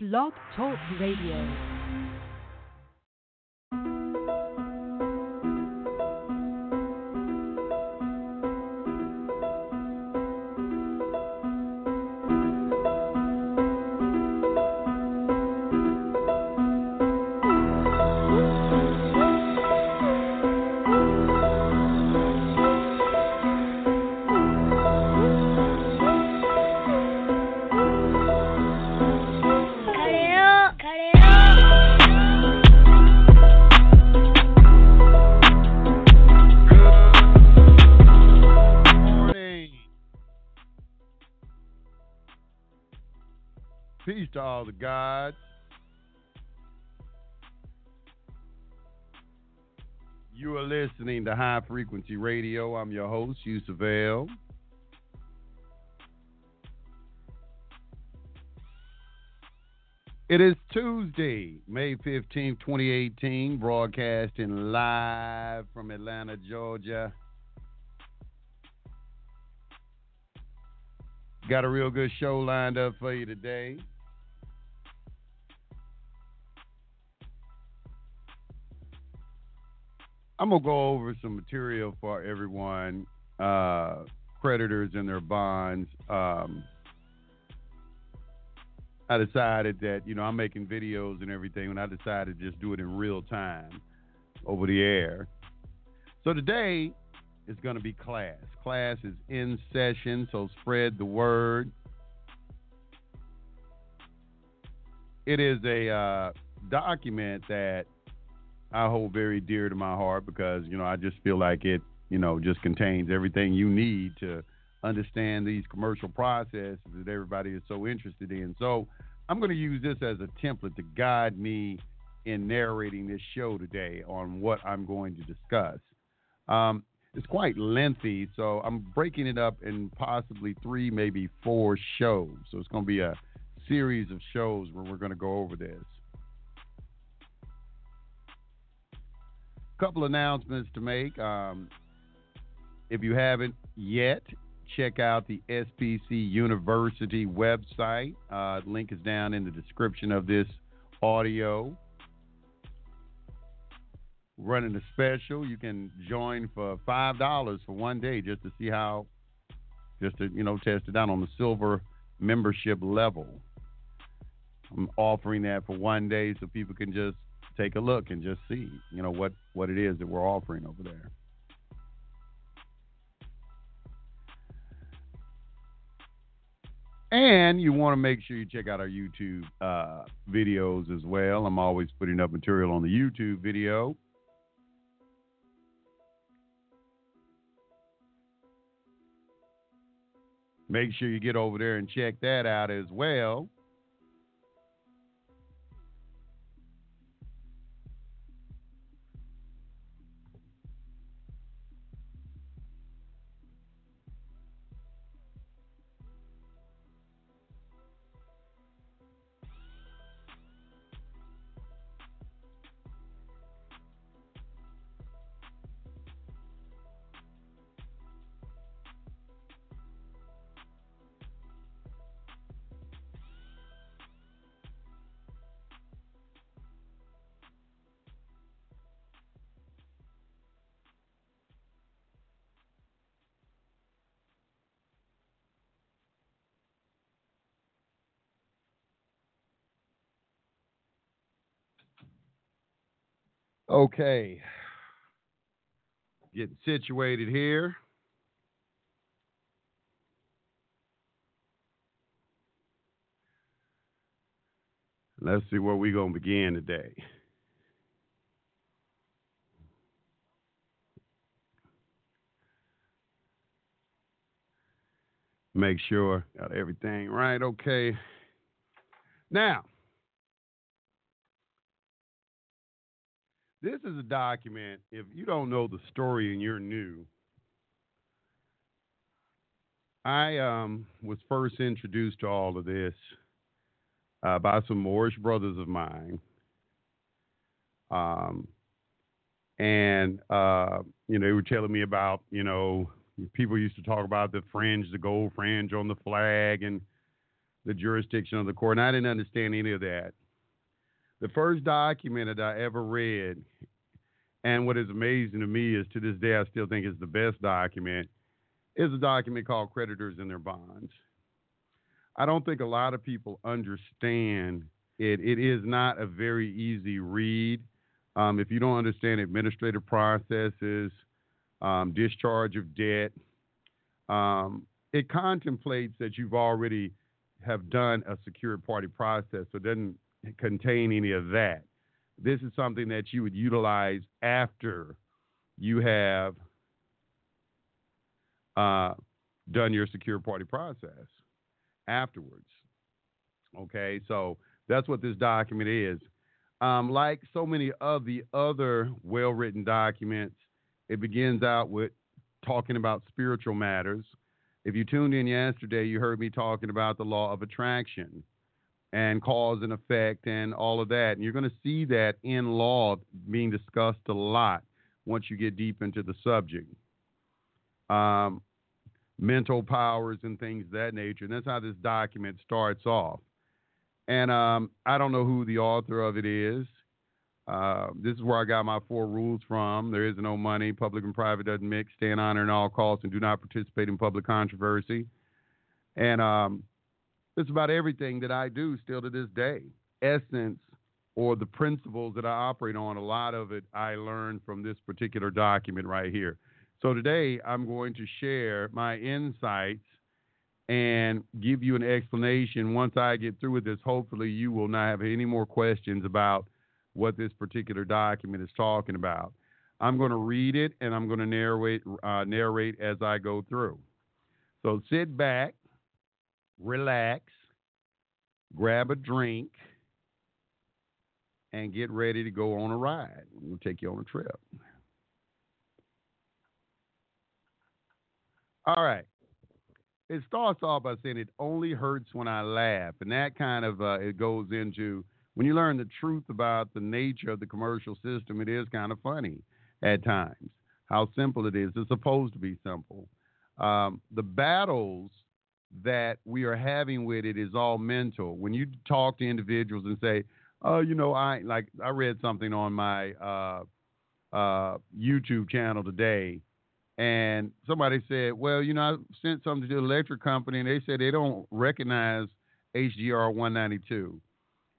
Blog Talk Radio. To High Frequency Radio. I'm your host, Yusef El. It is Tuesday, May 15th, 2018, broadcasting live from Atlanta, Georgia. Got a real good show lined up for you today. I'm gonna go over some material for everyone, uh, creditors and their bonds. Um, I decided that you know I'm making videos and everything, and I decided to just do it in real time over the air. So today is going to be class. Class is in session, so spread the word. It is a uh, document that I hold very dear to my heart because you know I just feel like it, you know, just contains everything you need to understand these commercial processes that everybody is so interested in. So I'm going to use this as a template to guide me in narrating this show today on what I'm going to discuss. Um, it's quite lengthy, so I'm breaking it up in possibly three, maybe four shows. So it's going to be a series of shows where we're going to go over this. Couple announcements to make. Um, if you haven't yet, check out the SPC University website. Uh, link is down in the description of this audio running a special. You can join for five dollars for one day just to see how, just to you know test it out on the silver membership level. I'm offering that for one day so people can just take a look and just see you know what what it is that we're offering over there. And you want to make sure you check out our YouTube uh, videos as well. I'm always putting up material on the YouTube video. Make sure you get over there and check that out as well. Okay. Getting situated here. Let's see where we're going to begin today. Make sure got everything right. Okay. Now, this is a document. If you don't know the story and you're new, I um, was first introduced to all of this uh, by some Moorish brothers of mine. Um, and, uh, you know, they were telling me about, you know, people used to talk about the fringe, the gold fringe on the flag. And the jurisdiction of the court. And I didn't understand any of that. The first document that I ever read, and what is amazing to me is to this day I still think is the best document, is a document called Creditors and Their Bonds. I don't think a lot of people understand it. It is not a very easy read. Um, if you don't understand administrative processes, um, discharge of debt, um, it contemplates that you've already have done a secured party process, so it doesn't contain any of that. This is something that you would utilize after you have uh, done your secure party process afterwards. Okay, so that's what this document is. Um, like so many of the other well written documents, it begins out with talking about spiritual matters. If you tuned in yesterday, you heard me talking about the law of attraction and cause and effect and all of that. And you're going to see that in law being discussed a lot once you get deep into the subject. Um, mental powers and things of that nature. And that's how this document starts off. And um, I don't know who the author of it is. Uh, this is where I got my four rules from. There is no money. Public and private doesn't mix. Stay in honor at all costs and do not participate in public controversy. And um, it's about everything that I do still to this day. Essence or the principles that I operate on, a lot of it I learned from this particular document right here. So today I'm going to share my insights and give you an explanation. Once I get through with this, hopefully you will not have any more questions about what this particular document is talking about. I'm going to read it and I'm going to narrate, uh, narrate as I go through. So sit back, relax, grab a drink, and get ready to go on a ride. We'll take you on a trip. All right. It starts off by saying it only hurts when I laugh, and that kind of uh, it goes into when you learn the truth about the nature of the commercial system. It is kind of funny at times how simple it is. It's supposed to be simple. Um, the battles that we are having with it is all mental. When you talk to individuals and say, "Oh, you know, I like I read something on my uh, uh, YouTube channel today." And somebody said, "Well, you know, I sent something to the electric company, and they said they don't recognize HJR 192."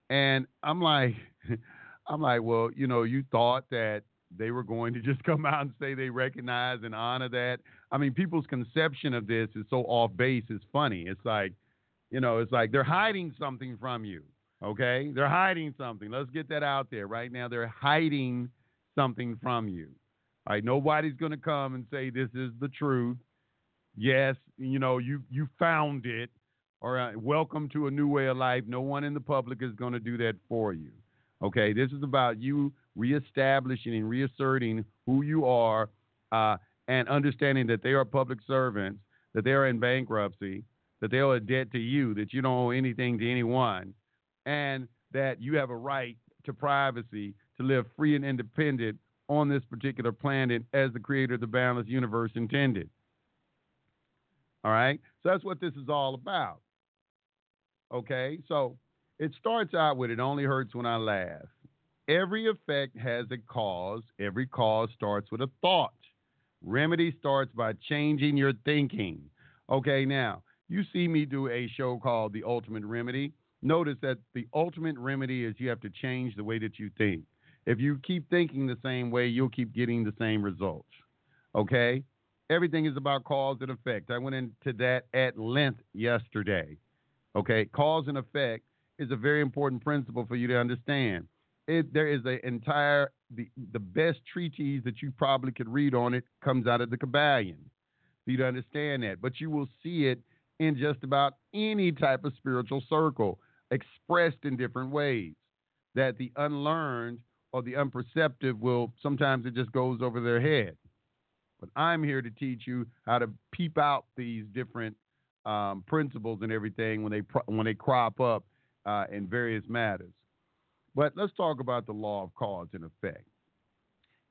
And I'm like, I'm like, well, you know, you thought that they were going to just come out and say they recognize and honor that. I mean, people's conception of this is so off base. It's funny. It's like, you know, it's like they're hiding something from you. Okay, they're hiding something. Let's get that out there right now. They're hiding something from you. All right, nobody's going to come and say this is the truth. Yes, you know, you you found it. All right, welcome to a new way of life. No one in the public is going to do that for you. Okay, this is about you reestablishing and reasserting who you are uh, and understanding that they are public servants, that they are in bankruptcy, that they owe a debt to you, that you don't owe anything to anyone, and that you have a right to privacy to live free and independent on this particular planet as the creator of the balanced universe intended. All right? So that's what this is all about. Okay? So it starts out with it only hurts when I laugh. Every effect has a cause, every cause starts with a thought. Remedy starts by changing your thinking. Okay, now, you see me do a show called The Ultimate Remedy. Notice that the ultimate remedy is you have to change the way that you think. If you keep thinking the same way, you'll keep getting the same results. Okay? Everything is about cause and effect. I went into that at length yesterday. Okay? Cause and effect is a very important principle for you to understand. It, there is an entire the, the best treatise that you probably could read on it comes out of the Kybalion for you to understand that. But you will see it in just about any type of spiritual circle expressed in different ways. That the unlearned or the unperceptive will sometimes it just goes over their head. But I'm here to teach you how to peep out these different um, principles and everything when they when they crop up uh, in various matters. But let's talk about the law of cause and effect.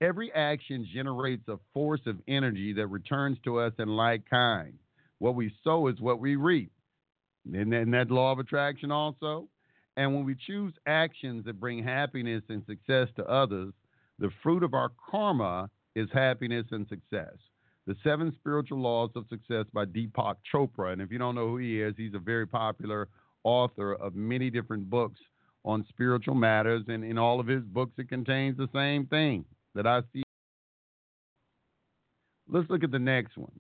Every action generates a force of energy that returns to us in like kind. What we sow is what we reap. Isn't that, isn't that law of attraction also? And when we choose actions that bring happiness and success to others, the fruit of our karma is happiness and success. The Seven Spiritual Laws of Success by Deepak Chopra. And if you don't know who he is, he's a very popular author of many different books on spiritual matters. And in all of his books, it contains the same thing that I see. Let's look at the next one.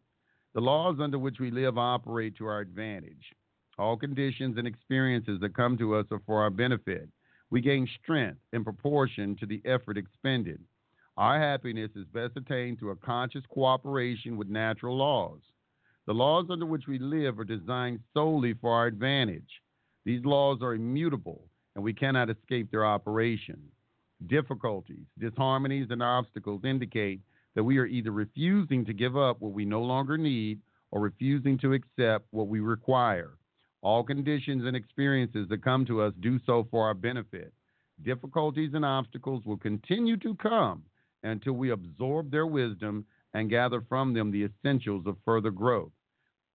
The laws under which we live operate to our advantage. All conditions and experiences that come to us are for our benefit. We gain strength in proportion to the effort expended. Our happiness is best attained through a conscious cooperation with natural laws. The laws under which we live are designed solely for our advantage. These laws are immutable, and we cannot escape their operation. Difficulties, disharmonies, and obstacles indicate that we are either refusing to give up what we no longer need or refusing to accept what we require. All conditions and experiences that come to us do so for our benefit. Difficulties and obstacles will continue to come until we absorb their wisdom and gather from them the essentials of further growth.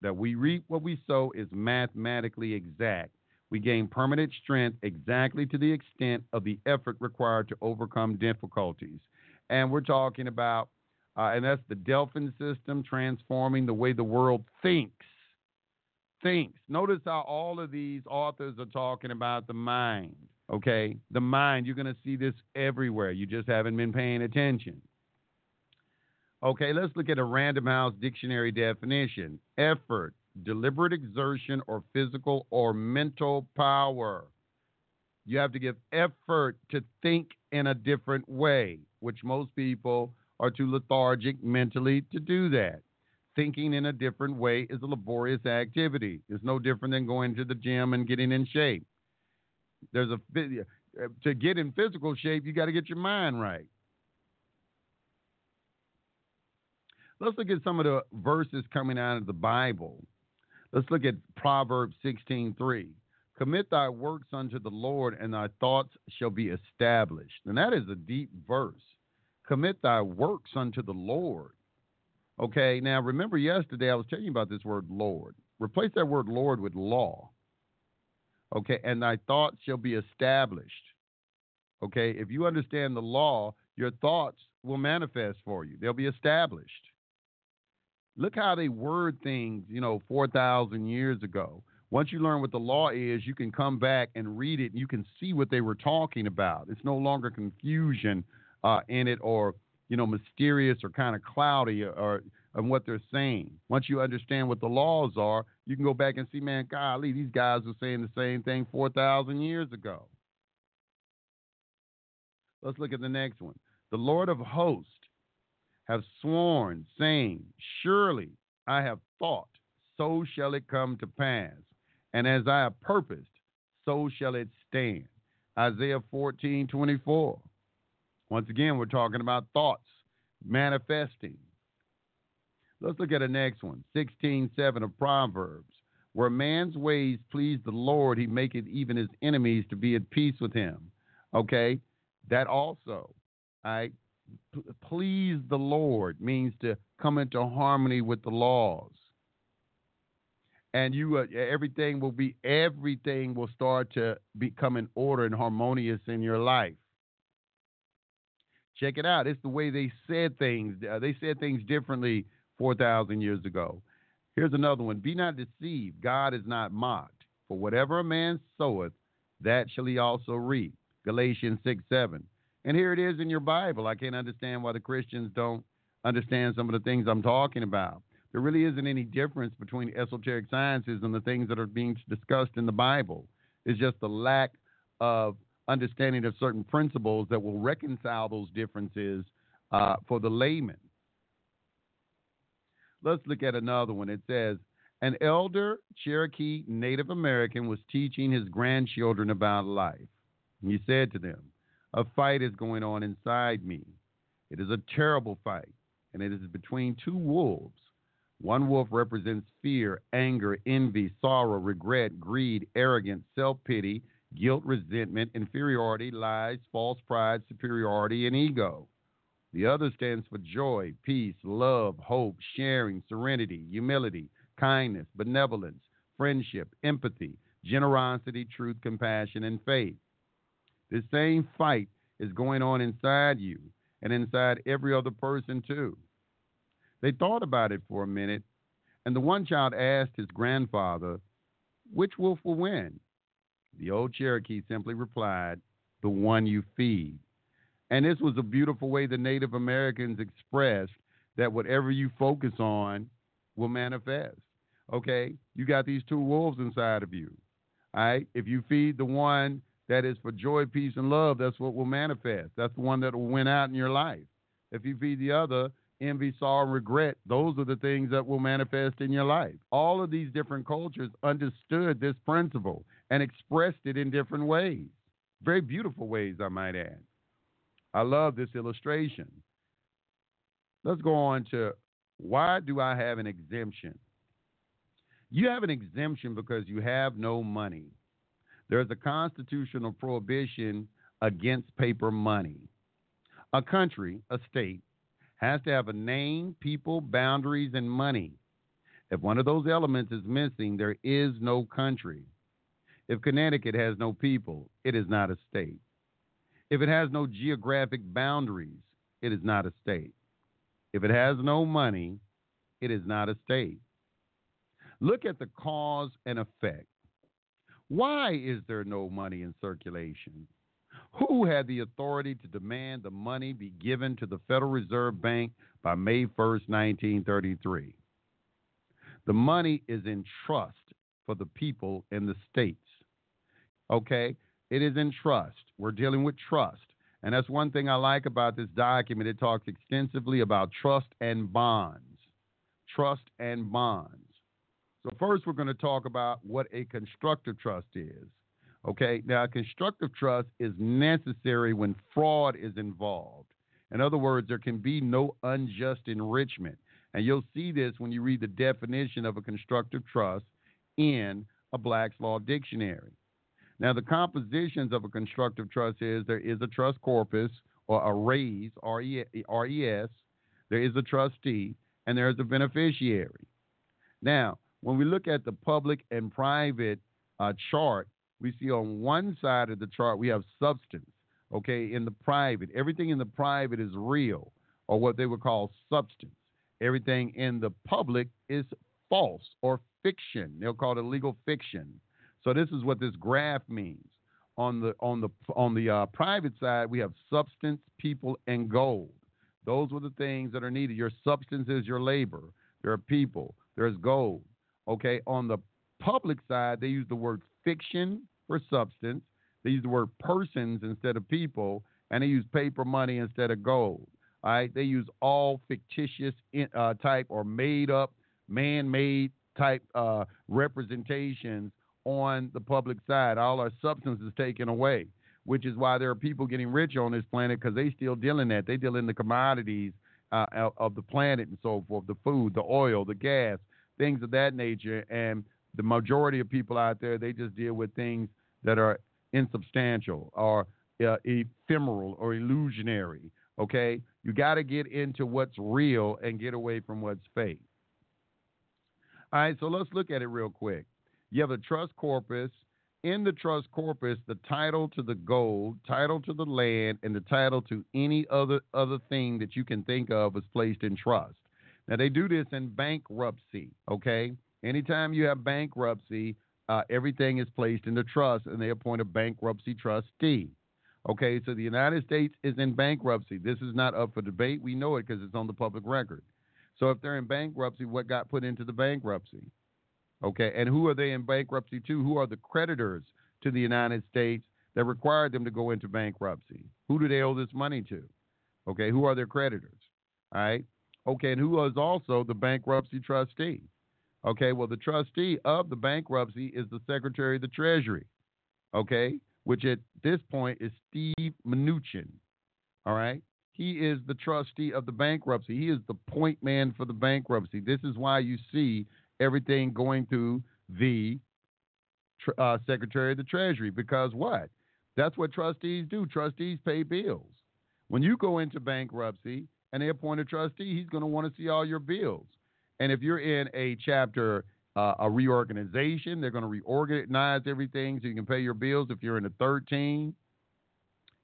That we reap what we sow is mathematically exact. We gain permanent strength exactly to the extent of the effort required to overcome difficulties. And we're talking about uh, and that's the Delphin system transforming the way the world thinks. Thinks. Notice how all of these authors are talking about the mind. Okay? The mind, you're going to see this everywhere. You just haven't been paying attention. Okay, let's look at a Random House dictionary definition effort, deliberate exertion, or physical or mental power. You have to give effort to think in a different way, which most people are too lethargic mentally to do that. Thinking in a different way is a laborious activity. It's no different than going to the gym and getting in shape. There's a uh, to get in physical shape, you got to get your mind right. Let's look at some of the verses coming out of the Bible. Let's look at Proverbs 16:3. Commit thy works unto the Lord, and thy thoughts shall be established. And that is a deep verse commit thy works unto the Lord. Okay, now remember yesterday I was telling you about this word Lord. Replace that word Lord with law. Okay, and thy thoughts shall be established. Okay, if you understand the law, your thoughts will manifest for you, they'll be established. Look how they word things, you know, 4,000 years ago. Once you learn what the law is, you can come back and read it and you can see what they were talking about. It's no longer confusion uh, in it or you know mysterious or kind of cloudy or, or and what they're saying. Once you understand what the laws are, you can go back and see, man, golly, these guys were saying the same thing 4,000 years ago. Let's look at the next one. The Lord of hosts have sworn, saying, Surely I have thought, so shall it come to pass. And as I have purposed, so shall it stand. Isaiah 14, 24. Once again, we're talking about thoughts manifesting. Let's look at the next one 16:7 of Proverbs. Where man's ways please the Lord, he maketh even his enemies to be at peace with him. Okay? That also, all right? Please the Lord means to come into harmony with the laws. And you, uh, everything will be, everything will start to become in order and harmonious in your life. Check it out. It's the way they said things. Uh, they said things differently 4,000 years ago. Here's another one Be not deceived. God is not mocked. For whatever a man soweth, that shall he also reap. Galatians 6 7. And here it is in your Bible. I can't understand why the Christians don't understand some of the things I'm talking about. There really isn't any difference between esoteric sciences and the things that are being discussed in the Bible. It's just the lack of understanding of certain principles that will reconcile those differences uh, for the layman. Let's look at another one. It says, an elder Cherokee Native American was teaching his grandchildren about life. He said to them, A fight is going on inside me. It is a terrible fight, and it is between two wolves. One wolf represents fear, anger, envy, sorrow, regret, greed, arrogance, self pity, guilt, resentment, inferiority, lies, false pride, superiority, and ego. The other stands for joy, peace, love, hope, sharing, serenity, humility, kindness, benevolence, friendship, empathy, generosity, truth, compassion, and faith. This same fight is going on inside you and inside every other person, too. They thought about it for a minute, and the one child asked his grandfather, Which wolf will win? The old Cherokee simply replied, The one you feed. And this was a beautiful way the Native Americans expressed that whatever you focus on will manifest. Okay? You got these two wolves inside of you. All right? If you feed the one that is for joy, peace, and love, that's what will manifest. That's the one that will win out in your life. If you feed the other, envy, sorrow, regret, those are the things that will manifest in your life. All of these different cultures understood this principle and expressed it in different ways. Very beautiful ways, I might add. I love this illustration. Let's go on to why do I have an exemption? You have an exemption because you have no money. There's a constitutional prohibition against paper money. A country, a state, has to have a name, people, boundaries, and money. If one of those elements is missing, there is no country. If Connecticut has no people, it is not a state. If it has no geographic boundaries, it is not a state. If it has no money, it is not a state. Look at the cause and effect. Why is there no money in circulation? Who had the authority to demand the money be given to the Federal Reserve Bank by May 1st, 1933? The money is in trust for the people in the states. Okay? It is in trust. We're dealing with trust. And that's one thing I like about this document. It talks extensively about trust and bonds. Trust and bonds. So, first, we're going to talk about what a constructive trust is. Okay, now, a constructive trust is necessary when fraud is involved. In other words, there can be no unjust enrichment. And you'll see this when you read the definition of a constructive trust in a Black's Law Dictionary. Now, the compositions of a constructive trust is there is a trust corpus or a res, R-E-S, there is a trustee, and there is a beneficiary. Now, when we look at the public and private uh, chart, we see on one side of the chart we have substance. Okay, in the private, everything in the private is real, or what they would call substance. Everything in the public is false or fiction. They'll call it legal fiction. So this is what this graph means. On the on the on the uh, private side, we have substance, people, and gold. Those are the things that are needed. Your substance is your labor. There are people. There's gold. Okay. On the public side, they use the word fiction for substance. They use the word persons instead of people, and they use paper money instead of gold. All right. They use all fictitious uh, type or made up, man made type uh, representations on the public side. All our substance is taken away, which is why there are people getting rich on this planet because they still deal in that. They deal in the commodities uh, of the planet and so forth, the food, the oil, the gas, things of that nature. And the majority of people out there, they just deal with things that are insubstantial or uh, ephemeral or illusionary. Okay, you got to get into what's real and get away from what's fake. All right, so let's look at it real quick. You have a trust corpus. In the trust corpus, the title to the gold, title to the land, and the title to any other other thing that you can think of is placed in trust. Now they do this in bankruptcy. Okay, anytime you have bankruptcy, uh, everything is placed into trust, and they appoint a bankruptcy trustee. Okay, so the United States is in bankruptcy. This is not up for debate. We know it because it's on the public record. So if they're in bankruptcy, what got put into the bankruptcy? Okay, and who are they in bankruptcy to? Who are the creditors to the United States that required them to go into bankruptcy? Who do they owe this money to? Okay, who are their creditors? All right. Okay, and who is also the bankruptcy trustee? Okay, well, the trustee of the bankruptcy is the Secretary of the Treasury. Okay, which at this point is Steve Mnuchin. All right, he is the trustee of the bankruptcy. He is the point man for the bankruptcy. This is why you see everything going through the uh, Secretary of the Treasury. Because what? That's what trustees do. Trustees pay bills. When you go into bankruptcy and they appoint a trustee, he's going to want to see all your bills. And if you're in a Chapter uh, a reorganization. They're going to reorganize everything so you can pay your bills if you're in a 13.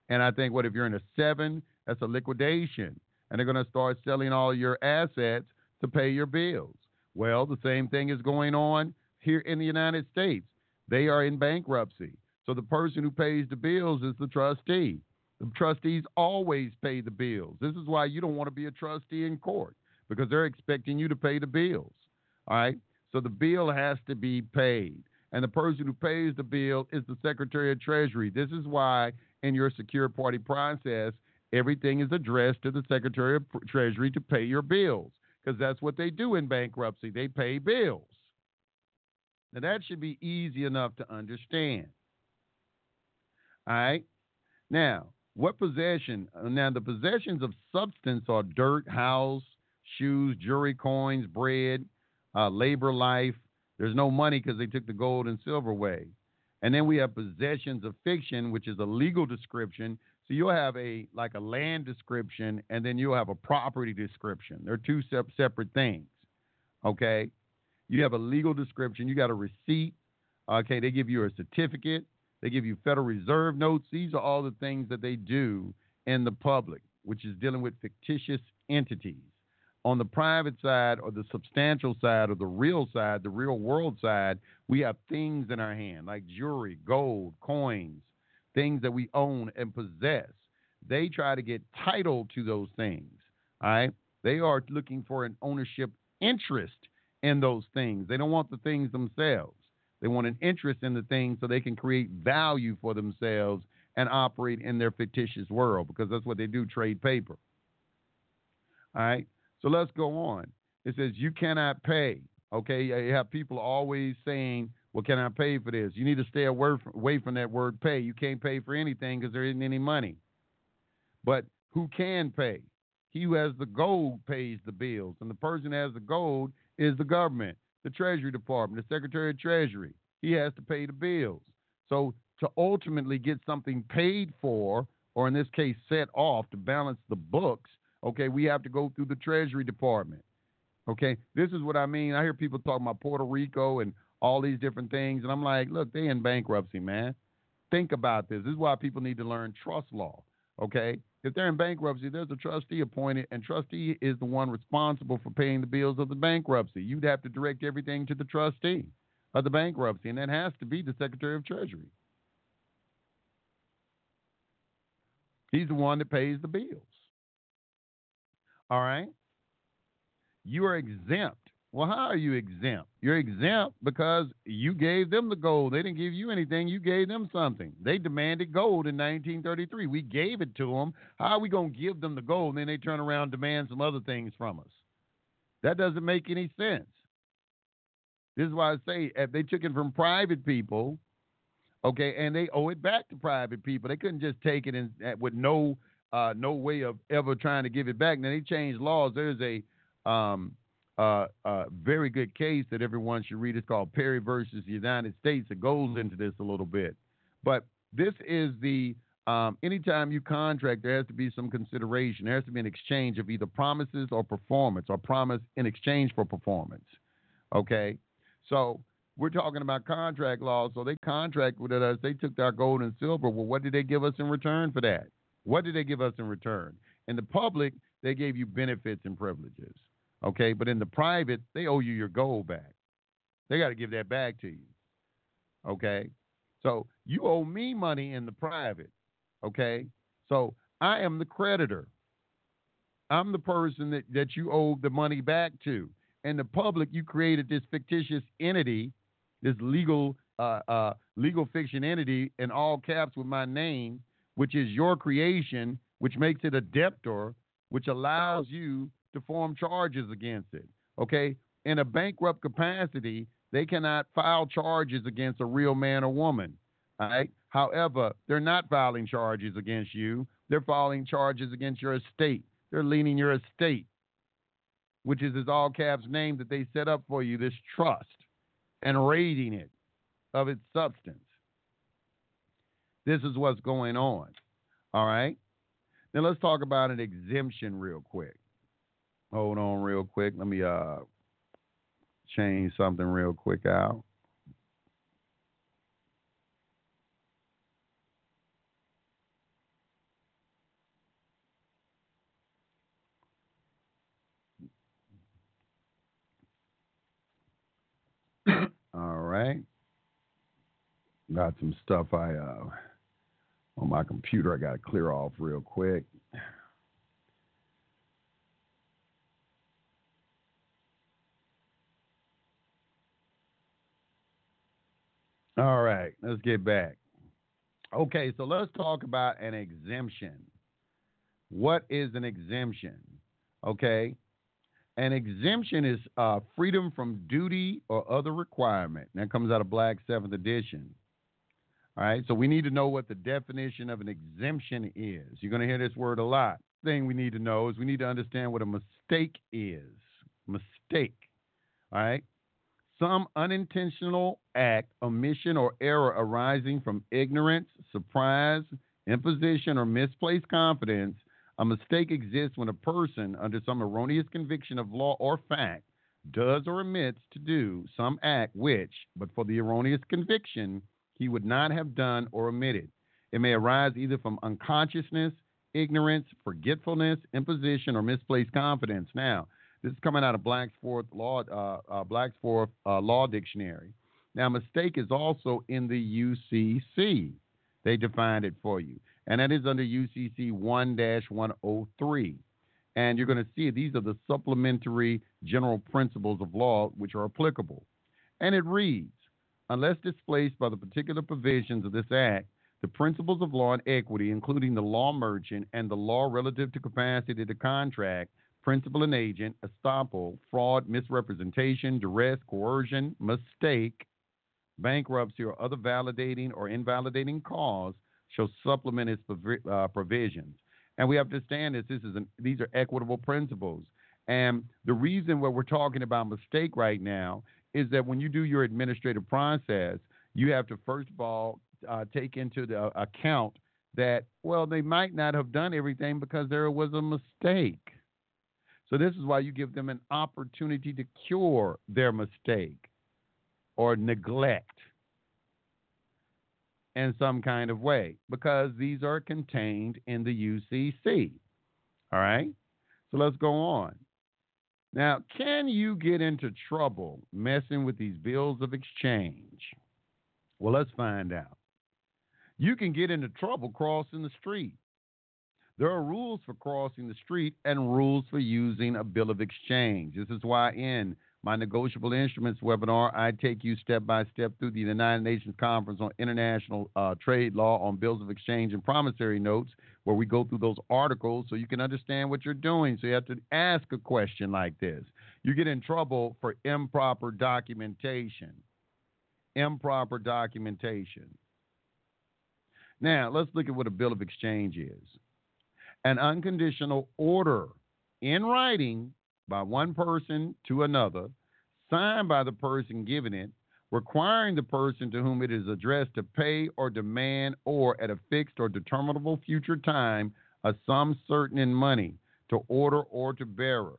And I think what if you're in a seven? That's a liquidation. And they're going to start selling all your assets to pay your bills. Well, the same thing is going on here in the United States. They are in bankruptcy. So the person who pays the bills is the trustee. The trustees always pay the bills. This is why you don't want to be a trustee in court because they're expecting you to pay the bills. All right? So the bill has to be paid. And the person who pays the bill is the Secretary of Treasury. This is why in your secure party process, everything is addressed to the Secretary of Treasury to pay your bills because that's what they do in bankruptcy. They pay bills. Now, that should be easy enough to understand. All right? Now, what possession? Now, the possessions of substance are dirt, house, shoes, jewelry, coins, bread, uh, labor, life. There's no money because they took the gold and silver away. And then we have possessions of fiction, which is a legal description. So you'll have a like a land description, and then you'll have a property description. They're two sep- separate things. Okay, you have a legal description. You got a receipt. Okay, they give you a certificate. They give you Federal Reserve notes. These are all the things that they do in the public, which is dealing with fictitious entities. On the private side or the substantial side or the real side, the real world side, we have things in our hand like jewelry, gold, coins, things that we own and possess. They try to get title to those things. All right. They are looking for an ownership interest in those things. They don't want the things themselves. They want an interest in the thing so they can create value for themselves and operate in their fictitious world because that's what they do trade paper. All right. So let's go on. It says you cannot pay. Okay, you have people always saying, "Well, can I pay for this?" You need to stay away from, that word "pay." You can't pay for anything because there isn't any money. But who can pay? He who has the gold pays the bills, and the person who has the gold is the government, the Treasury Department, the Secretary of Treasury. He has to pay the bills. So to ultimately get something paid for, or in this case, set off to balance the books, Okay, we have to go through the Treasury Department. Okay, this is what I mean. I hear people talking about Puerto Rico and all these different things, and I'm like, look, they in bankruptcy, man. Think about this. This is why people need to learn trust law. Okay, if they're in bankruptcy, there's a trustee appointed, and trustee is the one responsible for paying the bills of the bankruptcy. You'd have to direct everything to the trustee of the bankruptcy, and that has to be the Secretary of Treasury. He's the one that pays the bills. All right? You are exempt. Well, how are you exempt? You're exempt because you gave them the gold. They didn't give you anything. You gave them something. They demanded gold in 1933. We gave it to them. How are we going to give them the gold and then they turn around and demand some other things from us? That doesn't make any sense. This is why I say if they took it from private people, okay, and they owe it back to private people. They couldn't just take it in, with no uh, no way of ever trying to give it back. Now they changed laws. There's a um, uh, uh, very good case that everyone should read. It's called Perry versus the United States. It goes into this a little bit, but this is the um, anytime you contract, there has to be some consideration. There has to be an exchange of either promises or performance, or promise in exchange for performance. Okay, so we're talking about contract law. So they contract with us. They took our gold and silver. Well, what did they give us in return for that? What did they give us in return? In the public, they gave you benefits and privileges. Okay, but in the private, they owe you your gold back. They got to give that back to you. Okay, so you owe me money in the private. Okay, so I am the creditor. I'm the person that, that you owe the money back to. In the public, you created this fictitious entity, this legal uh, uh, legal fiction entity in all caps with my name which is your creation, which makes it a debtor, which allows you to form charges against it. Okay? In a bankrupt capacity, they cannot file charges against a real man or woman. All right? However, they're not filing charges against you. They're filing charges against your estate. They're leaning your estate, which is this all caps name that they set up for you, this trust, and raiding it of its substance. This is what's going on. All right. Now let's talk about an exemption real quick. Hold on real quick. Let me uh change something real quick out. All right. Got some stuff I uh on my computer I got to clear off real quick. All right, let's get back. Okay, so let's talk about an exemption. What is an exemption? Okay, an exemption is uh, freedom from duty or other requirement. That comes out of Black Seventh Edition. All right, so we need to know what the definition of an exemption is. You're going to hear this word a lot. Thing we need to know is we need to understand what a mistake is. Mistake. All right, some unintentional act, omission, or error arising from ignorance, surprise, imposition, or misplaced confidence. A mistake exists when a person, under some erroneous conviction of law or fact, does or omits to do some act which, but for the erroneous conviction, he would not have done or omitted. It may arise either from unconsciousness, ignorance, forgetfulness, imposition, or misplaced confidence. Now, this is coming out of Black's Fourth Law, uh, uh, uh, Law Dictionary. Now, mistake is also in the UCC. They defined it for you, and that is under UCC 1-103. And you're going to see these are the supplementary general principles of law which are applicable. And it reads, unless displaced by the particular provisions of this act, the principles of law and equity, including the law merchant and the law relative to capacity to contract, principal and agent, estoppel, fraud, misrepresentation, duress, coercion, mistake, bankruptcy, or other validating or invalidating cause shall supplement its uh, provisions. And we have to understand this. This is an, these are equitable principles. And the reason why we're talking about mistake right now is that when you do your administrative process, you have to first of all uh, take into the account that well they might not have done everything because there was a mistake. So this is why you give them an opportunity to cure their mistake or neglect in some kind of way because these are contained in the UCC. All right? So let's go on. Now, can you get into trouble messing with these bills of exchange? Well, let's find out. You can get into trouble crossing the street. There are rules for crossing the street and rules for using a bill of exchange. This is why in my negotiable instruments webinar, I take you step by step through the United Nations Conference on International uh, Trade Law on Bills of Exchange and Promissory Notes, where we go through those articles so you can understand what you're doing. So you have to ask a question like this. You get in trouble for improper documentation. Improper documentation. Now, let's look at what a bill of exchange is an unconditional order in writing by one person to another, signed by the person giving it, requiring the person to whom it is addressed to pay or demand or at a fixed or determinable future time a sum certain in money to order or to bearer,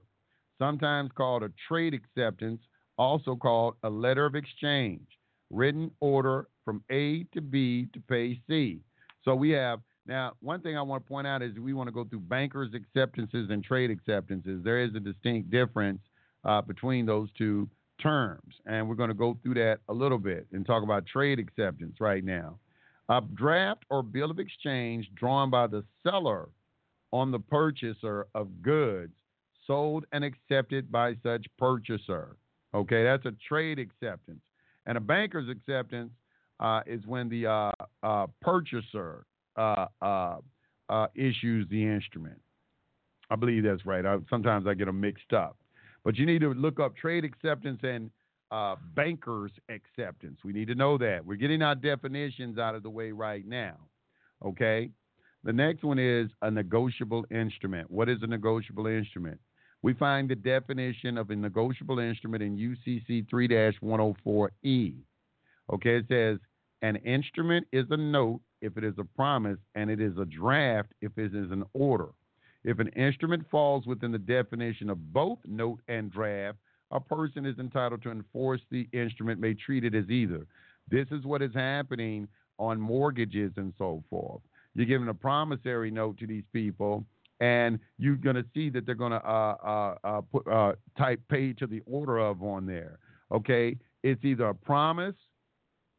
sometimes called a trade acceptance, also called a letter of exchange, written order from A to B to pay C. So we have now, one thing I want to point out is we want to go through bankers' acceptances and trade acceptances. There is a distinct difference uh, between those two terms, and we're going to go through that a little bit and talk about trade acceptance right now. A draft or bill of exchange drawn by the seller on the purchaser of goods sold and accepted by such purchaser. Okay, that's a trade acceptance. And a banker's acceptance uh, is when the uh, uh purchaser uh, uh, uh, issues the instrument. I believe that's right. I, sometimes I get them mixed up. But you need to look up trade acceptance and uh, banker's acceptance. We need to know that. We're getting our definitions out of the way right now. Okay? The next one is a negotiable instrument. What is a negotiable instrument? We find the definition of a negotiable instrument in UCC 3 104E. Okay, it says an instrument is a note if it is a promise, and it is a draft if it is an order. If an instrument falls within the definition of both note and draft, a person is entitled to enforce the instrument may treat it as either. This is what is happening on mortgages and so forth. You're giving a promissory note to these people, and you're going to see that they're going to uh, uh, uh, put uh, type pay to the order of on there. Okay, it's either a promise.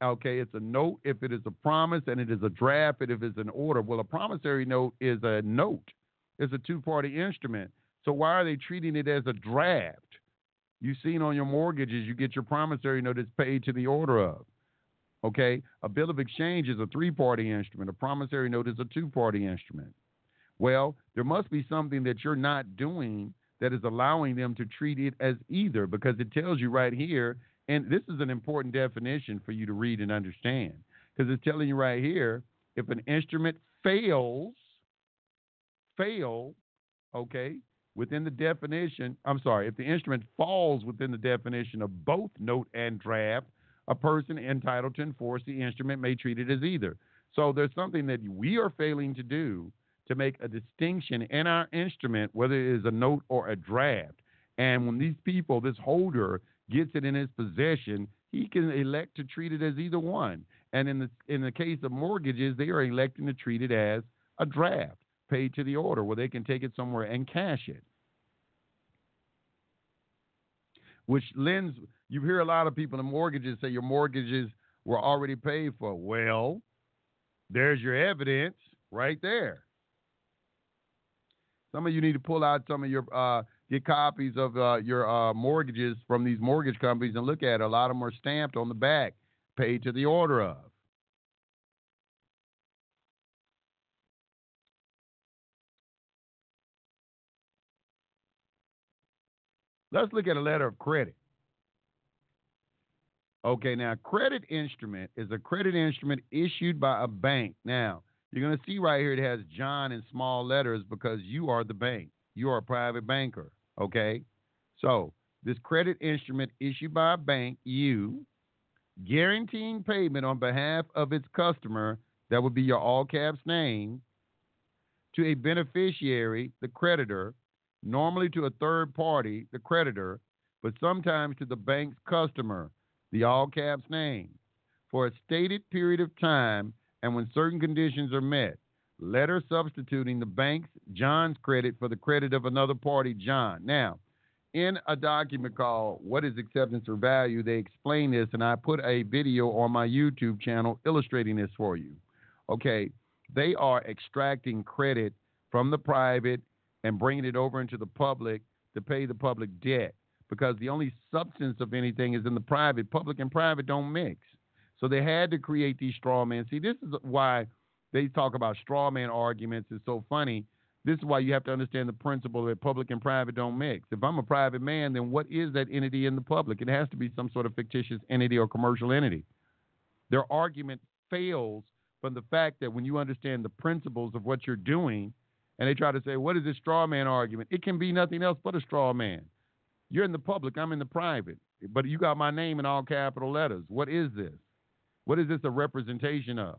Okay, it's a note if it is a promise, and it is a draft if it's an order. Well, a promissory note is a note. It's a two-party instrument. So why are they treating it as a draft? You've seen on your mortgages, you get your promissory note that's paid to the order of. Okay, a bill of exchange is a three-party instrument. A promissory note is a two-party instrument. Well, there must be something that you're not doing that is allowing them to treat it as either because it tells you right here, and this is an important definition for you to read and understand because it's telling you right here if an instrument fails, fail, okay, within the definition, I'm sorry, if the instrument falls within the definition of both note and draft, a person entitled to enforce the instrument may treat it as either. So there's something that we are failing to do to make a distinction in our instrument, whether it is a note or a draft. And when these people, this holder, gets it in his possession, he can elect to treat it as either one. And in the in the case of mortgages, they are electing to treat it as a draft paid to the order, where they can take it somewhere and cash it. Which lends you hear a lot of people in mortgages say your mortgages were already paid for. Well, there's your evidence right there. Some of you need to pull out some of your uh, get copies of uh, your uh, mortgages from these mortgage companies and look at it. A lot of them are stamped on the back, paid to the order of. Let's look at a letter of credit. Okay, now credit instrument is a credit instrument issued by a bank. Now, you're going to see right here it has John in small letters because you are the bank. You are a private banker. Okay? So, this credit instrument issued by a bank, you, guaranteeing payment on behalf of its customer, that would be your all caps name, to a beneficiary, the creditor, normally to a third party, the creditor, but sometimes to the bank's customer, the all caps name, for a stated period of time and when certain conditions are met. Letter substituting the bank's John's credit for the credit of another party, John. Now, in a document called What is Acceptance for Value, they explain this, and I put a video on my YouTube channel illustrating this for you. Okay, they are extracting credit from the private and bringing it over into the public to pay the public debt because the only substance of anything is in the private. Public and private don't mix. So they had to create these straw men. See, this is why they talk about straw man arguments. It's so funny. This is why you have to understand the principle that public and private don't mix. If I'm a private man, then what is that entity in the public? It has to be some sort of fictitious entity or commercial entity. Their argument fails from the fact that when you understand the principles of what you're doing, and they try to say, what is this straw man argument? It can be nothing else but a straw man. You're in the public, I'm in the private. But you got my name in all capital letters. What is this? What is this a representation of?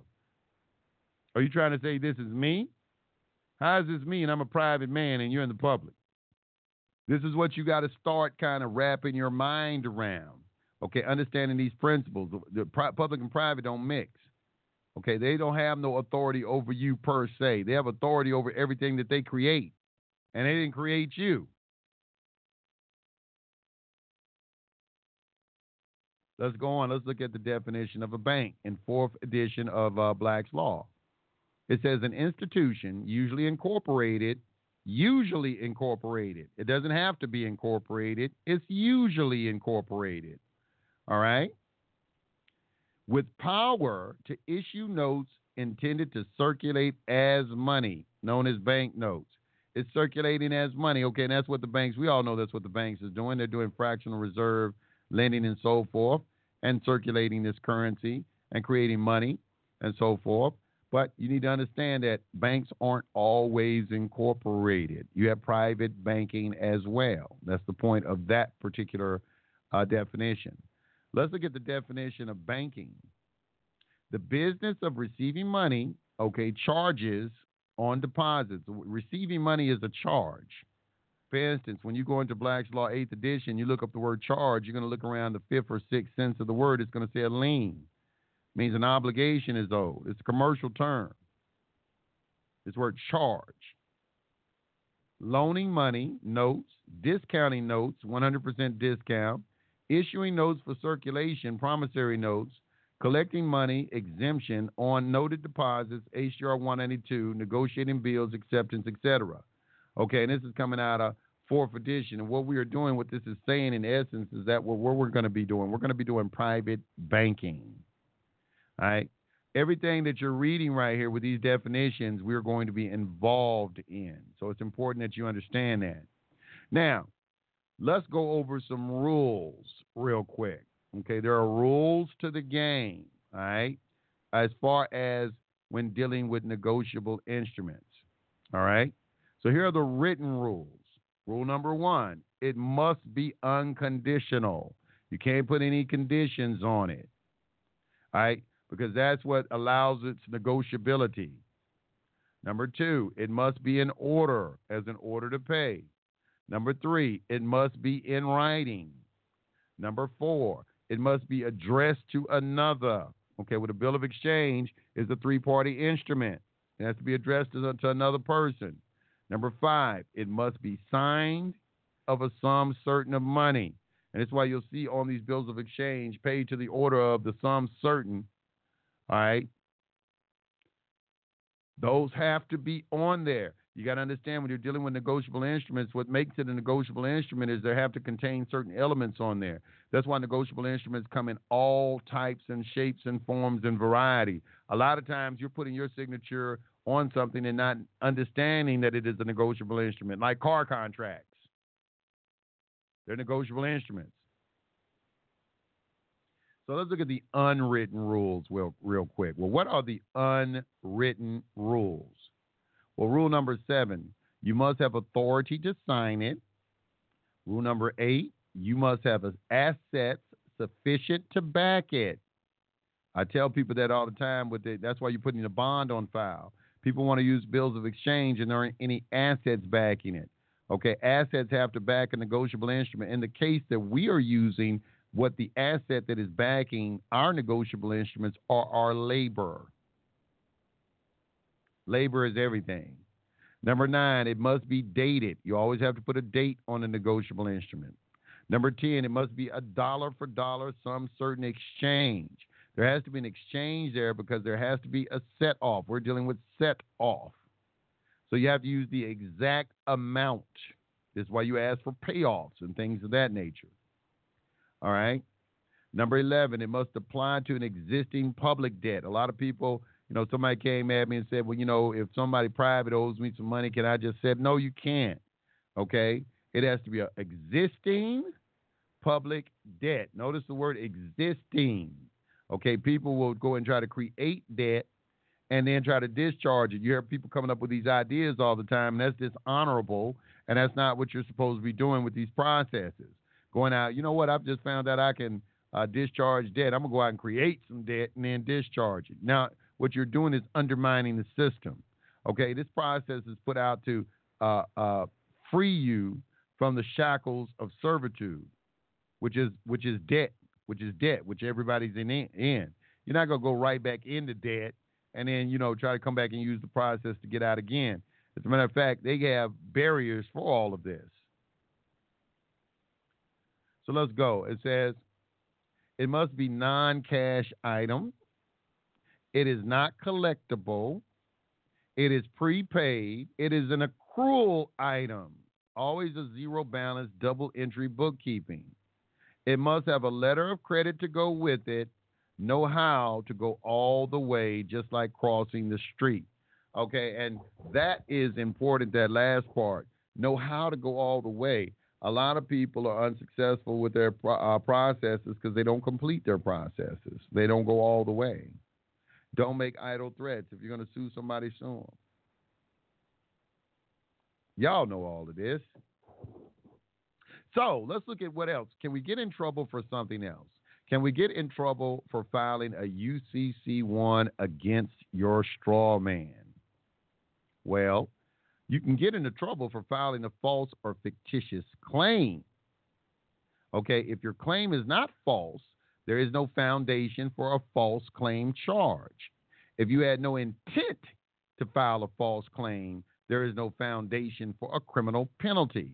Are you trying to say this is me? How is this me and I'm a private man and you're in the public? This is what you got to start kind of wrapping your mind around. Okay, understanding these principles. The public and private don't mix. Okay, they don't have no authority over you per se. They have authority over everything that they create, and they didn't create you. Let's go on. Let's look at the definition of a bank in fourth edition of uh, Black's Law. It says an institution, usually incorporated, usually incorporated. It doesn't have to be incorporated, it's usually incorporated. All right? With power to issue notes intended to circulate as money, known as bank notes. It's circulating as money. Okay, and that's what the banks, we all know that's what the banks is doing. They're doing fractional reserve lending and so forth, and circulating this currency and creating money and so forth. But you need to understand that banks aren't always incorporated. You have private banking as well. That's the point of that particular uh, definition. Let's look at the definition of banking. The business of receiving money, okay, charges on deposits. Receiving money is a charge For instance, when you go into Black's Law 8th edition, you look up the word charge, you're going to look around the fifth or sixth sense of the word. It's going to say a lien. Means an obligation is owed. It's a commercial term. This word charge. Loaning money, notes, discounting notes, 100% discount, issuing notes for circulation, promissory notes, collecting money, exemption on noted deposits, HJR 192, negotiating bills, acceptance, etc. Okay, and this is coming out of fourth edition. And what we are doing, what this is saying in essence, is that what we're going to be doing, we're going to be doing private banking. All right. Everything that you're reading right here with these definitions, we're going to be involved in. So it's important that you understand that. Now, let's go over some rules real quick. Okay, there are rules to the game, all right, as far as when dealing with negotiable instruments. All right. So here are the written rules. Rule number one it must be unconditional. You can't put any conditions on it. All right, because that's what allows its negotiability. Number two, it must be in order as an order to pay. Number three, it must be in writing. Number four, it must be addressed to another. Okay, with a bill of exchange is a three party instrument. It has to be addressed to, to another person. Number five, it must be signed of a sum certain of money. And that's why you'll see on these bills of exchange paid to the order of the sum certain. All right. Those have to be on there. You got to understand when you're dealing with negotiable instruments, what makes it a negotiable instrument is they have to contain certain elements on there. That's why negotiable instruments come in all types and shapes and forms and variety. A lot of times you're putting your signature on something and not understanding that it is a negotiable instrument, like car contracts. They're negotiable instruments. So let's look at the unwritten rules real, real quick. Well, what are the unwritten rules? Well, rule number seven, you must have authority to sign it. Rule number eight, you must have assets sufficient to back it. I tell people that all the time. With the, that's why you're putting a bond on file. People want to use bills of exchange and there aren't any assets backing it. Okay, assets have to back a negotiable instrument. In the case that we are using, what the asset that is backing our negotiable instruments are our labor. Labor is everything. Number nine, it must be dated. You always have to put a date on a negotiable instrument. Number 10, it must be a dollar for dollar, some certain exchange. There has to be an exchange there because there has to be a set off. We're dealing with set off. So you have to use the exact amount. This is why you ask for payoffs and things of that nature. All right. Number 11, it must apply to an existing public debt. A lot of people, you know, somebody came at me and said, well, you know, if somebody private owes me some money, can I just say, no, you can't. Okay. It has to be an existing public debt. Notice the word existing. Okay, people will go and try to create debt and then try to discharge it. You hear people coming up with these ideas all the time, and that's dishonorable, and that's not what you're supposed to be doing with these processes. Going out, you know what? I've just found out I can uh, discharge debt. I'm gonna go out and create some debt and then discharge it. Now, what you're doing is undermining the system. Okay, this process is put out to uh, uh, free you from the shackles of servitude, which is which is debt which is debt, which everybody's in. in. You're not to go right back into debt and then, you know, try to come back and use the process to get out again. As a matter of fact, they have barriers for all of this. So let's go. It says it must be non cash item. It is not collectible. It is prepaid. It is an accrual item. Always a zero balance, double entry bookkeeping. It must have a letter of credit to go with it, know how to go all the way, just like crossing the street. Okay, and that is important, that last part. Know how to go all the way. A lot of people are unsuccessful with their uh, processes because they don't complete their processes. They don't go all the way. Don't make idle threats. If you're going to sue somebody, sue them. Y'all know all of this. So let's look at what else. Can we get in trouble for something else? Can we get in trouble for filing a UCC 1 against your straw man? Well, you can get into trouble for filing a false or fictitious claim. Okay, if your claim is not false, there is no foundation for a false claim charge. If you had no intent to file a false claim, there is no foundation for a criminal penalty.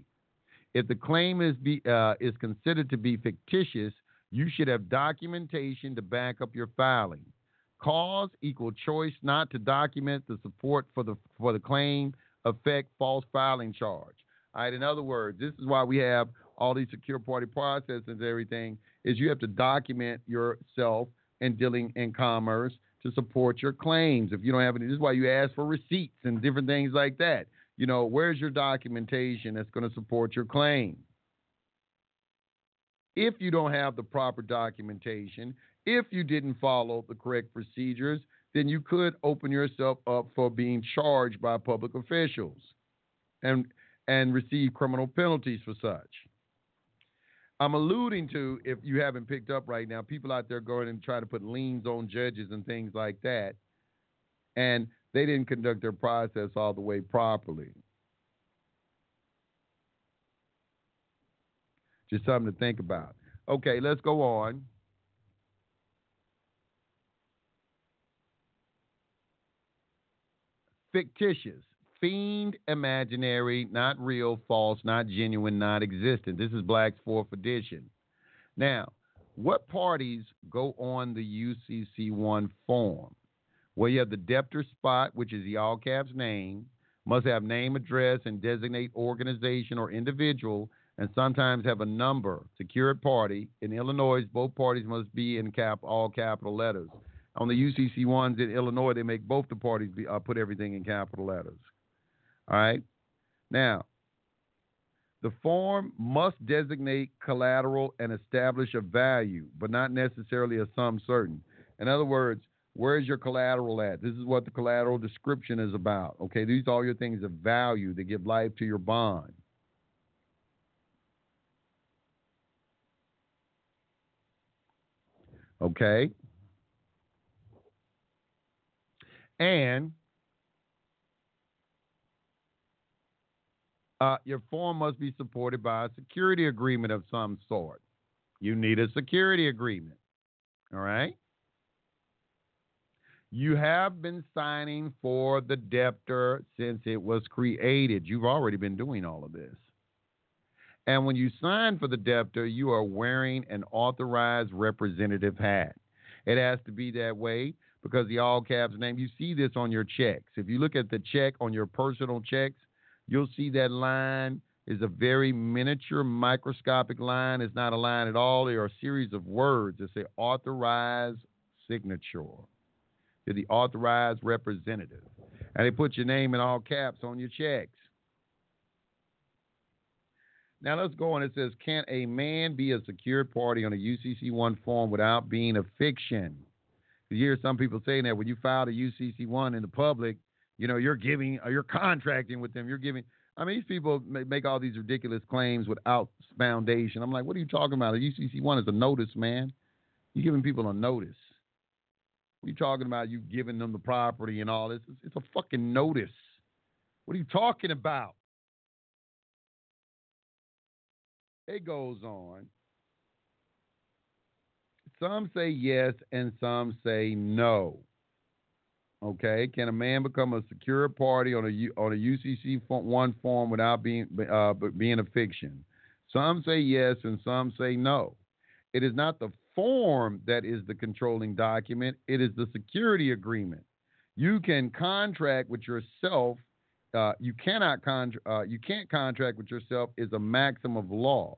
If the claim is be, uh, is considered to be fictitious, you should have documentation to back up your filing. Cause equal choice not to document the support for the for the claim affect false filing charge. All right. In other words, this is why we have all these secure party processes and everything. Is you have to document yourself in dealing in commerce to support your claims. If you don't have any, this is why you ask for receipts and different things like that. You know, where's your documentation that's going to support your claim? If you don't have the proper documentation, if you didn't follow the correct procedures, then you could open yourself up for being charged by public officials and and receive criminal penalties for such. I'm alluding to, if you haven't picked up right now, people out there going and trying to put liens on judges and things like that, and they didn't conduct their process all the way properly. Just something to think about. Okay, let's go on. Fictitious fiend imaginary, not real, false, not genuine, not existent. This is Black's fourth edition. Now, what parties go on the UCC1 form? Well, you have the debtor spot, which is the all caps name, must have name, address, and designate organization or individual, and sometimes have a number. Secured party. In Illinois, both parties must be in cap all capital letters. On the UCC ones in Illinois, they make both the parties be, uh, put everything in capital letters. All right. Now, the form must designate collateral and establish a value, but not necessarily a sum certain. In other words, where's your collateral at? This is what the collateral description is about. Okay, these are all your things of value that give life to your bond. Okay. And Uh, your form must be supported by a security agreement of some sort. You need a security agreement. All right? You have been signing for the debtor since it was created. You've already been doing all of this. And when you sign for the debtor, you are wearing an authorized representative hat. It has to be that way because the all caps name, you see this on your checks. If you look at the check on your personal checks, You'll see that line is a very miniature microscopic line. It's not a line at all. There are a series of words that say authorized signature. You're the authorized representative. And they put your name in all caps on your checks. Now let's go on. It says, Can a man be a secured party on a UCC 1 form without being a fiction? You hear some people saying that when you file a UCC 1 in the public, you know, you're giving, uh, you're contracting with them. You're giving. I mean, these people make all these ridiculous claims without foundation. I'm like, what are you talking about? A UCC one is a notice, man. You're giving people a notice. What are you talking about? You giving them the property and all this? It's, it's a fucking notice. What are you talking about? It goes on. Some say yes and some say no. Okay, can a man become a secure party on a on a UCC one form without being uh, being a fiction? Some say yes, and some say no. It is not the form that is the controlling document; it is the security agreement. You can contract with yourself. Uh, you cannot con- uh, you can't contract with yourself is a maxim of law,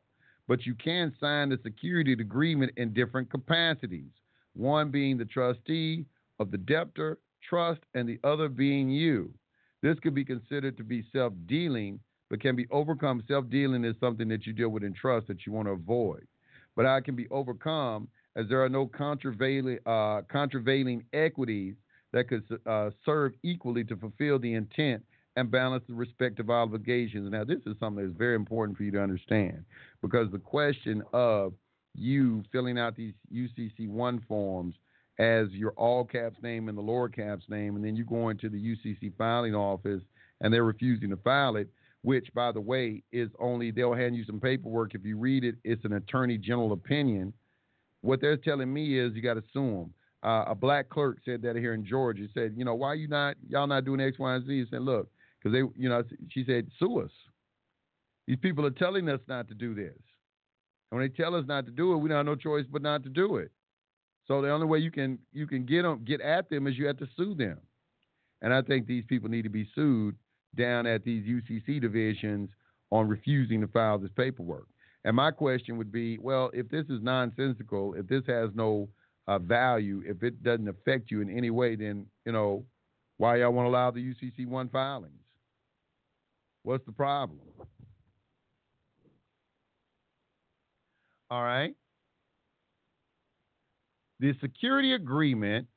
but you can sign the security agreement in different capacities. One being the trustee of the debtor trust, and the other being you. This could be considered to be self dealing, but can be overcome. Self dealing is something that you deal with in trust that you want to avoid. But I can be overcome as there are no contravailing, uh, contravailing equities that could uh, serve equally to fulfill the intent and balance the respective obligations. Now, this is something that's very important for you to understand because the question of you filling out these UCC 1 forms as your all caps name and the lower caps name, and then you go into the UCC filing office and they're refusing to file it. Which, by the way, is only they'll hand you some paperwork. If you read it, it's an attorney general opinion. What they're telling me is you got to sue them. Uh, a black clerk said that here in Georgia. He said, you know, why you not y'all not doing X, Y, and Z? He said, look, because they, you know, she said, sue us. These people are telling us not to do this. And when they tell us not to do it, we don't have no choice but not to do it. So the only way you can you can get them get at them is you have to sue them. And I think these people need to be sued down at these UCC divisions on refusing to file this paperwork. And my question would be, well, if this is nonsensical, if this has no uh, value, if it doesn't affect you in any way, then you know why y'all want to allow the UCC one filings? What's the problem? All right. The security agreement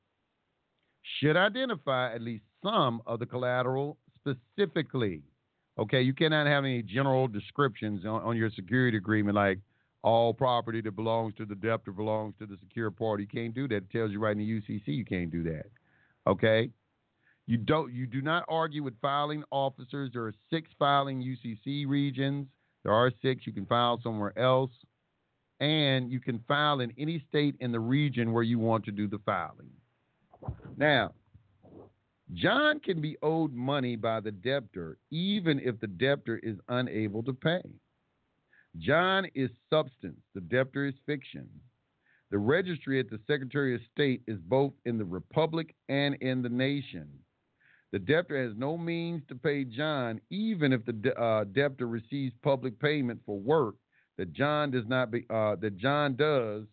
should identify at least some of the collateral specifically. Okay, you cannot have any general descriptions on, on your security agreement like all property that belongs to the debtor belongs to the secure party. You can't do that. It tells you right in the UCC you can't do that. Okay? You don't you do not argue with filing officers. There are six filing UCC regions. There are six. You can file somewhere else and you can file in any state in the region where you want to do the filing. Now, John can be owed money by the debtor even if the debtor is unable to pay. John is substance, the debtor is fiction. The registry at the Secretary of State is both in the Republic and in the nation. The debtor has no means to pay John, even if the uh, debtor receives public payment for work that John does not be uh, that John does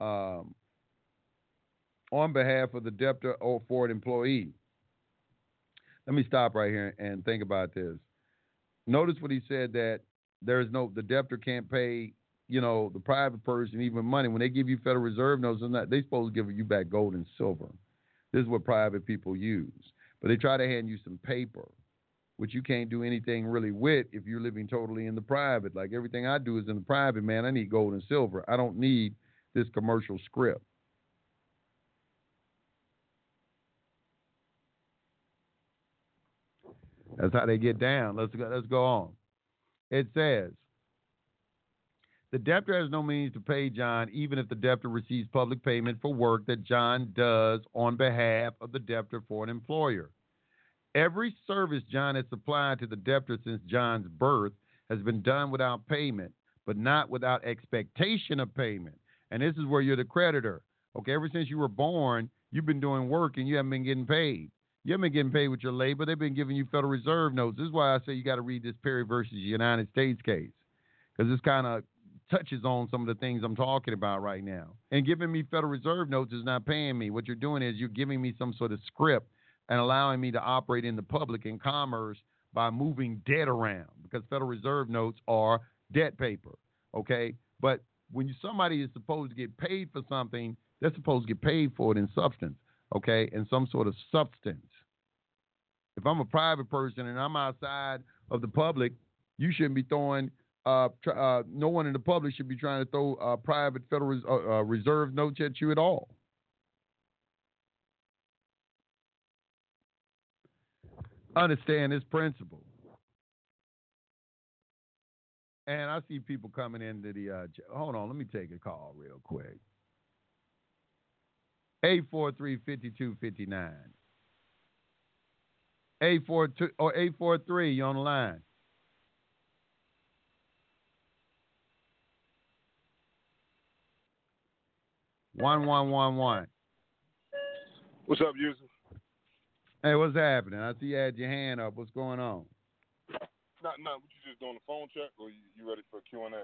um, on behalf of the debtor or for an employee. Let me stop right here and think about this. Notice what he said that there is no the debtor can't pay you know the private person even money when they give you Federal Reserve notes. They're, not, they supposed to give you back gold and silver. This is what private people use, but they try to hand you some paper which you can't do anything really with if you're living totally in the private. Like everything I do is in the private, man. I need gold and silver. I don't need this commercial script. That's how they get down. Let's go, let's go on. It says the debtor has no means to pay John, even if the debtor receives public payment for work that John does on behalf of the debtor for an employer. Every service John has supplied to the debtor since John's birth has been done without payment, but not without expectation of payment. And this is where you're the creditor. Okay, ever since you were born, you've been doing work and you haven't been getting paid. You haven't been getting paid with your labor. They've been giving you Federal Reserve notes. This is why I say you got to read this Perry versus United States case because it's kind of touches on some of the things I'm talking about right now. And giving me Federal Reserve notes is not paying me. What you're doing is you're giving me some sort of script and allowing me to operate in the public and commerce by moving debt around because Federal Reserve notes are debt paper. Okay, but when somebody is supposed to get paid for something, they're supposed to get paid for it in substance. Okay, in some sort of substance. If I'm a private person and I'm outside of the public, you shouldn't be throwing. Uh, uh, no one in the public should be trying to throw uh, private Federal uh, uh, Reserve notes at you at all. understand this principle. And I see people coming into the. Uh, hold on, let me take a call real quick. 843 5259. 842 or 843, you on the line. One one one one. What's up, Yusef? Hey, what's happening? I see you had your hand up. What's going on? Not, not. What you just doing a phone check, or you, you ready for Q and A?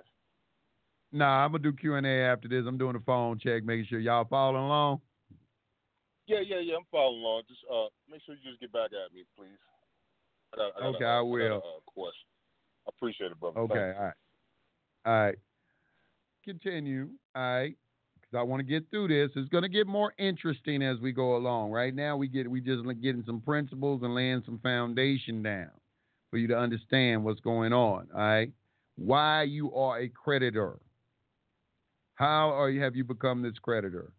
Nah, I'm gonna do Q and A after this. I'm doing a phone check, making sure y'all following along. Yeah, yeah, yeah. I'm following along. Just uh, make sure you just get back at me, please. I got, I got okay, a, I will. I a, question. I appreciate it, brother. Okay, all right, all right. Continue. All right. I want to get through this. It's going to get more interesting as we go along. Right now, we get we just getting some principles and laying some foundation down for you to understand what's going on. All right, why you are a creditor. How are you have you become this creditor?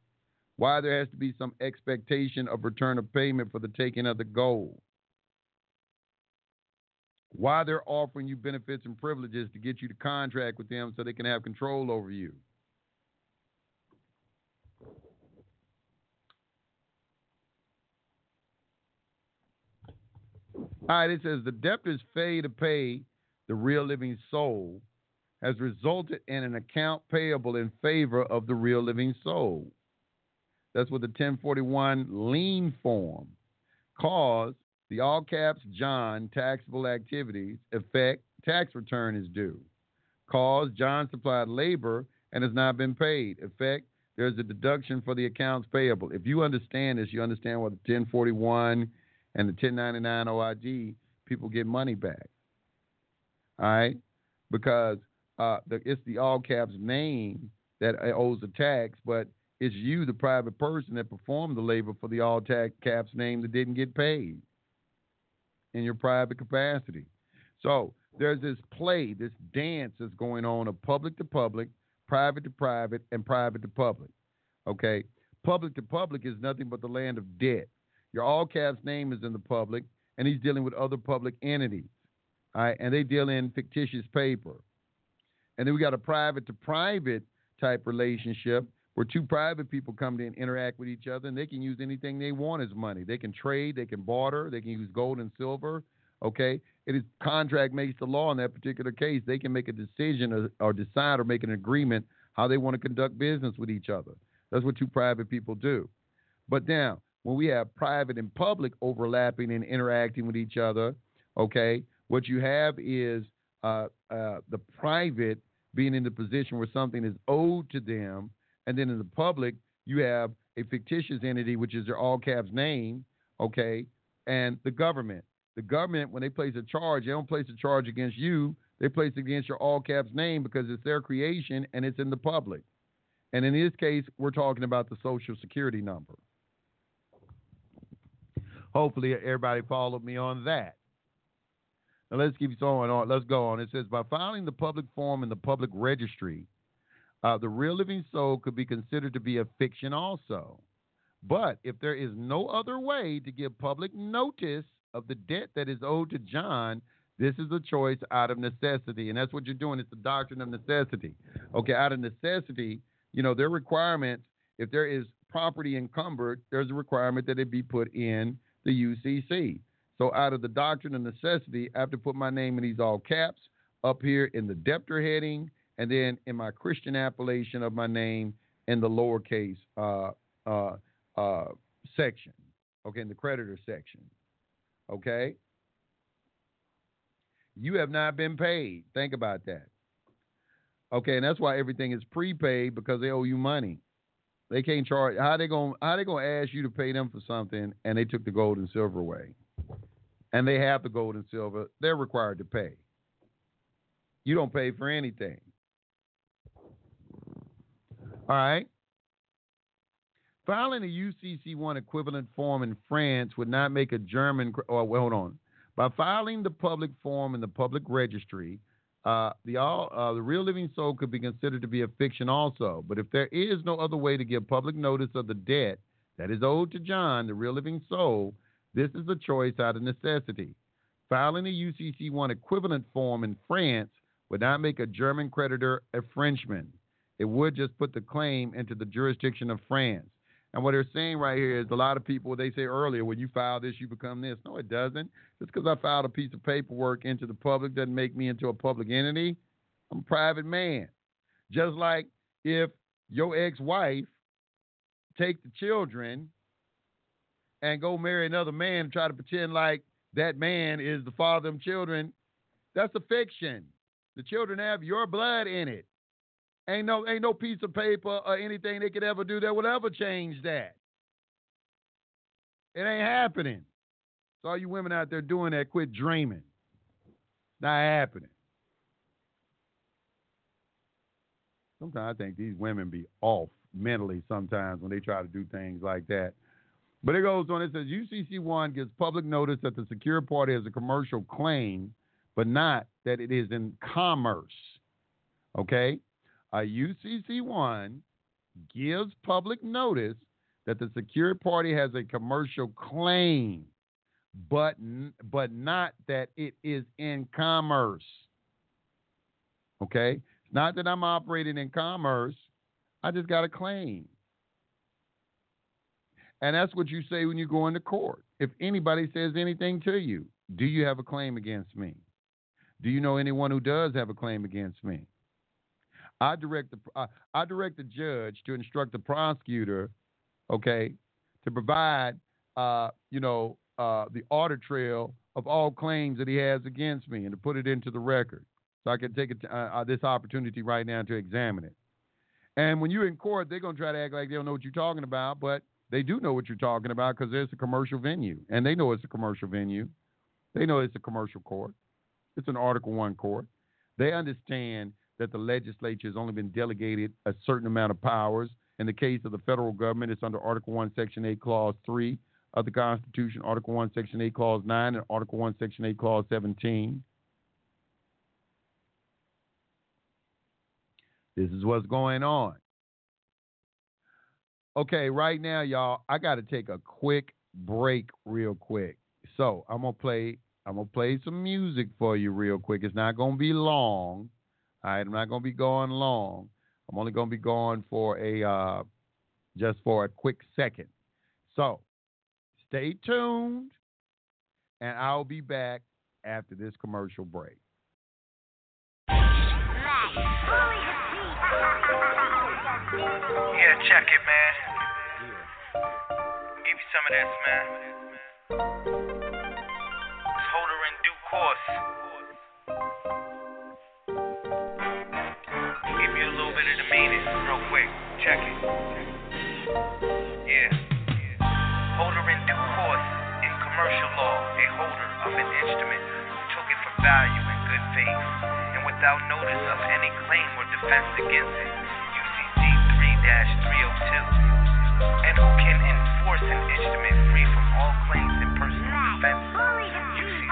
Why there has to be some expectation of return of payment for the taking of the gold. why they're offering you benefits and privileges to get you to contract with them so they can have control over you. All right, it says the debtor's failure to pay the real living soul has resulted in an account payable in favor of the real living soul. That's what the 1041 lien form cause the all caps John taxable activities effect tax return is due. Cause John supplied labor and has not been paid. Effect there's a deduction for the accounts payable. If you understand this, you understand what the 1041 and the 1099 OID people get money back. All right, because uh, the, it's the all caps name that owes the tax, but it's you, the private person that performed the labor for the all tax caps name that didn't get paid in your private capacity. So there's this play, this dance that's going on of public to public, private to private, and private to public. Okay? Public to public is nothing but the land of debt. Your all caps name is in the public, and he's dealing with other public entities. All right, and they deal in fictitious paper. And then we got a private to private type relationship where two private people come and interact with each other and they can use anything they want as money. They can trade, they can barter, they can use gold and silver. Okay, it is contract makes the law in that particular case. They can make a decision or, or decide or make an agreement how they want to conduct business with each other. That's what two private people do. But now, when we have private and public overlapping and interacting with each other, okay, what you have is uh, uh, the private being in the position where something is owed to them and then in the public, you have a fictitious entity, which is their all caps name, okay, and the government. The government, when they place a charge, they don't place a charge against you. They place it against your all caps name because it's their creation and it's in the public. And in this case, we're talking about the social security number. Hopefully, everybody followed me on that. Now let's keep going on. Let's go on. It says by filing the public form in the public registry, uh, the real living soul could be considered to be a fiction also. But if there is no other way to give public notice of the debt that is owed to John, this is a choice out of necessity. And that's what you're doing. It's the doctrine of necessity. Okay, out of necessity, you know, there are requirements. If there is property encumbered, there's a requirement that it be put in the UCC. So out of the doctrine of necessity, I have to put my name in these all caps up here in the debtor heading and then in my Christian appellation of my name in the lowercase uh, uh, uh, section, okay, in the creditor section, okay. You have not been paid. Think about that. Okay, and that's why everything is prepaid because they owe you money. They can't charge. How they going? How they to ask you to pay them for something and they took the gold and silver away, and they have the gold and silver. They're required to pay. You don't pay for anything. All right. Filing a UCC1 equivalent form in France would not make a German, oh, well, hold on. By filing the public form in the public registry, uh, the all uh, the real living soul could be considered to be a fiction also. But if there is no other way to give public notice of the debt that is owed to John, the real living soul, this is a choice out of necessity. Filing a UCC1 equivalent form in France would not make a German creditor a Frenchman. It would just put the claim into the jurisdiction of France. And what they're saying right here is a lot of people, they say earlier, when you file this, you become this. No, it doesn't. Just because I filed a piece of paperwork into the public doesn't make me into a public entity. I'm a private man. Just like if your ex wife take the children and go marry another man and try to pretend like that man is the father of them children, that's a fiction. The children have your blood in it. Ain't no ain't no piece of paper or anything they could ever do that would ever change that. It ain't happening. So all you women out there doing that, quit dreaming. Not happening. Sometimes I think these women be off mentally sometimes when they try to do things like that. But it goes on, it says UCC1 gives public notice that the secure party has a commercial claim, but not that it is in commerce. Okay? A UCC1 gives public notice that the secured party has a commercial claim, but but not that it is in commerce. Okay? It's not that I'm operating in commerce. I just got a claim. And that's what you say when you go into court. If anybody says anything to you, do you have a claim against me? Do you know anyone who does have a claim against me? I direct the uh, I direct the judge to instruct the prosecutor, okay, to provide uh, you know uh, the audit trail of all claims that he has against me and to put it into the record, so I can take it, uh, uh, this opportunity right now to examine it. And when you're in court, they're gonna try to act like they don't know what you're talking about, but they do know what you're talking about because there's a commercial venue, and they know it's a commercial venue. They know it's a commercial court. It's an Article One court. They understand that the legislature has only been delegated a certain amount of powers. In the case of the federal government, it's under Article 1, Section 8, Clause 3 of the Constitution, Article 1, Section 8, Clause 9, and Article 1, Section 8, Clause 17. This is what's going on. Okay, right now, y'all, I got to take a quick break real quick. So I'm gonna play. I'm gonna play some music for you real quick. It's not gonna be long. All right, I'm not gonna be going long. I'm only gonna be going for a uh, just for a quick second. So stay tuned, and I'll be back after this commercial break. Yeah, check it, man. Give you some of this, man. Just holder in due course. Little bit of the meaning, real quick. Check it. Yeah. Holder in due course. In commercial law, a holder of an instrument who took it for value in good faith and without notice of any claim or defense against it. UCC 3-302 and who can enforce an instrument free from all claims and personal defense. UCC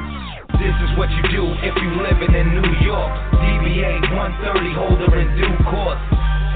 3-305. This is what you do if you living in New York. DBA 130, holder in due course.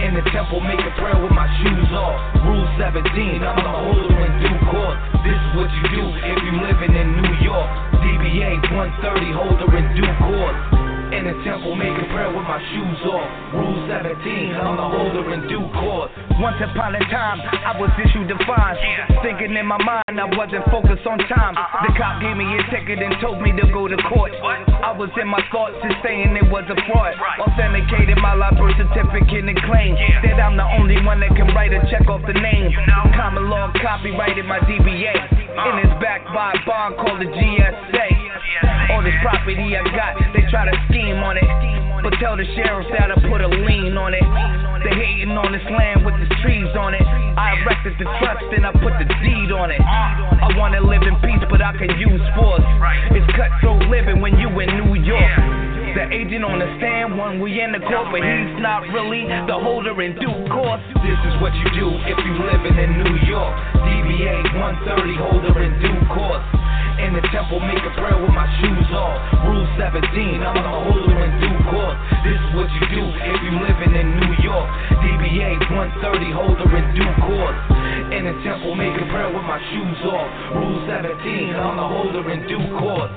In the temple, make a prayer with my shoes off. Rule 17, I'm a holder in due course. This is what you do if you living in New York. DBA 130, holder in due course. In the temple, making prayer with my shoes off. Rule 17, I'm the holder in due course. Once upon a time, I was issued a fine. Thinking in my mind, I wasn't focused on time. The cop gave me a ticket and told me to go to court. I was in my thoughts just saying it was a fraud. Authenticated my live birth certificate and claim that I'm the only one that can write a check off the name. Common law copyrighted my DBA. And it's backed by a bond called the GSA. All this property I got, they try to scheme on it. But tell the sheriff that I put a lien on it. They hating on this land with the trees on it. I erected the trust and I put the deed on it. I wanna live in peace, but I can use force. It's cutthroat living when you in New York. The agent on the stand when we in the court, but he's not really the holder in due course. This is what you do if you living in New York. DBA 130, holder in due course. In the temple, make a prayer with my shoes off. Rule 17, I'm the holder in due course. This is what you do if you living in New York. DBA 130, holder in due course. In the temple, make a prayer with my shoes off. Rule 17, I'm the holder in due course.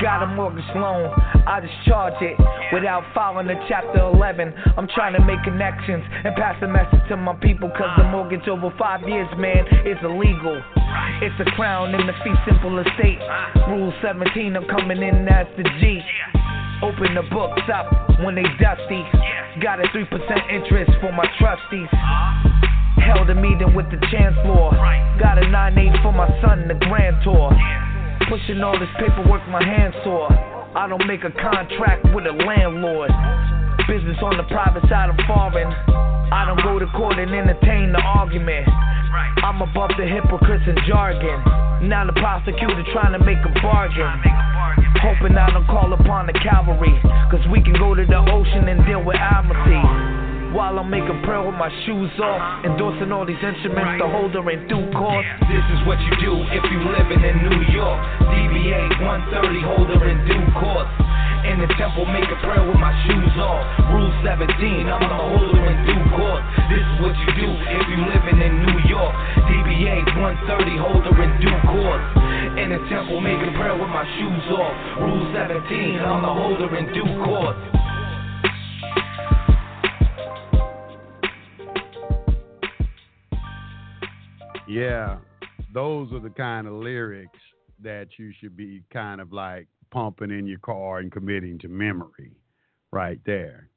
Got a mortgage loan, I discharge it without filing the chapter 11. I'm trying to make connections and pass a message to my people, cause the mortgage over five years, man, is illegal. It's a crown in the fee simple estate. Rule 17, I'm coming in as the G. Open the books up when they dusty. Got a 3% interest for my trustees. Held a meeting with the chancellor. Got a 9-8 for my son, the grand tour. Pushing all this paperwork, my hands sore. I don't make a contract with a landlord. Business on the private side, I'm foreign. I don't go to court and entertain the argument. I'm above the hypocrites and jargon. Now the prosecutor trying to make a bargain. Hoping I don't call upon the cavalry. Cause we can go to the ocean and deal with amnesty. While I'm making prayer with my shoes off, uh-huh. endorsing all these instruments, the holder in due course. This is what you do if you living in New York. DBA 130, holder in due course. In the temple, make a prayer with my shoes off. Rule 17, I'm the holder in due course. This is what you do if you living in New York. DBA 130, holder in due course. In the temple, making prayer with my shoes off. Rule 17, I'm the holder in due course. Yeah, those are the kind of lyrics that you should be kind of like pumping in your car and committing to memory right there.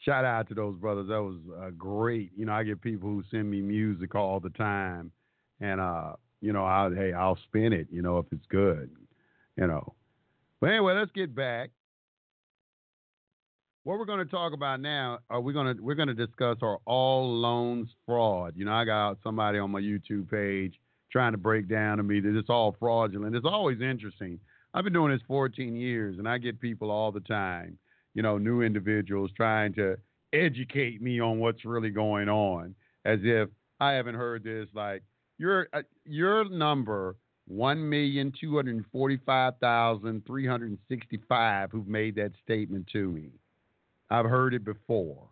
Shout out to those brothers. That was uh, great. You know, I get people who send me music all the time, and uh, you know, I hey, I'll spin it. You know, if it's good. You know, but anyway, let's get back. What we're going to talk about now, are we going to we're going to discuss our all loans fraud. You know, I got somebody on my YouTube page trying to break down to me that it's all fraudulent. It's always interesting. I've been doing this 14 years, and I get people all the time, you know, new individuals trying to educate me on what's really going on, as if I haven't heard this. Like your uh, your number one million two hundred forty-five thousand three hundred sixty-five who've made that statement to me. I've heard it before.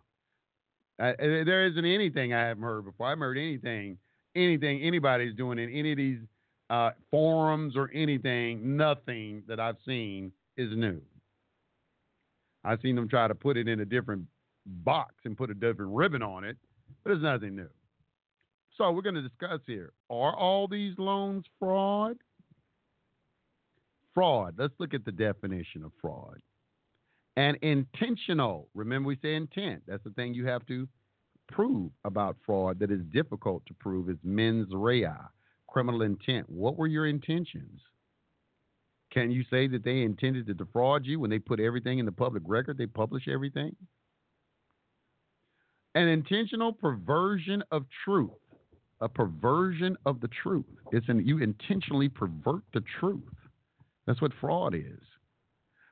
I, there isn't anything I haven't heard before. I haven't heard anything, anything anybody's doing in any of these uh, forums or anything. Nothing that I've seen is new. I've seen them try to put it in a different box and put a different ribbon on it, but it's nothing new. So we're going to discuss here: Are all these loans fraud? Fraud. Let's look at the definition of fraud. And intentional. Remember, we say intent. That's the thing you have to prove about fraud that is difficult to prove is mens rea, criminal intent. What were your intentions? Can you say that they intended to defraud you when they put everything in the public record? They publish everything? An intentional perversion of truth. A perversion of the truth. It's an you intentionally pervert the truth. That's what fraud is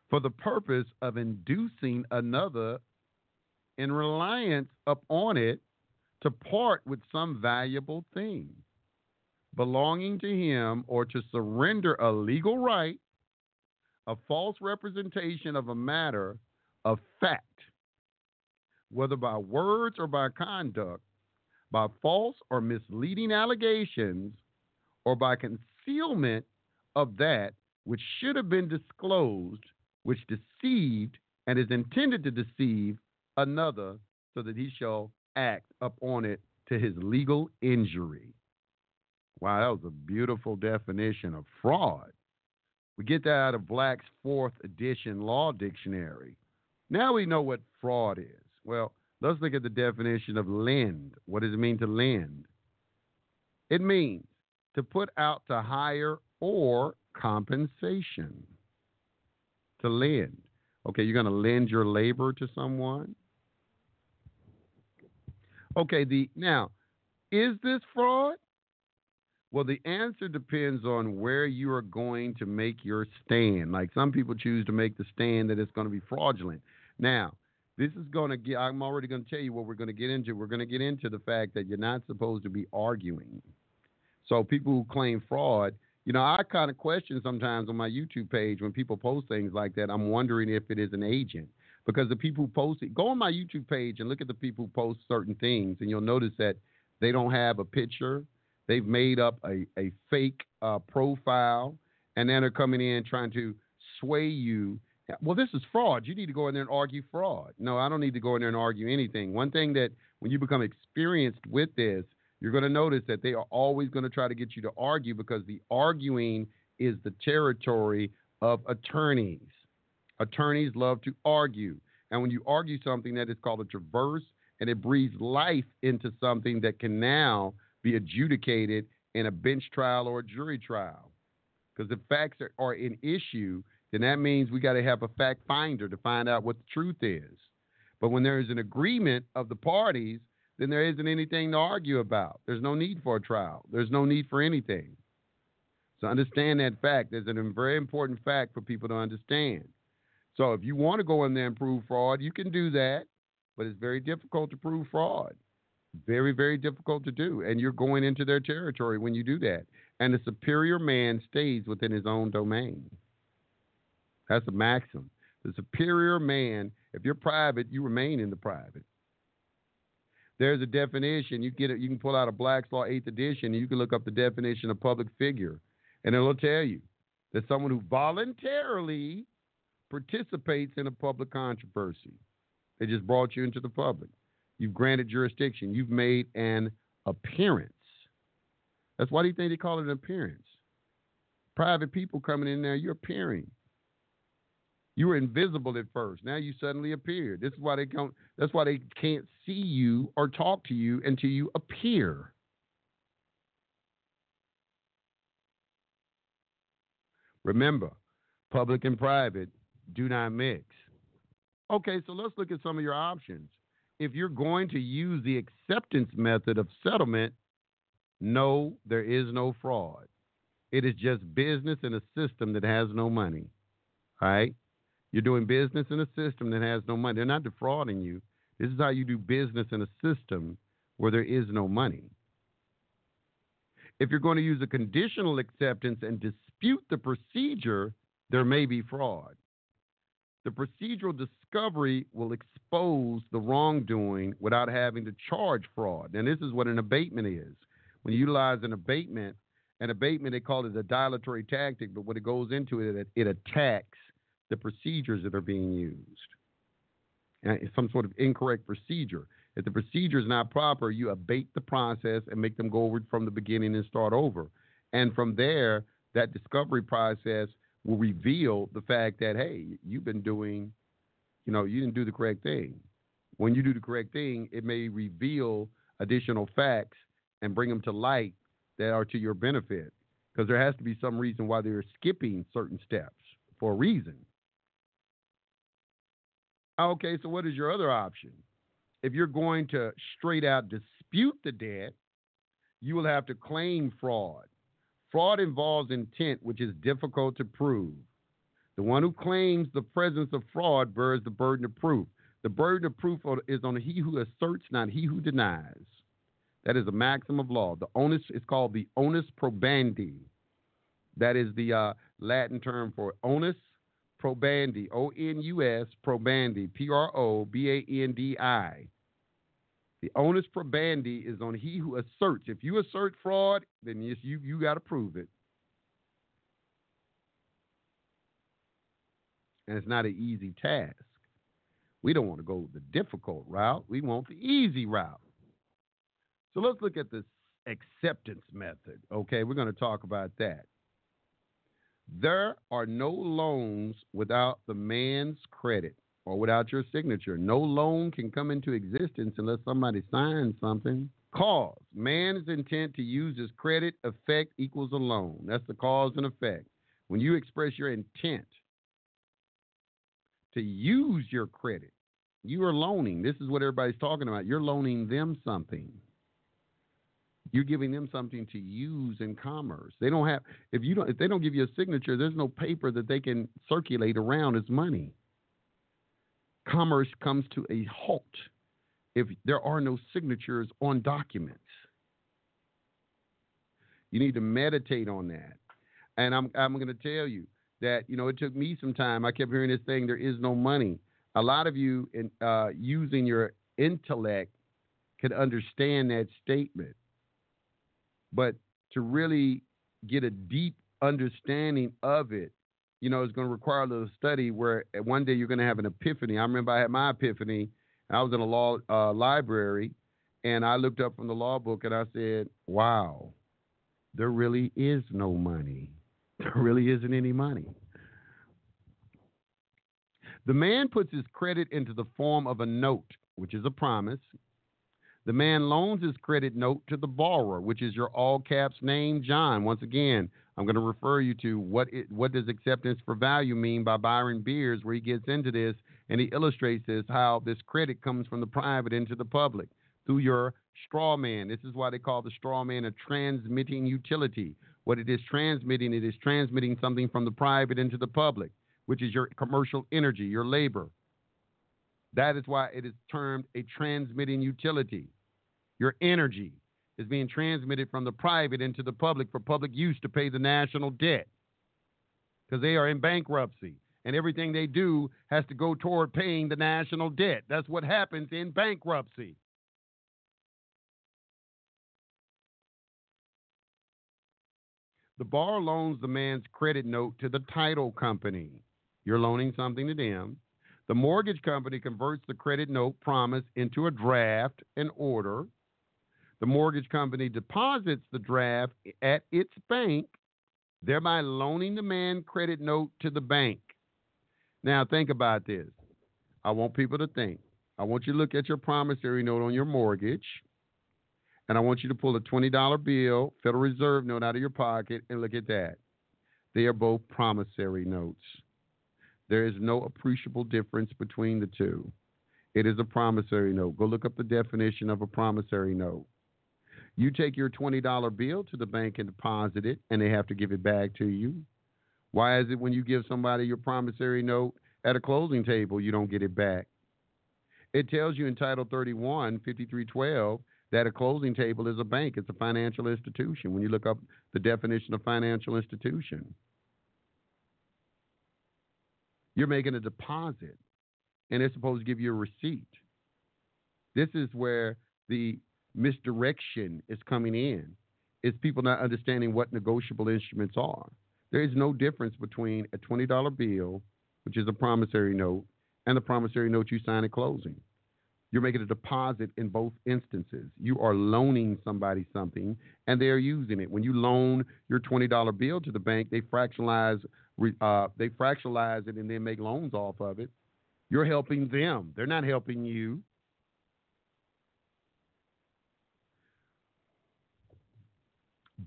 for the purpose of inducing another in reliance upon it to part with some valuable thing belonging to him or to surrender a legal right, a false representation of a matter of fact, whether by words or by conduct, by false or misleading allegations, or by concealment of that which should have been disclosed which deceived and is intended to deceive another so that he shall act upon it to his legal injury. Wow, that was a beautiful definition of fraud. We get that out of Black's fourth edition law dictionary. Now we know what fraud is. Well, let's look at the definition of lend. What does it mean to lend? It means to put out to hire or compensation to lend. Okay, you're going to lend your labor to someone. Okay, the now is this fraud? Well, the answer depends on where you are going to make your stand. Like some people choose to make the stand that it's going to be fraudulent. Now, this is going to get, I'm already going to tell you what we're going to get into. We're going to get into the fact that you're not supposed to be arguing. So people who claim fraud, you know, I kind of question sometimes on my YouTube page when people post things like that. I'm wondering if it is an agent because the people who post it, go on my YouTube page and look at the people who post certain things, and you'll notice that they don't have a picture. They've made up a, a fake uh, profile, and then they're coming in trying to sway you. Well, this is fraud. You need to go in there and argue fraud. No, I don't need to go in there and argue anything. One thing that when you become experienced with this you're going to notice that they are always going to try to get you to argue because the arguing is the territory of attorneys. Attorneys love to argue. And when you argue something that is called a traverse and it breathes life into something that can now be adjudicated in a bench trial or a jury trial. Because if facts are, are an issue, then that means we got to have a fact finder to find out what the truth is. But when there is an agreement of the parties, then there isn't anything to argue about. There's no need for a trial. There's no need for anything. So understand that fact. There's a very important fact for people to understand. So if you want to go in there and prove fraud, you can do that, but it's very difficult to prove fraud. Very, very difficult to do. And you're going into their territory when you do that. And the superior man stays within his own domain. That's a maxim. The superior man, if you're private, you remain in the private. There's a definition. You get it. You can pull out a Black's Law Eighth Edition, and you can look up the definition of public figure, and it'll tell you that someone who voluntarily participates in a public controversy. They just brought you into the public. You've granted jurisdiction. You've made an appearance. That's why do you think they call it an appearance? Private people coming in there, you're appearing. You were invisible at first. Now you suddenly appeared. This is why they come. That's why they can't see you or talk to you until you appear. Remember, public and private do not mix. Okay, so let's look at some of your options. If you're going to use the acceptance method of settlement, no, there is no fraud. It is just business in a system that has no money. All right? You're doing business in a system that has no money. They're not defrauding you. This is how you do business in a system where there is no money. If you're going to use a conditional acceptance and dispute the procedure, there may be fraud. The procedural discovery will expose the wrongdoing without having to charge fraud. And this is what an abatement is. When you utilize an abatement, an abatement, they call it a dilatory tactic, but what it goes into it, it attacks the procedures that are being used. And it's some sort of incorrect procedure. If the procedure is not proper, you abate the process and make them go over from the beginning and start over. And from there, that discovery process will reveal the fact that, hey, you've been doing, you know, you didn't do the correct thing. When you do the correct thing, it may reveal additional facts and bring them to light that are to your benefit. Because there has to be some reason why they're skipping certain steps for a reason. Okay, so what is your other option? If you're going to straight out dispute the debt, you will have to claim fraud. Fraud involves intent, which is difficult to prove. The one who claims the presence of fraud bears the burden of proof. The burden of proof is on he who asserts, not he who denies. That is a maxim of law. The onus is called the onus probandi. That is the uh, Latin term for onus probandi, O N U S probandi, P R O B A N D I. The onus probandi is on he who asserts. If you assert fraud, then yes, you you got to prove it. And it's not an easy task. We don't want to go the difficult route. We want the easy route. So let's look at this acceptance method. Okay, we're going to talk about that. There are no loans without the man's credit or without your signature. No loan can come into existence unless somebody signs something. Cause man's intent to use his credit effect equals a loan. That's the cause and effect. When you express your intent to use your credit, you are loaning. This is what everybody's talking about. You're loaning them something. You're giving them something to use in commerce. They don't have if you don't if they don't give you a signature, there's no paper that they can circulate around as money. Commerce comes to a halt if there are no signatures on documents. You need to meditate on that. And I'm I'm going to tell you that you know it took me some time. I kept hearing this thing. There is no money. A lot of you, in, uh, using your intellect, could understand that statement. But to really get a deep understanding of it, you know, it's going to require a little study where one day you're going to have an epiphany. I remember I had my epiphany. I was in a law uh, library and I looked up from the law book and I said, wow, there really is no money. There really isn't any money. The man puts his credit into the form of a note, which is a promise, the man loans his credit note to the borrower, which is your all caps name, John. Once again, I'm going to refer you to what it, what does acceptance for value mean by Byron Beers, where he gets into this and he illustrates this how this credit comes from the private into the public through your straw man. This is why they call the straw man a transmitting utility. What it is transmitting, it is transmitting something from the private into the public, which is your commercial energy, your labor. That is why it is termed a transmitting utility. Your energy is being transmitted from the private into the public for public use to pay the national debt because they are in bankruptcy and everything they do has to go toward paying the national debt. That's what happens in bankruptcy. The bar loans the man's credit note to the title company. You're loaning something to them. The mortgage company converts the credit note promise into a draft, an order, the mortgage company deposits the draft at its bank, thereby loaning the man credit note to the bank. Now, think about this. I want people to think. I want you to look at your promissory note on your mortgage, and I want you to pull a $20 bill, Federal Reserve note out of your pocket, and look at that. They are both promissory notes. There is no appreciable difference between the two. It is a promissory note. Go look up the definition of a promissory note. You take your $20 bill to the bank and deposit it, and they have to give it back to you. Why is it when you give somebody your promissory note at a closing table, you don't get it back? It tells you in Title 31, 5312, that a closing table is a bank, it's a financial institution when you look up the definition of financial institution. You're making a deposit, and they're supposed to give you a receipt. This is where the misdirection is coming in. It's people not understanding what negotiable instruments are. There is no difference between a $20 bill, which is a promissory note, and the promissory note you sign at closing. You're making a deposit in both instances. You are loaning somebody something, and they are using it. When you loan your $20 bill to the bank, they fractionalize uh, they fractionalize it and then make loans off of it. You're helping them. They're not helping you.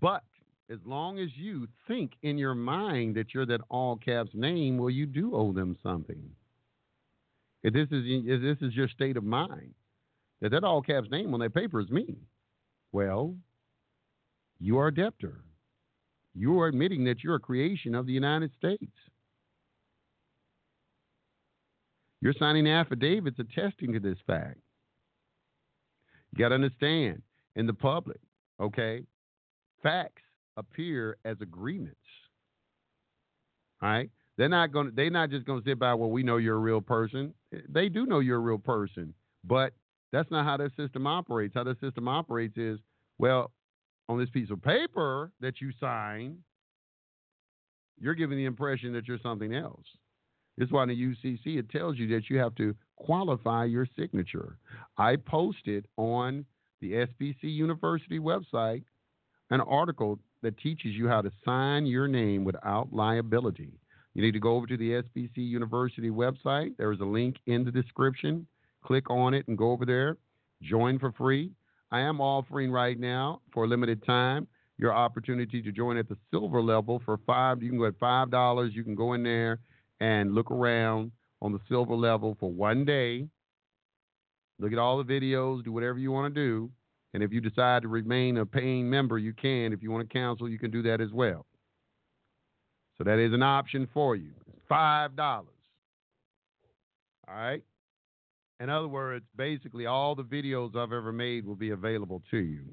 But as long as you think in your mind that you're that all caps name, well, you do owe them something. If this is if this is your state of mind, that that all caps name on that paper is me, well, you are a debtor. You are admitting that you're a creation of the United States. You're signing affidavits attesting to this fact. You got to understand in the public, okay, facts appear as agreements. All right? They're not going to They're not just going to sit by. Well, we know you're a real person. Eh, they do know you're a real person, but that's not how their system operates. How their system operates is, well, on this piece of paper that you sign, you're giving the impression that you're something else. This is why in the UCC it tells you that you have to qualify your signature. I posted on the SPC University website an article that teaches you how to sign your name without liability. You need to go over to the SPC University website. There is a link in the description. Click on it and go over there. Join for free. I am offering right now for a limited time your opportunity to join at the silver level for five. You can go at five dollars. You can go in there and look around on the silver level for one day. Look at all the videos. Do whatever you want to do. And if you decide to remain a paying member, you can. If you want to cancel, you can do that as well. So that is an option for you. Five dollars. All right. In other words, basically all the videos I've ever made will be available to you.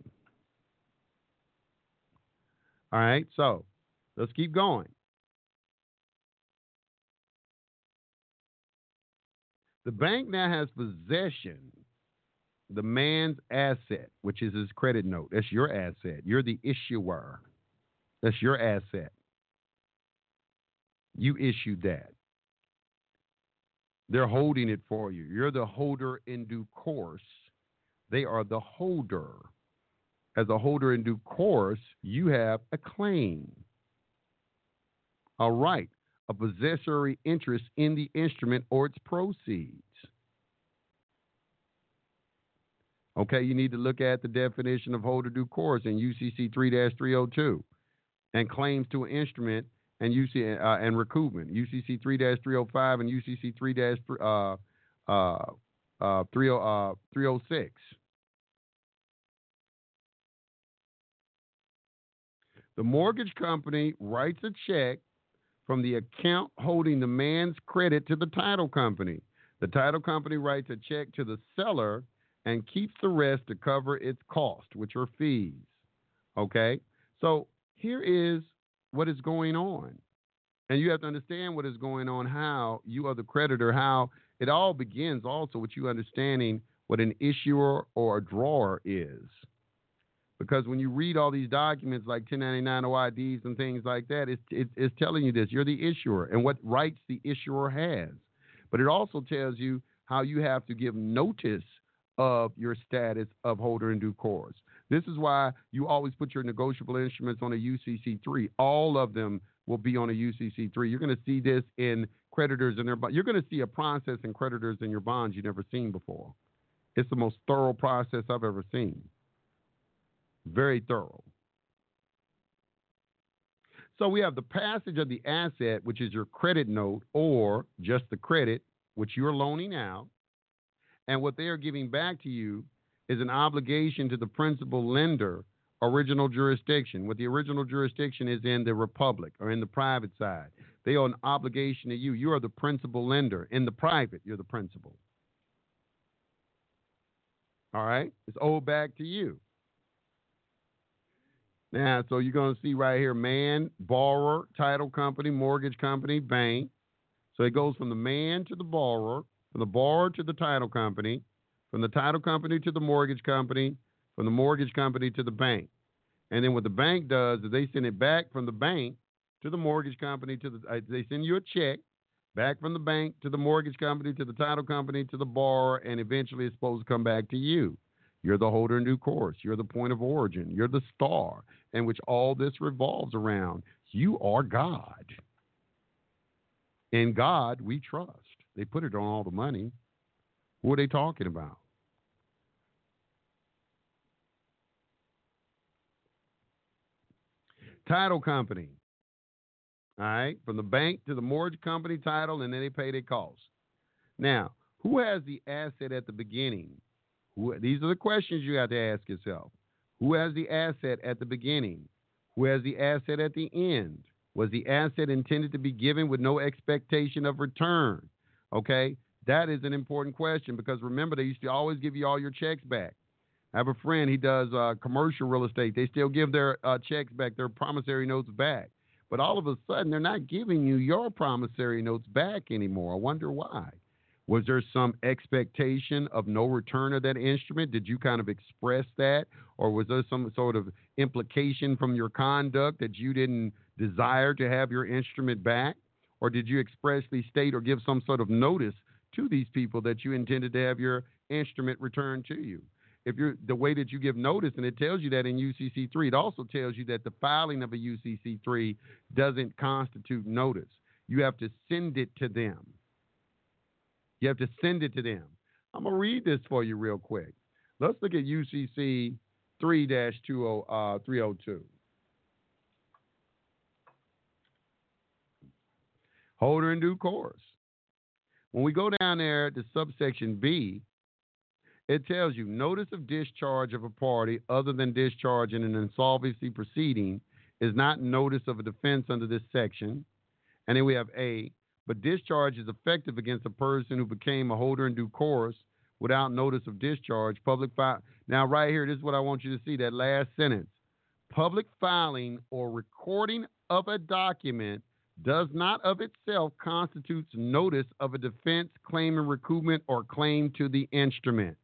All right, so let's keep going. The bank now has possession, the man's asset, which is his credit note. That's your asset. You're the issuer. That's your asset. You issued that. They're holding it for you. You're the holder in due course. They are the holder. As a holder in due course, you have a claim, a right, a possessory interest in the instrument or its proceeds. Okay, you need to look at the definition of holder due course in UCC 3 302 and claims to an instrument and UC uh, and recoupment. UCC 3-305 and UCC 3 uh, uh, uh, 306. The mortgage company writes a check from the account holding the man's credit to the title company. The title company writes a check to the seller and keeps the rest to cover its cost, which are fees. Okay? So here is what is going on. And you have to understand what is going on, how you are the creditor, how it all begins also with you understanding what an issuer or a drawer is. Because when you read all these documents like 1099 OIDs and things like that, it's, it, it's telling you this. You're the issuer and what rights the issuer has. But it also tells you how you have to give notice of your status of holder in due course. This is why you always put your negotiable instruments on a UCC3. All of them will be on a UCC3. You're going to see this in creditors and their you're going to see a process in creditors in your bonds you've never seen before. It's the most thorough process I've ever seen. Very thorough. So we have the passage of the asset, which is your credit note or just the credit, which you're loaning out. And what they are giving back to you is an obligation to the principal lender, original jurisdiction. What the original jurisdiction is in the republic or in the private side. They owe an obligation to you. You are the principal lender. In the private, you're the principal. All right? It's owed back to you. Now, so you're going to see right here man, borrower, title company, mortgage company, bank. So it goes from the man to the borrower, from the borrower to the title company, from the title company to the mortgage company, from the mortgage company to the bank. And then what the bank does is they send it back from the bank to the mortgage company to the uh, they send you a check back from the bank to the mortgage company to the title company to the borrower and eventually it's supposed to come back to you. You're the holder in due course. You're the point of origin. You're the star in which all this revolves around. You are God. In God we trust. They put it on all the money. What are they talking about? Title company. All right, from the bank to the mortgage company title, and then they pay their costs. Now, who has the asset at the beginning? Who, these are the questions you have to ask yourself. Who has the asset at the beginning? Who has the asset at the end? Was the asset intended to be given with no expectation of return? Okay, that is an important question because remember, they used to always give you all your checks back. I have a friend, he does uh, commercial real estate. They still give their uh, checks back, their promissory notes back. But all of a sudden, they're not giving you your promissory notes back anymore. I wonder why. Was there some expectation of no return of that instrument? Did you kind of express that? Or was there some sort of implication from your conduct that you didn't desire to have your instrument back? or did you expressly state or give some sort of notice to these people that you intended to have your instrument returned to you? If you're the way that you give notice, and it tells you that in UCC three, it also tells you that the filing of a UCC three doesn't constitute notice. You have to send it to them. You have to send it to them. I'm gonna read this for you real quick. Let's look at UCC 3-202. holder in due course. When we go down there to subsection B, it tells you notice of discharge of a party other than discharge in an insolvency proceeding is not notice of a defense under this section. And then we have A, but discharge is effective against a person who became a holder in due course without notice of discharge. Public file. Now, right here, this is what I want you to see that last sentence. Public filing or recording of a document does not of itself constitutes notice of a defense, claim in recoupment, or claim to the instrument.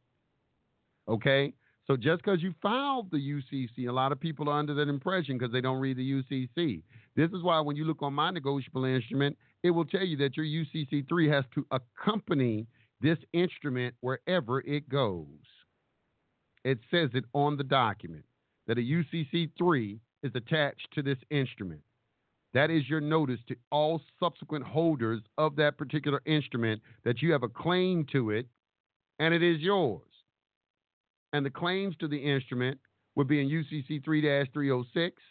Okay? So just because you filed the UCC, a lot of people are under that impression because they don't read the UCC. This is why when you look on my negotiable instrument, it will tell you that your UCC3 has to accompany this instrument wherever it goes. It says it on the document that a UCC3 is attached to this instrument. That is your notice to all subsequent holders of that particular instrument that you have a claim to it and it is yours. And the claims to the instrument would be in UCC 3 306,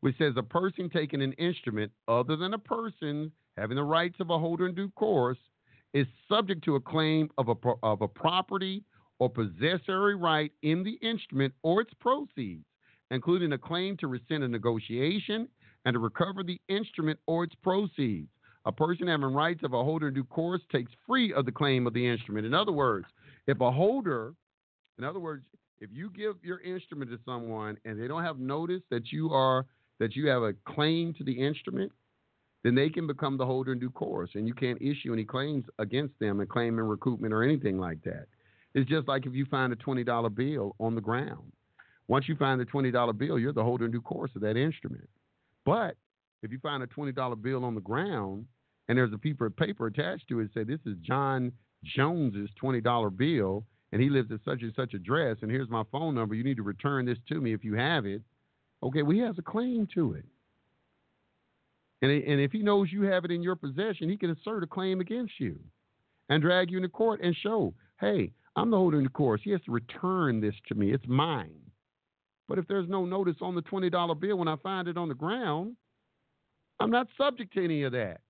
which says a person taking an instrument other than a person having the rights of a holder in due course is subject to a claim of a, of a property or possessory right in the instrument or its proceeds, including a claim to rescind a negotiation and to recover the instrument or its proceeds. A person having rights of a holder in due course takes free of the claim of the instrument. In other words, if a holder in other words, if you give your instrument to someone and they don't have notice that you are that you have a claim to the instrument, then they can become the holder in due course, and you can't issue any claims against them and claim in recoupment or anything like that. It's just like if you find a twenty dollar bill on the ground. Once you find the $20 bill, you're the holder in due course of that instrument. But if you find a $20 bill on the ground and there's a piece of paper attached to it, say this is John Jones's $20 bill and he lives at such and such address and here's my phone number. You need to return this to me if you have it. Okay, well, he has a claim to it. And, and if he knows you have it in your possession, he can assert a claim against you and drag you into court and show, hey, I'm the holder in the course. He has to return this to me. It's mine. But if there's no notice on the $20 bill when I find it on the ground, I'm not subject to any of that.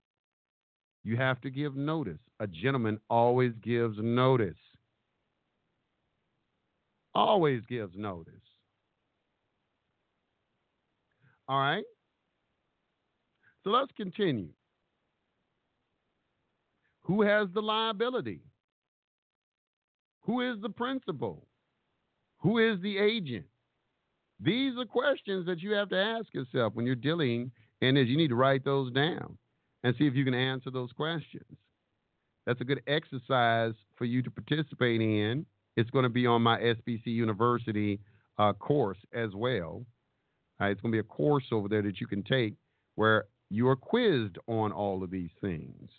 You have to give notice. A gentleman always gives notice. Always gives notice. All right? So let's continue. Who has the liability? Who is the principal? Who is the agent? These are questions that you have to ask yourself when you're dealing, and as you need to write those down and see if you can answer those questions. That's a good exercise for you to participate in. It's going to be on my SPC University uh, course as well. Uh, it's going to be a course over there that you can take where you are quizzed on all of these things.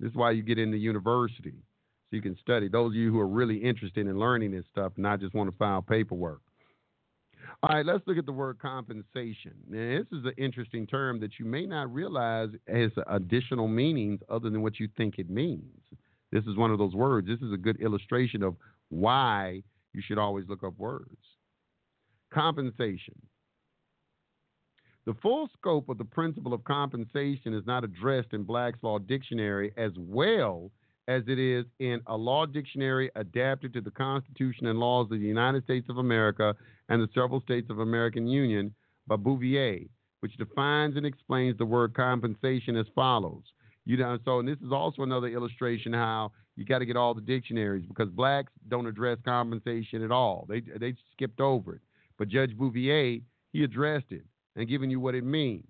This is why you get into university, so you can study. Those of you who are really interested in learning this stuff, and not just want to file paperwork. All right, let's look at the word compensation. Now, this is an interesting term that you may not realize has additional meanings other than what you think it means. This is one of those words. This is a good illustration of why you should always look up words. Compensation. The full scope of the principle of compensation is not addressed in Black's Law Dictionary as well as it is in a law dictionary adapted to the Constitution and laws of the United States of America and the several states of American Union by Bouvier, which defines and explains the word compensation as follows. You know, so and this is also another illustration how you got to get all the dictionaries because blacks don't address compensation at all. They they skipped over it. But Judge Bouvier, he addressed it and giving you what it means.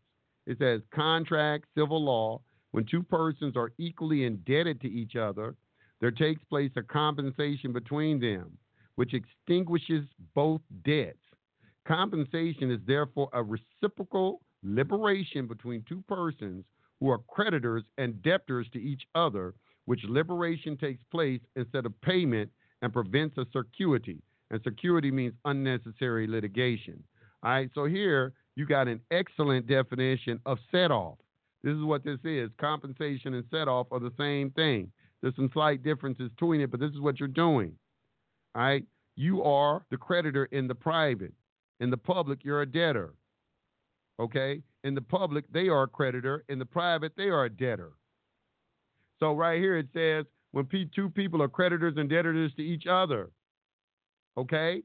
It says contract, civil law, when two persons are equally indebted to each other, there takes place a compensation between them, which extinguishes both debts. Compensation is therefore a reciprocal liberation between two persons who are creditors and debtors to each other, which liberation takes place instead of payment and prevents a circuity. And circuity means unnecessary litigation. All right, so here you got an excellent definition of set off. This is what this is. Compensation and set off are the same thing. There's some slight differences between it, but this is what you're doing. All right? You are the creditor in the private. In the public, you're a debtor. Okay? In the public, they are a creditor. In the private, they are a debtor. So right here it says when two people are creditors and debtors to each other. Okay?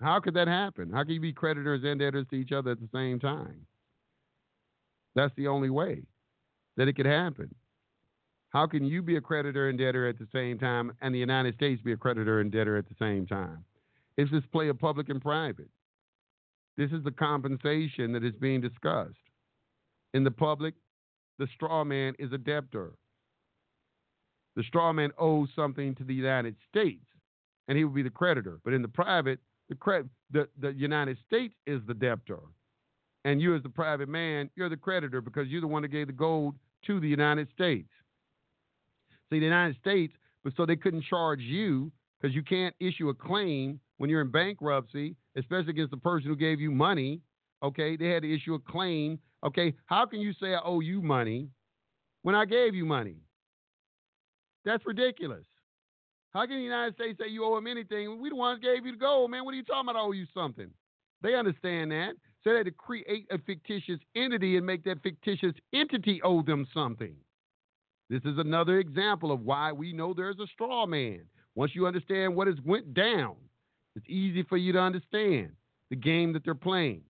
How could that happen? How can you be creditors and debtors to each other at the same time? That's the only way that it could happen. How can you be a creditor and debtor at the same time and the United States be a creditor and debtor at the same time? It's this play of public and private. This is the compensation that is being discussed. In the public, the straw man is a debtor. The straw man owes something to the United States, and he will be the creditor. But in the private, the, the, the United States is the debtor. And you, as the private man, you're the creditor because you're the one that gave the gold to the United States. See, the United States, but so they couldn't charge you because you can't issue a claim when you're in bankruptcy, especially against the person who gave you money. Okay, they had to issue a claim. Okay, how can you say I owe you money when I gave you money? That's ridiculous. How can the United States say you owe them anything? We the ones gave you the gold, man. What are you talking about? I owe you something. They understand that. So they had to create a fictitious entity and make that fictitious entity owe them something. This is another example of why we know there's a straw man. Once you understand what has went down, it's easy for you to understand the game that they're playing.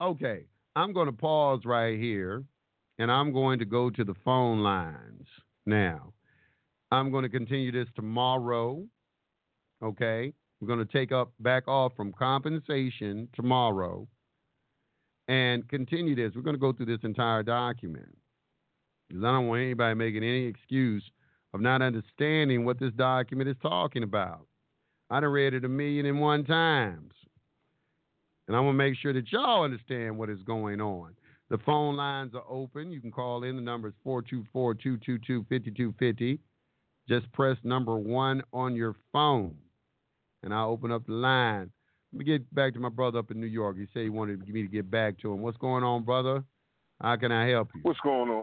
Okay, I'm going to pause right here and I'm going to go to the phone lines now. I'm going to continue this tomorrow. Okay. We're going to take up back off from compensation tomorrow and continue this. We're going to go through this entire document. because I don't want anybody making any excuse of not understanding what this document is talking about. I done read it a million and one times. And I'm going to make sure that y'all understand what is going on. The phone lines are open. You can call in. The number is 424 222 5250. Just press number one on your phone, and I'll open up the line. Let me get back to my brother up in New York. He said he wanted me to get back to him. What's going on, brother? How can I help you? What's going on?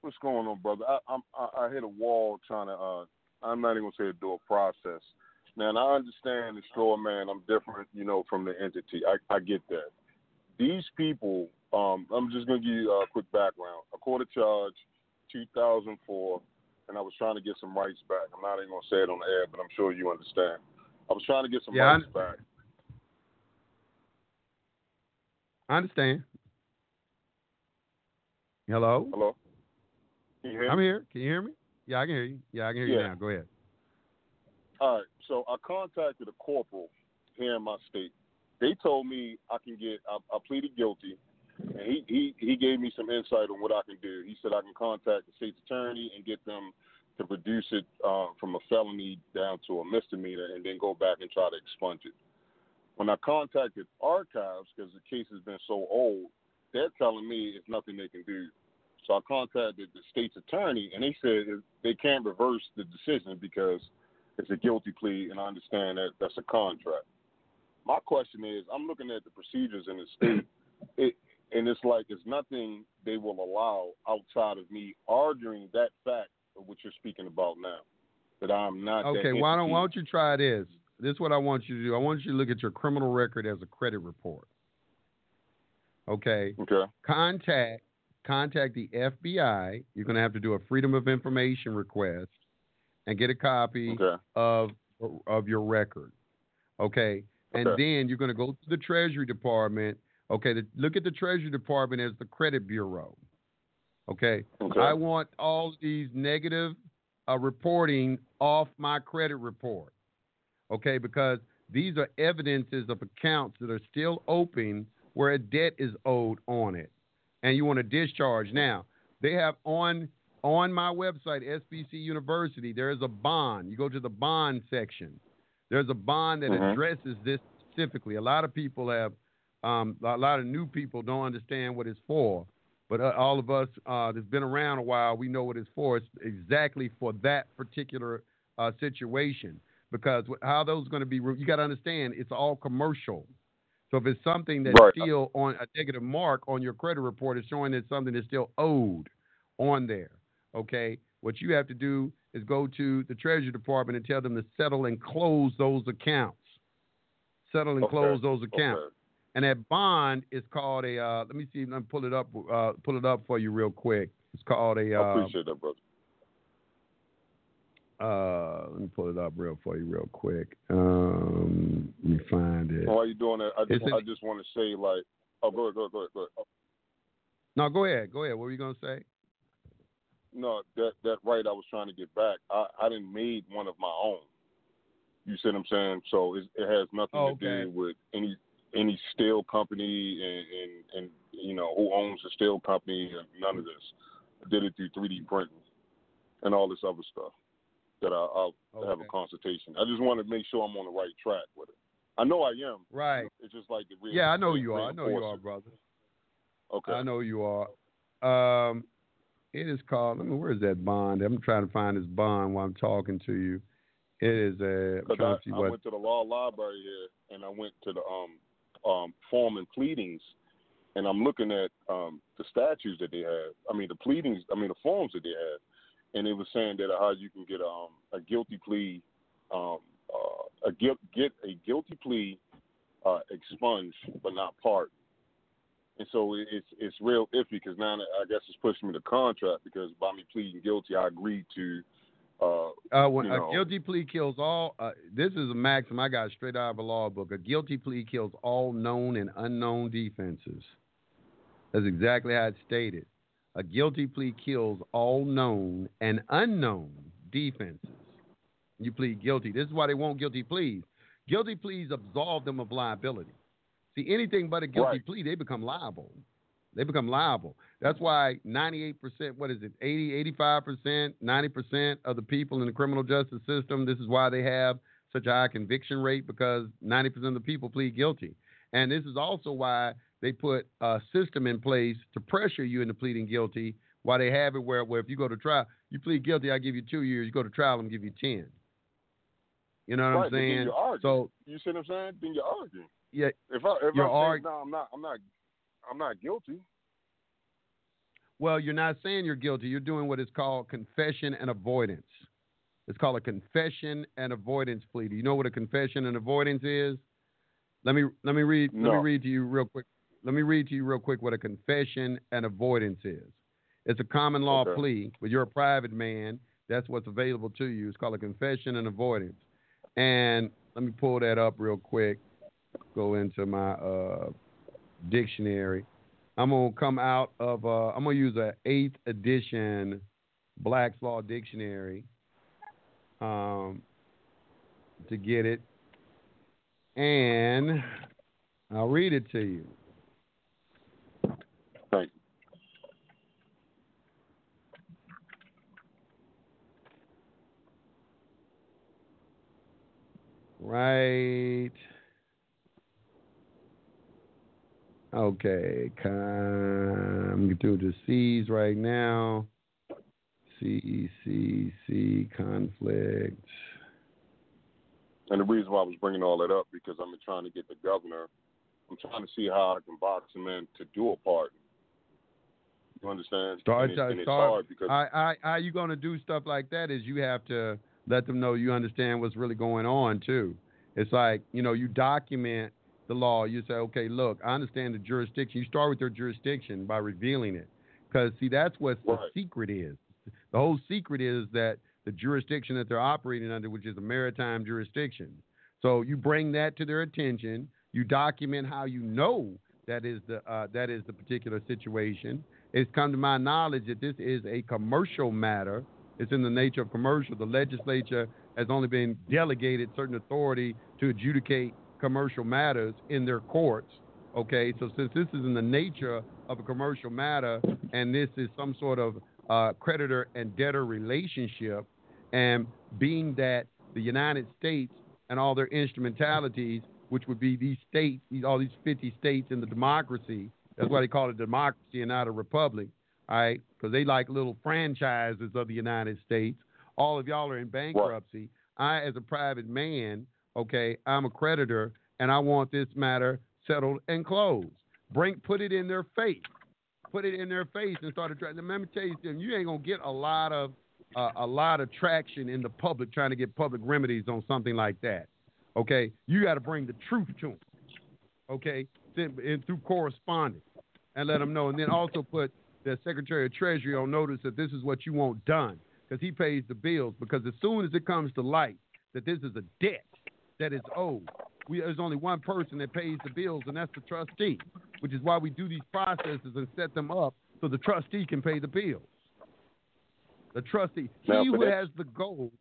What's going on, brother? I, I'm I, I hit a wall trying to. Uh, I'm not even gonna say a process. Now, and I understand the straw man. I'm different, you know, from the entity. I, I get that. These people. Um, I'm just gonna give you a quick background. A court of charge, 2004 and I was trying to get some rights back. I'm not even gonna say it on the air, but I'm sure you understand. I was trying to get some yeah, rights I, back. I understand. Hello. Hello. Hear I'm here. Can you hear me? Yeah, I can hear you. Yeah, I can hear yeah. you now. Go ahead. All right. So I contacted a corporal here in my state. They told me I can get. I, I pleaded guilty and he, he, he gave me some insight on what I can do. He said I can contact the state's attorney and get them to reduce it uh, from a felony down to a misdemeanor and then go back and try to expunge it. When I contacted archives, because the case has been so old, they're telling me it's nothing they can do. So I contacted the state's attorney, and they said they can't reverse the decision because it's a guilty plea, and I understand that that's a contract. My question is, I'm looking at the procedures in the state. It, and it's like it's nothing they will allow outside of me arguing that fact of what you're speaking about now. That I'm not. Okay, why don't why don't you try this? This is what I want you to do. I want you to look at your criminal record as a credit report. Okay. Okay. Contact contact the FBI. You're going to have to do a Freedom of Information request and get a copy okay. of of your record. Okay. And okay. then you're going to go to the Treasury Department Okay, the, look at the Treasury Department as the credit bureau. Okay, okay. I want all these negative uh, reporting off my credit report. Okay, because these are evidences of accounts that are still open where a debt is owed on it, and you want to discharge. Now they have on on my website SPC University. There is a bond. You go to the bond section. There's a bond that mm-hmm. addresses this specifically. A lot of people have um, a lot of new people don't understand what it's for, but uh, all of us uh, that's been around a while, we know what it's for. It's exactly for that particular uh, situation. Because how those going to be, you got to understand, it's all commercial. So if it's something that's right. still on a negative mark on your credit report, it's showing that something is still owed on there. Okay, what you have to do is go to the Treasury Department and tell them to settle and close those accounts. Settle and okay. close those accounts. Okay. And that bond is called a. Uh, let me see. Let me pull it up. Uh, pull it up for you real quick. It's called a. Uh, I appreciate that, brother. Uh, let me pull it up real for you real quick. Um, let me find it. While you doing that, I just It's a- I just want to say like, oh, go ahead, go ahead, go ahead, go ahead. No, go ahead. Go ahead. What were you gonna say? No, that that right I was trying to get back. I I didn't made one of my own. You see what I'm saying? So it, it has nothing Oh, to okay. do with any any steel company and, and and you know who owns the steel company and none of this. I did it through 3D printing and all this other stuff that I, I'll have a consultation. I just want to make sure I'm on the right track with it. I know I am. Right. It's just like the real. Yeah, I know you are. I know you are, brother. Okay. I know you are. Um, it is called. Let me. Where's that bond? I'm trying to find this bond while I'm talking to you. It is a. Because I, I went to the law library here, and I went to the um um form and pleadings, and I'm looking at um the statutes that they have. I mean the pleadings. I mean the forms that they have, and it was saying that how you can get um a guilty plea, um uh, a guilt get a guilty plea uh expunged but not pardoned. And so it's it's real iffy because now I guess it's pushing me to contract because by me pleading guilty I agreed to uh Uh, when a know. guilty plea kills all, uh, this is a maxim I got straight out of a law book. A guilty plea kills all known and unknown defenses. That's exactly how it's stated. A guilty plea kills all known and unknown defenses. You plead guilty. This is why they want guilty pleas. Guilty pleas absolve them of liability. See, anything but a guilty Right. plea, they become liable. They become liable. That's why 98%, what is it, 80, 85%, 90% of the people in the criminal justice system, this is why they have such a high conviction rate because 90% of the people plead guilty. And this is also why they put a system in place to pressure you into pleading guilty. Why they have it where, where if you go to trial, you plead guilty, I give you two years. You go to trial, I'm give you ten. You know what right, I'm saying? So you see what I'm saying? Then you're arguing. Yeah. If I if I arg- say no, I'm not. I'm not. I'm not guilty. Well, you're not saying you're guilty. You're doing what is called confession and avoidance. It's called a confession and avoidance plea. Do you know what a confession and avoidance is? Let me let me read no. let me read to you real quick. Let me read to you real quick what a confession and avoidance is. It's a common law okay. plea, but you're a private man. That's what's available to you. It's called a confession and avoidance. And let me pull that up real quick. Go into my uh, dictionary. I'm gonna come out of. Uh, I'm gonna use a eighth edition Black's Law Dictionary um, to get it, and I'll read it to you. Thank you. Right. Okay, I'm through the C's right now. C C C conflict. And the reason why I was bringing all that up because I'm trying to get the governor. I'm trying to see how I can box him in to do a pardon. You understand? Start, and, it, and it's start. hard because I, I, how you going to do stuff like that? Is you have to let them know you understand what's really going on too. It's like you know you document the law. You say, okay, look, I understand the jurisdiction. You start with their jurisdiction by revealing it, because see that's what right. the secret is. The whole secret is that the jurisdiction that they're operating under, which is a maritime jurisdiction. So you bring that to their attention. You document how you know that is the uh, that is the particular situation. It's come to my knowledge that this is a commercial matter. It's in the nature of commercial. The legislature has only been delegated certain authority to adjudicate commercial matters in their courts. Okay, so since this is in the nature of a commercial matter and this is some sort of uh, creditor and debtor relationship, and being that the United States and all their instrumentalities, which would be these states, these, all these 50 states in the democracy, that's why they call it democracy and not a republic, all right? Because they like little franchises of the United States. All of y'all are in bankruptcy. I, as a private man, okay, I'm a creditor, and I want this matter settled and closed. Bring, put it in their face. Put it in their face and start attracting. Let me tell you something. You ain't gonna get a lot of uh, a lot of traction in the public trying to get public remedies on something like that. Okay, you got to bring the truth to them. Okay, and through correspondence, and let them know, and then also put the Secretary of Treasury on notice that this is what you want done because he pays the bills. Because as soon as it comes to light that this is a debt that is owed, we, there's only one person that pays the bills, and that's the trustee, which is why we do these processes and set them up so the trustee can pay the bills. The trustee, he for who has the gold,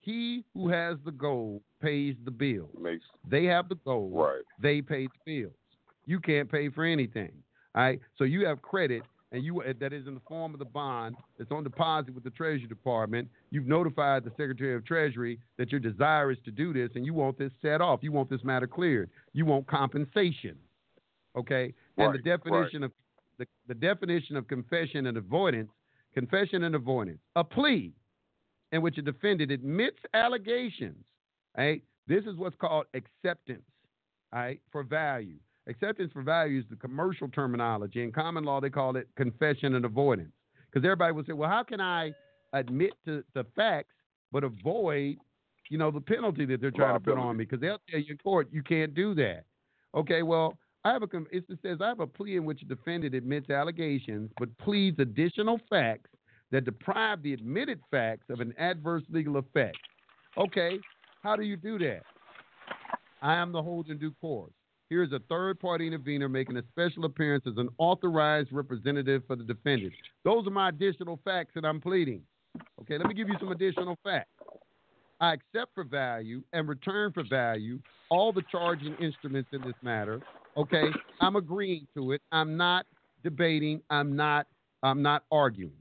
he who has the gold pays the bill. makes They have the gold, right. they pay the bills. You can't pay for anything. All right, so you have credit, and you uh, that is in the form of the bond that's on deposit with the Treasury Department. You've notified the Secretary of Treasury that you're desirous to do this, and you want this set off. You want this matter cleared. You want compensation. Okay, and the Right, definition of the, the definition of confession and avoidance, confession and avoidance, a plea in which a defendant admits allegations. Right, this is what's called acceptance. Right, for value. Acceptance for value is the commercial terminology. In common law, they call it confession and avoidance. Because everybody will say, well, how can I admit to the facts but avoid, you know, the penalty that they're trying to put on me? Because they'll tell you in court you can't do that. Okay, well, I have a it says I have a plea in which a defendant admits allegations but pleads additional facts that deprive the admitted facts of an adverse legal effect. Okay, how do you do that? I am the holder in due course. Here is a third party intervener making a special appearance as an authorized representative for the defendant. Those are my additional facts that I'm pleading. Okay, let me give you some additional facts. I accept for value and return for value all the charging instruments in this matter. Okay, I'm agreeing to it. I'm not debating. I'm not. I'm not arguing.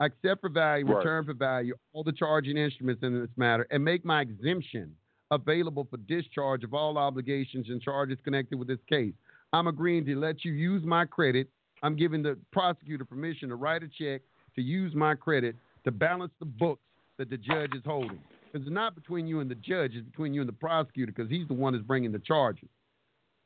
I accept for value, Right. return for value, all the charging instruments in this matter, and make my exemption available for discharge of all obligations and charges connected with this case. I'm agreeing to let you use my credit. I'm giving the prosecutor permission to write a check to use my credit to balance the books that the judge is holding. Because it's not between you and the judge, it's between you and the prosecutor because he's the one that's bringing the charges.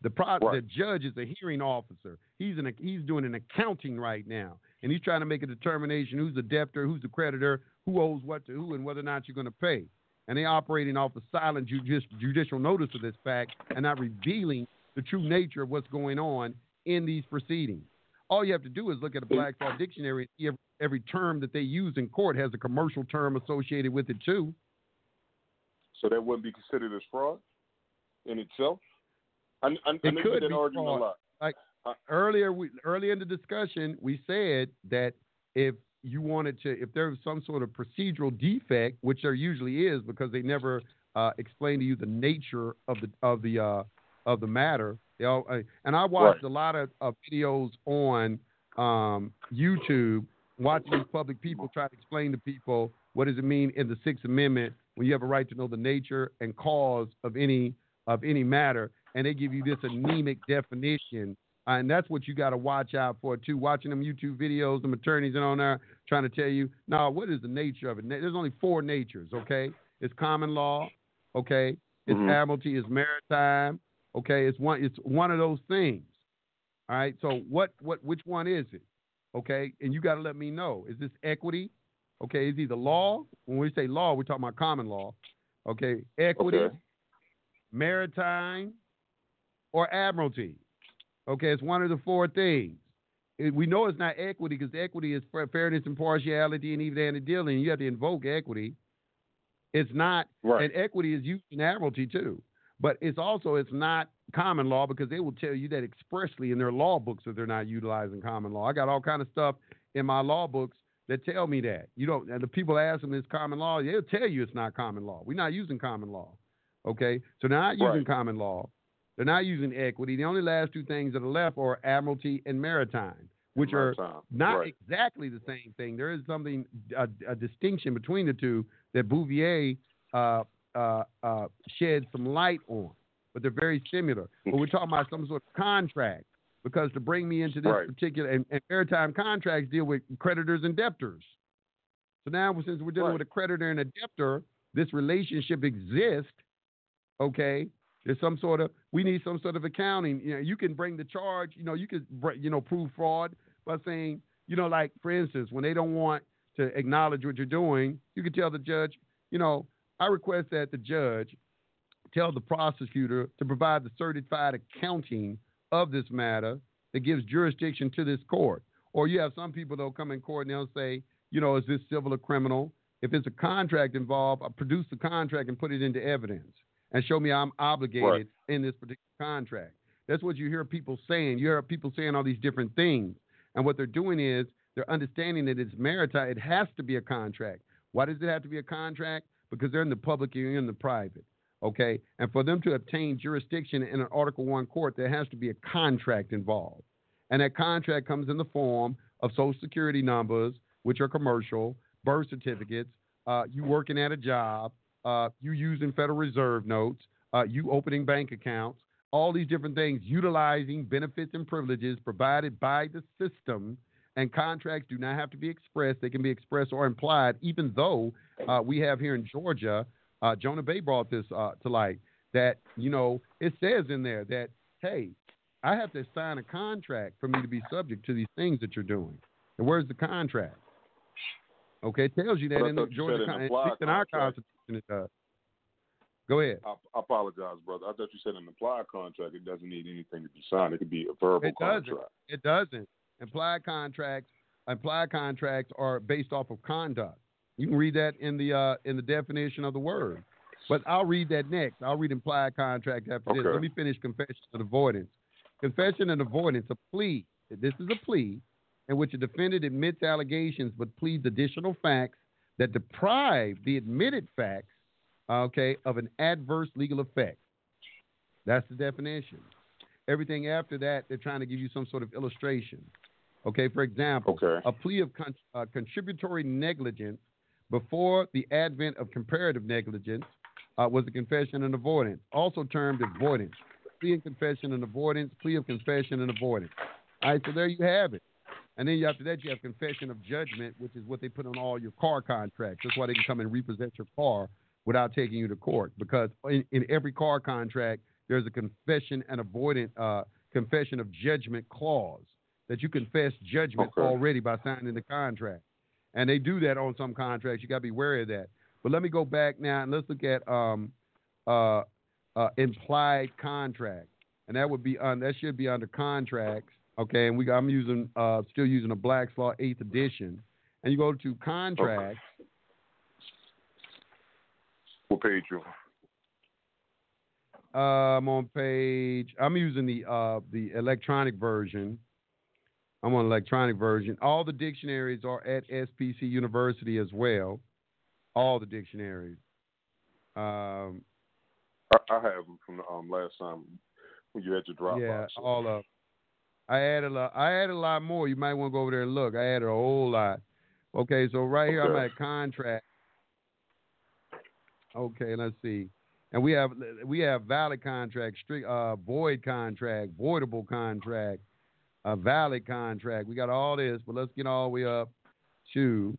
The, pro- Right. the judge is a hearing officer. He's an, he's doing an accounting right now, and he's trying to make a determination who's the debtor, who's the creditor, who owes what to who, and whether or not you're going to pay. And they're operating off the silent judici- judicial notice of this fact and not revealing the true nature of what's going on in these proceedings. All you have to do is look at a Black's Law Dictionary every, every term that they use in court has a commercial term associated with it too. So that wouldn't be considered as fraud in itself. I, I, I It know could you've be arguing fraud. a lot. Uh, earlier we, earlier in the discussion we said that if you wanted to if there was some sort of procedural defect which there usually is because they never uh, explain to you the nature of the of the uh, of the matter they all, uh, and I watched a lot of, of videos on um, YouTube watching these public people try to explain to people what does it mean in the Sixth Amendment when you have a right to know the nature and cause of any of any matter and they give you this anemic definition uh, and that's what you got to watch out for too. Watching them YouTube videos, them attorneys and on there trying to tell you, now what is the nature of it? There's only four natures, okay? It's common law, okay? It's Mhm. admiralty, it's maritime, okay? It's one, it's one of those things. All right. So what, what, which one is it? Okay, and you got to let me know. Is this equity? Okay, Is either law. When we say law, we're talking about common law. Okay, equity, Okay. maritime, or admiralty. Okay, it's one of the four things. It- we know it's not equity because equity is fairness, impartiality, and even dealing. You have to invoke equity. It's not, Right. and equity is used in admiralty too. But it's also it's not common law because they will tell you that expressly in their law books that they're not utilizing common law. I got all kind of stuff in my law books that tell me that. You don't, and the people ask them it's common law, they'll tell you it's not common law. We're not using common law. Okay, so they're not using Right. common law. They're not using equity. The only last two things that are left are admiralty and maritime, which are Maritime. not Right. exactly the same thing. There is something a, a distinction between the two that Bouvier uh, uh, uh, sheds some light on, but they're very similar. But we're talking about some sort of contract because to bring me into this Right. particular and, and maritime contracts deal with creditors and debtors. So now since we're dealing Right. with a creditor and a debtor, this relationship exists. Okay, there's some sort of we need some sort of accounting. You know, you can bring the charge. You know, you can you know prove fraud by saying you know like for instance when they don't want to acknowledge what you're doing, you can tell the judge. You know, I request that the judge tell the prosecutor to provide the certified accounting of this matter that gives jurisdiction to this court. Or you have some people that'll come in court and they'll say, you know, is this civil or criminal? If it's a contract involved, I'll produce the contract and put it into evidence and show me I'm obligated Right. in this particular contract. That's what you hear people saying. You hear people saying all these different things. And what they're doing is they're understanding that it's maritime. It has to be a contract. Why does it have to be a contract? Because they're in the public and you're in the private. Okay. And for them to obtain jurisdiction in an Article One court, there has to be a contract involved. And that contract comes in the form of social security numbers, which are commercial, birth certificates, uh, you working at a job, uh, you using Federal Reserve notes, uh, you opening bank accounts, all these different things, utilizing benefits and privileges provided by the system. And contracts do not have to be expressed; they can be expressed or implied. Even though uh, we have here in Georgia, uh, Jonah Bay brought this uh, to light that you know it says in there that hey, I have to sign a contract for me to be subject to these things that you're doing. And where's the contract? Okay, it tells you that But in the Georgia Con- at implied least in our. Constitution. Go ahead. I, I apologize, brother. I thought you said an implied contract. It doesn't need anything to be signed. It could be a verbal It doesn't. contract. It doesn't. Implied contracts. Implied contracts are based off of conduct. You can read that in the uh, in the definition of the word. But I'll read that next. I'll read implied contract after this. Let me finish confession and avoidance. Confession and avoidance, a plea. This is a plea in which a defendant admits allegations but pleads additional facts that deprive the admitted facts, okay, of an adverse legal effect. That's the definition. Everything after that, they're trying to give you some sort of illustration. Okay, for example, Okay. a plea of con- uh, contributory negligence before the advent of comparative negligence uh, was a confession and avoidance, also termed avoidance. Plea and confession and avoidance, plea of confession and avoidance. All right, so there you have it. And then after that, you have confession of judgment, which is what they put on all your car contracts. That's why they can come and repossess your car without taking you to court. Because in, in every car contract, there's a confession and avoidance, uh, confession of judgment clause that you confess judgment Okay. already by signing the contract. And they do that on some contracts. You got to be wary of that. But let me go back now and let's look at um, uh, uh, implied contract, and that would be on that should be under contracts. Okay, and we I'm using uh, still using a Black's Law Eighth Edition, and you go to contracts. What page you? Uh, I'm on page. I'm using the uh, the electronic version. I'm on electronic version. All the dictionaries are at SPC University as well. All the dictionaries. Um, I, I have them from the um, last time when you had your drop yeah, all of. I added a lot. Added a lot more. You might want to go over there and look. I added a whole lot. Okay, so right here I'm at contract. Okay, let's see. And we have we have valid contract, strict uh void contract, voidable contract, a valid contract. We got all this, but let's get all the way up to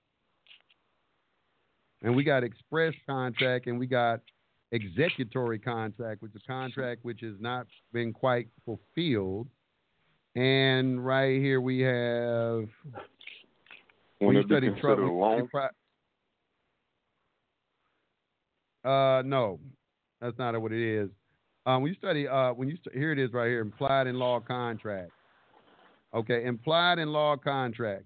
and we got express contract and we got executory contract, which is a contract which has not been quite fulfilled. And right here we have when we it be studied trouble. a loan. Uh, no, that's not what it is. Um, when you study, uh, when you st- here it is right here, implied in law contract. Okay, implied in law contract,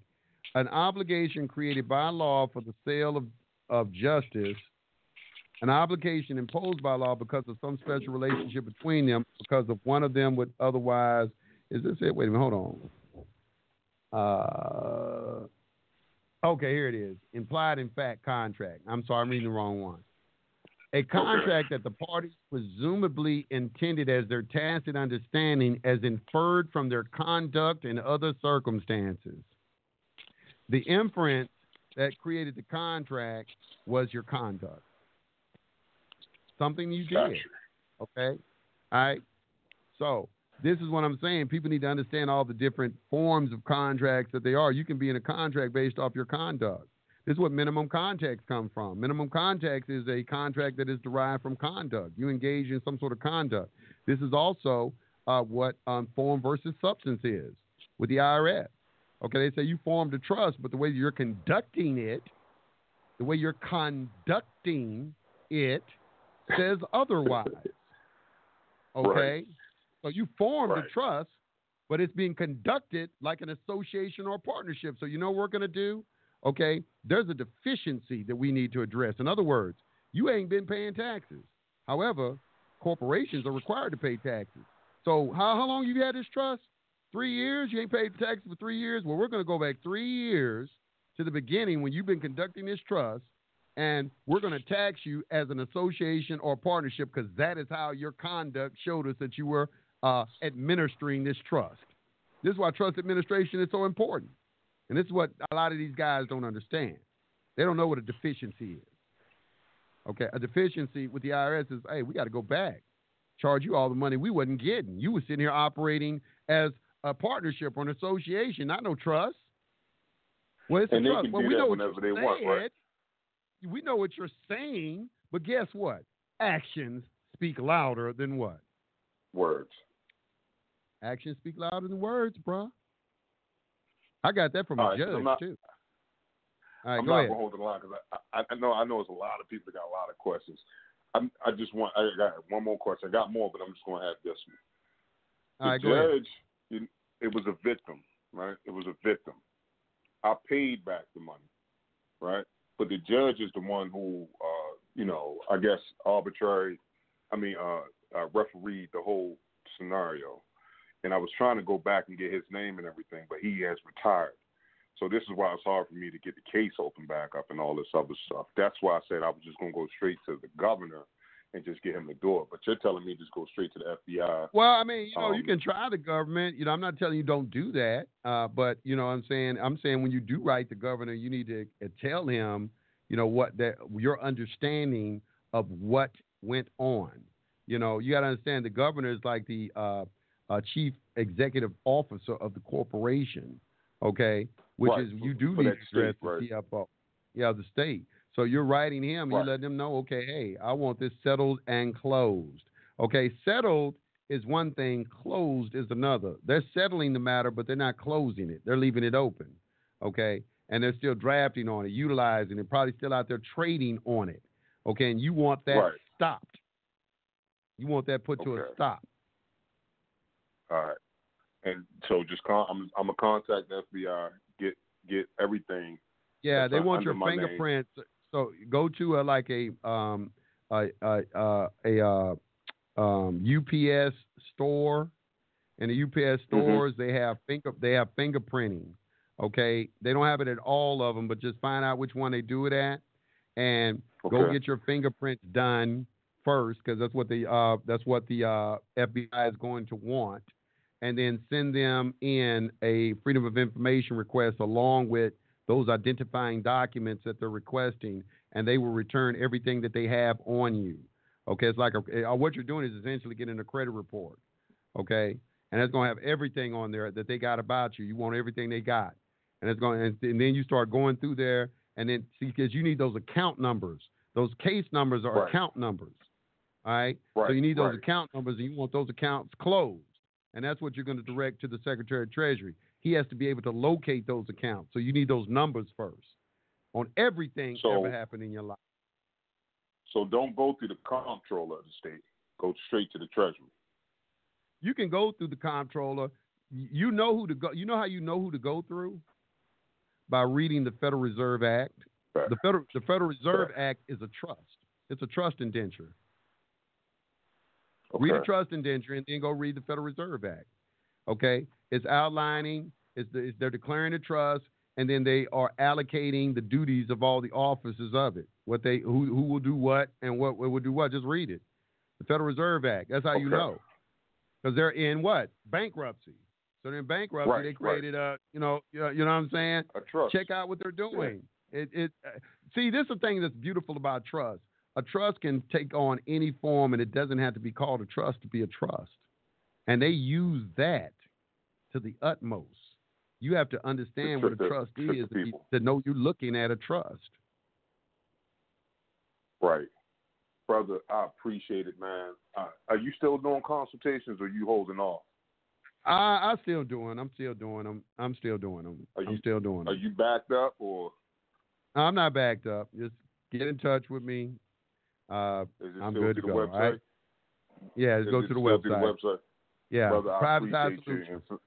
an obligation created by law for the sale of of justice, an obligation imposed by law because of some special relationship between them, because of one of them would otherwise. Is this it? Wait a minute, hold on. Uh, okay, here it is. Implied in fact contract. I'm sorry, I'm reading the wrong one. A contract that the parties presumably intended as their tacit understanding as inferred from their conduct and other circumstances. The inference that created the contract was your conduct. Something you did. Okay? All right? So, this is what I'm saying. People need to understand all the different forms of contracts that they are. You can be in a contract based off your conduct. This is what minimum contracts come from. Minimum contracts is a contract that is derived from conduct. You engage in some sort of conduct. This is also uh, what um, form versus substance is with the IRS. Okay, they say you formed a trust, but the way you're conducting it, the way you're conducting it, says otherwise. Okay, Right. So you formed Right. a trust, but it's being conducted like an association or partnership. So you know what we're going to do? Okay, there's a deficiency that we need to address. In other words, you ain't been paying taxes. However, corporations are required to pay taxes. So how, how long you had this trust? Three years? You ain't paid taxes for three years? Well, we're going to go back three years to the beginning when you've been conducting this trust, and we're going to tax you as an association or partnership because that is how your conduct showed us that you were uh, administering this trust. This is why trust administration is so important. And this is what a lot of these guys don't understand. They don't know what a deficiency is. Okay, a deficiency with the IRS is, hey, we got to go back, charge you all the money we wasn't getting. You were sitting here operating as a partnership or an association, not no trust. Well, it's And a trust. well, do we know what you're they want, right? saying. We know what you're saying, but guess what? Actions speak louder than what? Words. Actions speak louder than words, bruh. I got that from All a right, judge I'm not- too. All right, I'm go not ahead. gonna hold the line because I, I, I know I know it's a lot of people that got a lot of questions. I'm, I just want I got one more question. I got more, but I'm just gonna have this one. The All right, judge, you- it was a victim, right? It was a victim. I paid back the money, right? But the judge is the one who, uh, you know, I guess arbitrary. I mean, uh, uh, refereed the whole scenario, and I was trying to go back and get his name and everything, but he has retired. So this is why it's hard for me to get the case open back up and all this other stuff. That's why I said I was just gonna go straight to the governor and just get him the door. But you're telling me just go straight to the FBI. Well, I mean, you know, Um, you can try the government. You know, I'm not telling you don't do that. Uh, but you know, I'm saying, I'm saying when you do write the governor, you need to uh, tell him, you know, what that your understanding of what went on. You know, you got to understand the governor is like the uh, uh, chief executive officer of the corporation. Okay, which Right, is you do for need to address state, right. the CFO. Yeah, the state. So you're writing him, Right. you let him know, okay, hey, I want this settled and closed. Okay, settled is one thing, closed is another. They're settling the matter, but they're not closing it. They're leaving it open. Okay, and they're still drafting on it, utilizing it, probably still out there trading on it. Okay, and you want that stopped. You want that put to a stop. All right. And so just con- I'm I'm gonna contact the FBI, get get everything. Yeah, they want your name. fingerprints. So go to a, like a um a a a, a uh, um, UPS store. In the UPS Mm-hmm. stores, they have finger they have fingerprinting. Okay, they don't have it at all of them, but just find out which one they do it at, and go get your fingerprints done first, because that's what the uh, that's what the uh, FBI is going to want, and then send them in a Freedom of Information request along with those identifying documents that they're requesting, and they will return everything that they have on you. Okay, it's like a, uh, what you're doing is essentially getting a credit report. Okay, and it's going to have everything on there that they got about you. You want everything they got, and it's going, and, and then you start going through there, and then see because you need those account numbers. Those case numbers are Right. account numbers. All right. Right. So you need those right. account numbers, and you want those accounts closed, and that's what you're going to direct to the Secretary of Treasury. He has to be able to locate those accounts. So you need those numbers first on everything So- ever happened in your life. So don't go through the comptroller of the state. Go straight to the treasury. You can go through the comptroller. You know who to go. You know how you know who to go through by reading the Federal Reserve Act. Right. The Federal the Federal Reserve Correct. Act is a trust. It's a trust indenture. Okay. Read the trust indenture and then go read the Federal Reserve Act. Okay, it's outlining. It's, the, it's they're declaring a trust, and then they are allocating the duties of all the officers of it. What they who who will do what and what will do what. Just read it. The Federal Reserve Act. That's how you know, because they're in what bankruptcy. So they're in bankruptcy. Right, they right. created a you know you know, you know what I'm saying. a trust. Check out what they're doing. It, it uh, see this is the thing that's beautiful about trust. A trust can take on any form, and it doesn't have to be called a trust to be a trust. And they use that to the utmost. You have to understand what a trust the is to, be, to know you're looking at a trust. Right. Brother, I appreciate it, man. Uh, are you still doing consultations or you holding off? I I still doing. I'm still doing them. I'm still doing them. Are I'm you- still doing them. Are you backed up or I'm not backed up. Just get in touch with me. Uh, I'm good to to go, website? all right? yeah, just Is go to the website. through the website? Yeah, Brother, I appreciate you. Solutions.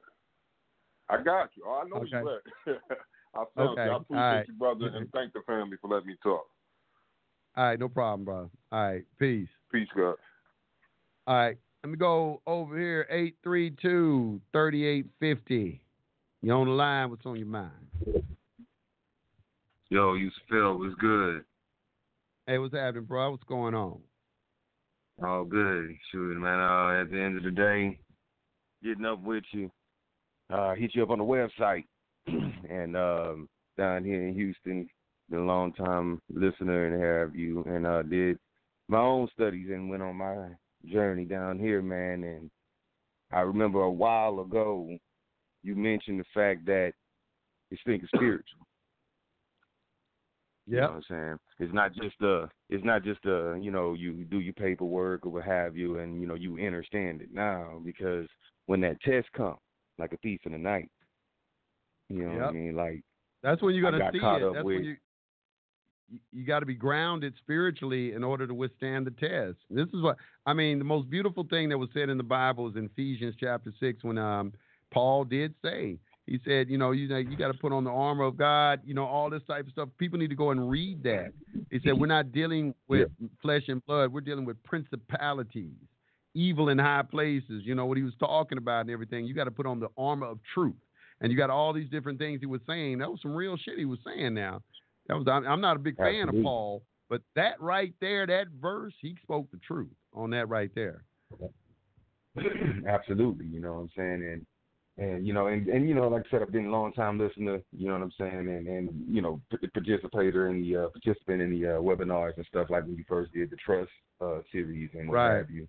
I got you. Oh, I know Okay. you at. I found Okay, you. I appreciate right. you, brother, and thank the family for letting me talk. All right, no problem, bro. All right, peace. Peace, God. All right, let me go over here. 832-3850. You on the line? What's on your mind? Yo, you Phil was good. Hey, what's happening, bro? What's going on? All good. Shoot, man. Uh, at the end of the day, getting up with you. Uh, hit you up on the website, and um, down here in Houston, been a long time listener and have you, and uh, did my own studies and went on my journey down here, man. And I remember a while ago, you mentioned the fact that this thing is spiritual. You know what I'm saying? It's not just a. it's not just a. you know, you do your paperwork or what have you and you know, you understand it now because when that test comes, like a thief in the night, you know what I mean? Like That's when you're gonna got see caught it. up That's with- when you you, you got to be grounded spiritually in order to withstand the test. This is what I mean. The most beautiful thing that was said in the Bible is in Ephesians chapter six when um, Paul did say he said, you know, you know, you got to put on the armor of God. You know, all this type of stuff. People need to go and read that. He said we're not dealing with flesh and blood. We're dealing with principalities, evil in high places. You know what he was talking about and everything. You got to put on the armor of truth and you got all these different things he was saying. That was some real shit he was saying. Now, that was I'm, I'm not a big fan of Paul, But that right there, that verse, he spoke the truth on that right there. Absolutely, you know what I'm saying, and and you know, and and you know, like I said, I've been a long time listener, you know what I'm saying, and and you know, p- participator in the uh, participant in the uh, webinars and stuff like when you first did the trust uh, series and what Right. have you.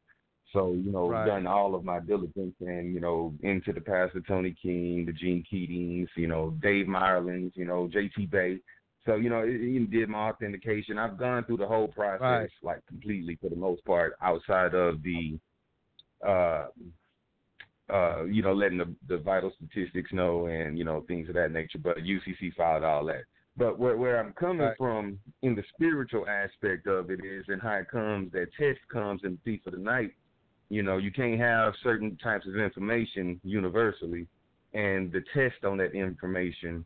So you know, Right. done all of my diligence and you know into the past, Pastor Tony King, the Gene Keatings, you know, Dave Myerlands, you know, J.T. Bay. So you know, even did my authentication. I've gone through the whole process Right. like completely for the most part, outside of the uh uh, you know, letting the, the vital statistics know and, you know, things of that nature. But UCC filed all that. But where, where I'm coming Right. from in the spiritual aspect of it is, and how it comes, that test comes in the thief of the night. You know, you can't have certain types of information universally, and the test on that information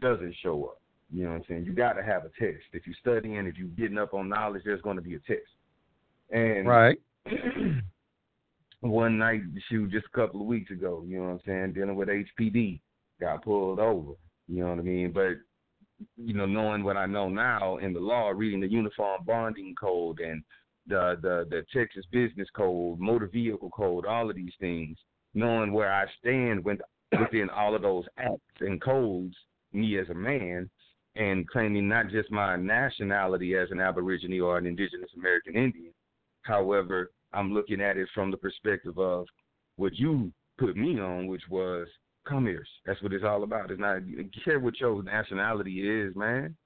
doesn't show up. You know what I'm saying? You got to have a test. If you're studying, if you're getting up on knowledge, there's going to be a test. And Right. one night, shoot, just a couple of weeks ago, you know what I'm saying, dealing with HPD, got pulled over, you know what I mean? But, you know, knowing what I know now in the law, reading the Uniform Bonding Code and the, the, the Texas Business Code, Motor Vehicle Code, all of these things, knowing where I stand with, within all of those acts and codes, me as a man, and claiming not just my nationality as an Aborigine or an Indigenous American Indian, however, I'm looking at it from the perspective of what you put me on, which was come here. That's what it's all about. It's not care what your nationality is, man.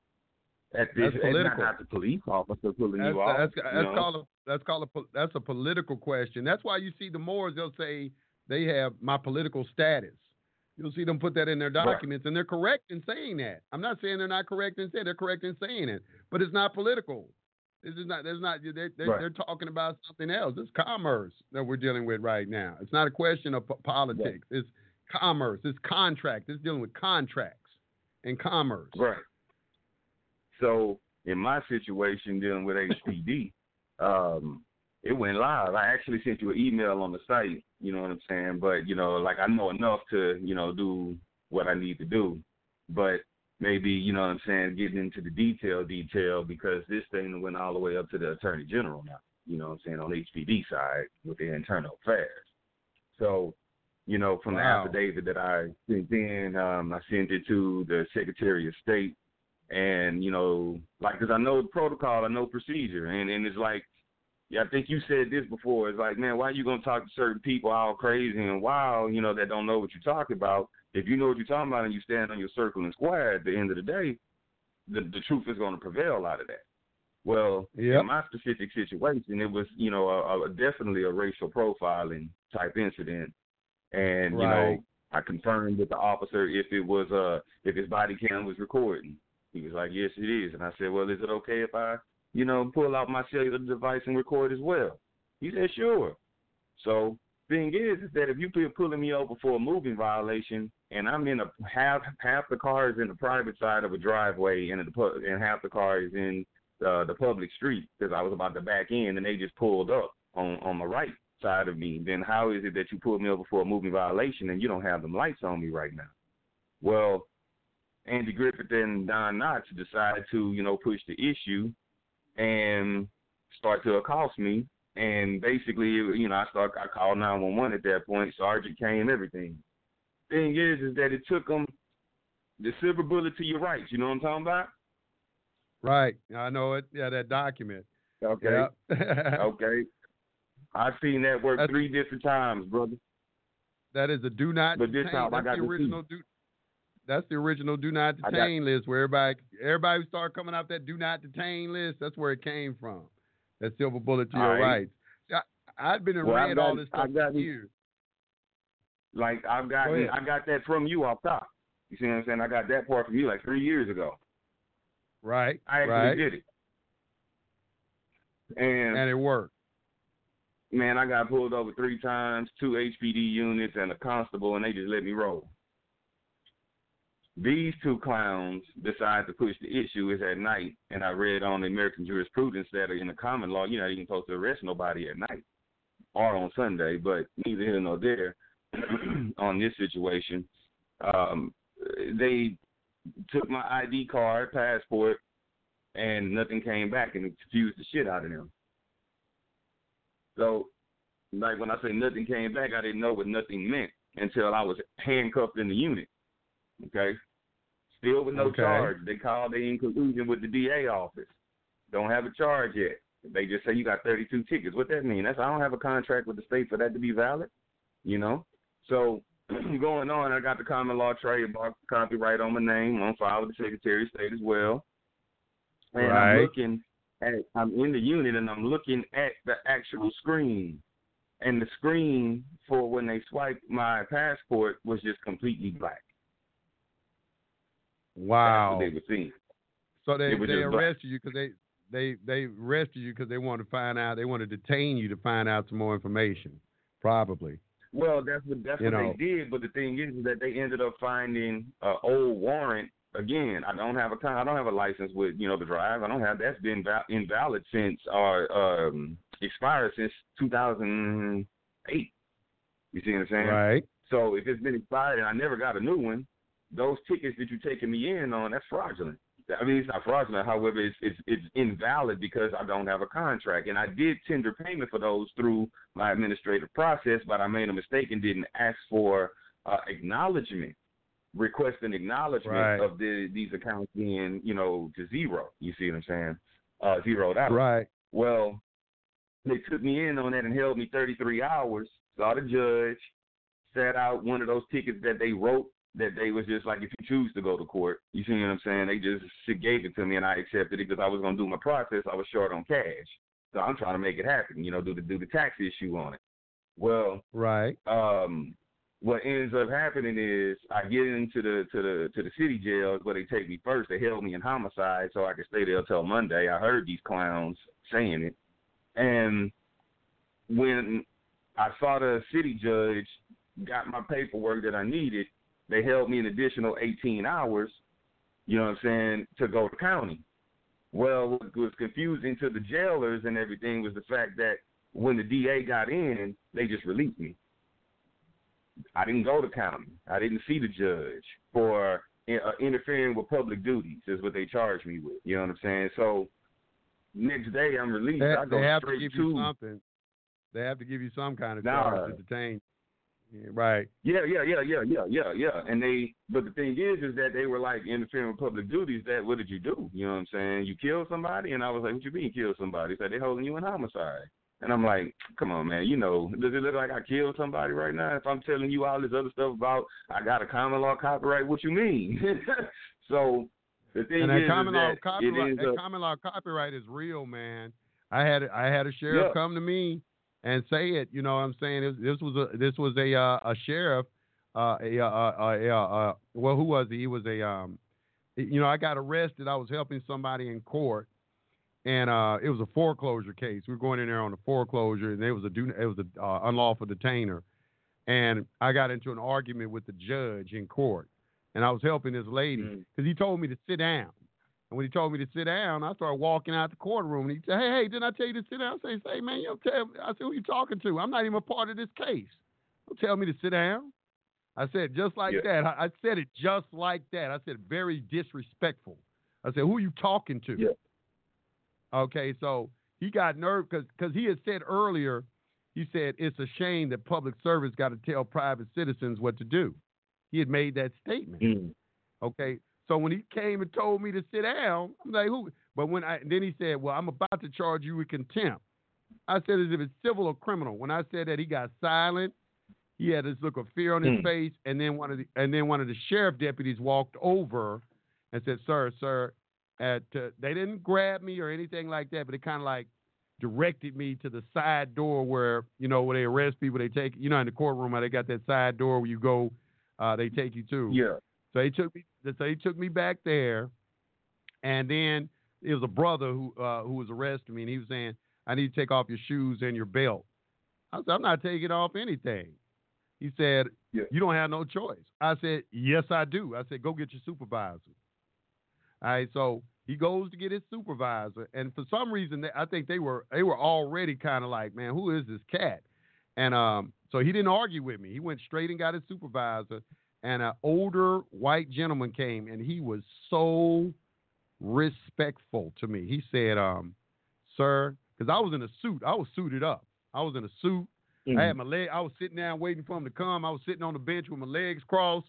At this, That's it's not, political. not the police officer pulling That's, you off. that's, you know? called a that's called a that's a political question. That's why you see the Moors. They'll say they have my political status. You'll see them put that in their Right. documents, and they're correct in saying that. I'm not saying they're not correct in saying they're correct in saying it, but it's not political. This is not. There's not. They're, they're, Right. they're talking about something else. It's commerce that we're dealing with right now. It's not a question of po- politics. It's commerce. It's contract. It's dealing with contracts and commerce. Right. So in my situation dealing with HPD, um, it went live. I actually sent you an email on the site, you know what I'm saying? But, you know, like I know enough to, you know, do what I need to do. But maybe, you know what I'm saying, getting into the detail detail because this thing went all the way up to the Attorney General now, you know what I'm saying, on the HPD side with the internal affairs. So, you know, from Wow. the affidavit that I sent in, um, I sent it to the Secretary of State and you know, like, cause I know the protocol, I know procedure, and and it's like, yeah, I think you said this before. It's like, man, why are you gonna talk to certain people all crazy and wild, you know, that don't know what you're talking about? If you know what you're talking about and you stand on your circle and square, at the end of the day, the the truth is gonna prevail out of that. Well, Yep. in my specific situation, it was, you know, a, a, definitely a racial profiling type incident, and you know, I confirmed with the officer if it was uh if his body cam was recording. He was like, Yes, it is. And I said, Well, is it okay if I, you know, pull out my cellular device and record as well? He said, Sure. So thing is, is that if you be pulling me over for a moving violation and I'm in a half half the car is in the private side of a driveway and and half the car is in uh, the public street because I was about to back in and they just pulled up on on the right side of me, then how is it that you pulled me over for a moving violation and you don't have them lights on me right now? Well, Andy Griffith and Don Knotts decided to, you know, push the issue and start to accost me. And basically, you know, I start I called 911 at that point. Sergeant came, everything. Thing is, is that it took them the silver bullet to your rights. You know what I'm talking about? Right. I know it. Yeah, that document. Okay. Okay. I've seen that work That's- three different times, brother. That is a do not But this detain. time I got the original do. That's the original do not I got- detain list where everybody everybody start coming off that do not detain list. That's where it came from. That silver bullet to All your right. rights. I, I'd been and Well, got- all this stuff got for years. Like I've got Go. I got that from you off top. You see what I'm saying? I got that part from you like three years ago. Right. I actually right. did it. And, And it worked. man, I got pulled over three times, two HPD units and a constable, and they just let me roll. These two clowns decide to push the issue is at night, and I read on the American jurisprudence that in the common law, you're not even supposed to arrest nobody at night or on Sunday, but neither here nor there on this situation. Um, they took my ID card, passport, and nothing came back, and it confused the shit out of them. So, like when I say nothing came back, I didn't know what nothing meant until I was handcuffed in the unit. Okay, still with no Okay. charge. They called they in collusion with the DA office. Don't have a charge yet. They just say you got 32 tickets. What that mean? That's I don't have a contract with the state for that to be valid. You know. So going on, I got the common law trademark copyright on my name on file with the Secretary of State as well. And Right. I'm looking at I'm in the unit and I'm looking at the actual screen. And the screen for when they swiped my passport was just completely black. Wow. That's what they were seeing. So they they black. arrested you because they they they arrested you because they wanted to find out. They wanted to detain you to find out some more information. Probably. Well, that's what that's You what know. they did. But the thing is, is that they ended up finding an old warrant. Again, I don't have a I don't have a license with you know the drive. I don't have that's been val- invalid since or um, expired since 2008. You see what I'm saying? Right. So if it's been expired and I never got a new one, those tickets that you're taking me in on, that's fraudulent. I mean, it's not fraudulent. However, it's, it's it's invalid because I don't have a contract, and I did tender payment for those through my administrative process, but I made a mistake and didn't ask for uh, acknowledgement, request an acknowledgement Right. of the these accounts being you know to zero. You see what I'm saying? Uh, zeroed out. Right. Well, they took me in on that and held me 33 hours. Saw the judge, sat out one of those tickets that they wrote that they was just like, if you choose to go to court, you see what I'm saying? They just she gave it to me and I accepted it because I was gonna do my process. I was short on cash, so I'm trying to make it happen. You know, do the do the tax issue on it. Well, Right. um, what ends up happening is I get into the to the to the city jail where they take me first. They held me in homicide so I could stay there till Monday. I heard these clowns saying it, and when I saw the city judge got my paperwork that I needed, they held me an additional 18 hours. You know what I'm saying to go to county. Well, what was confusing to the jailers and everything was the fact that when the DA got in, they just released me. I didn't go to county. I didn't see the judge for uh, interfering with public duties. Is what they charged me with. You know what I'm saying? So next day I'm released. They, I go they have to straight give to you something. They have to give you some kind of Nah. charge to detain. Yeah, right. Yeah, yeah, yeah, yeah, yeah, yeah, yeah. And they, but the thing is, is that they were like interfering with public duties. That what did you do? You know what I'm saying? You killed somebody, and I was like, what you mean killed somebody? Said they holding you in homicide. And I'm like, come on, man. You know, does it look like I killed somebody right now? If I'm telling you all this other stuff about I got a common law copyright, what you mean? so the thing And that is, common is law that copyright, it ends that up, common law copyright is real, man. I had I had a sheriff Yeah. come to me and say it. You know what I'm saying? This, this was a this was a uh, a sheriff. Uh, a, uh, uh, a, uh, uh, well, who was he? He was a um, you know, I got arrested. I was helping somebody in court, and uh, it was a foreclosure case. We were going in there on a foreclosure, and it was a do, it was a uh, unlawful detainer, and I got into an argument with the judge in court, and I was helping this lady Mhm. because he told me to sit down. And when he told me to sit down, I started walking out the courtroom. And he said, "Hey, hey, didn't I tell you to sit down?" I say, "Say, man, you don't tell." I said, "Who you talking to? I'm not even a part of this case. Don't tell me to sit down." I said just like Yeah. that. I, I said it just like that. I said very disrespectful. I said, "Who you talking to?" Yeah. Okay, so he got nerve because he had said earlier, he said it's a shame that public service got to tell private citizens what to do. He had made that statement. Mm. Okay. So when he came and told me to sit down, I'm like, who? But when I then he said, well, I'm about to charge you with contempt. I said, as if it's civil or criminal. When I said that, he got silent. He had this look of fear on his Hmm. face, and then one of the and then one of the sheriff deputies walked over and said, "Sir, sir," at uh, they didn't grab me or anything like that, but they kind of like directed me to the side door where you know where they arrest people. They take you know in the courtroom, how they got that side door where you go. Uh, they take you to. Yeah. So he took me. So he took me back there, and then it was a brother who uh, who was arresting me, and he was saying, "I need to take off your shoes and your belt." I said, "I'm not taking off anything." He said, Yeah. "You don't have no choice." I said, "Yes, I do." I said, "Go get your supervisor." All right, so he goes to get his supervisor, and for some reason, they, I think they were they were already kind of like, "Man, who is this cat?" And um, so he didn't argue with me. He went straight and got his supervisor, and an older white gentleman came, and he was so respectful to me. He said, um, "Sir," because I was in a suit. I was suited up. I was in a suit. Mm-hmm. I had my leg. I was sitting down waiting for him to come. I was sitting on the bench with my legs crossed,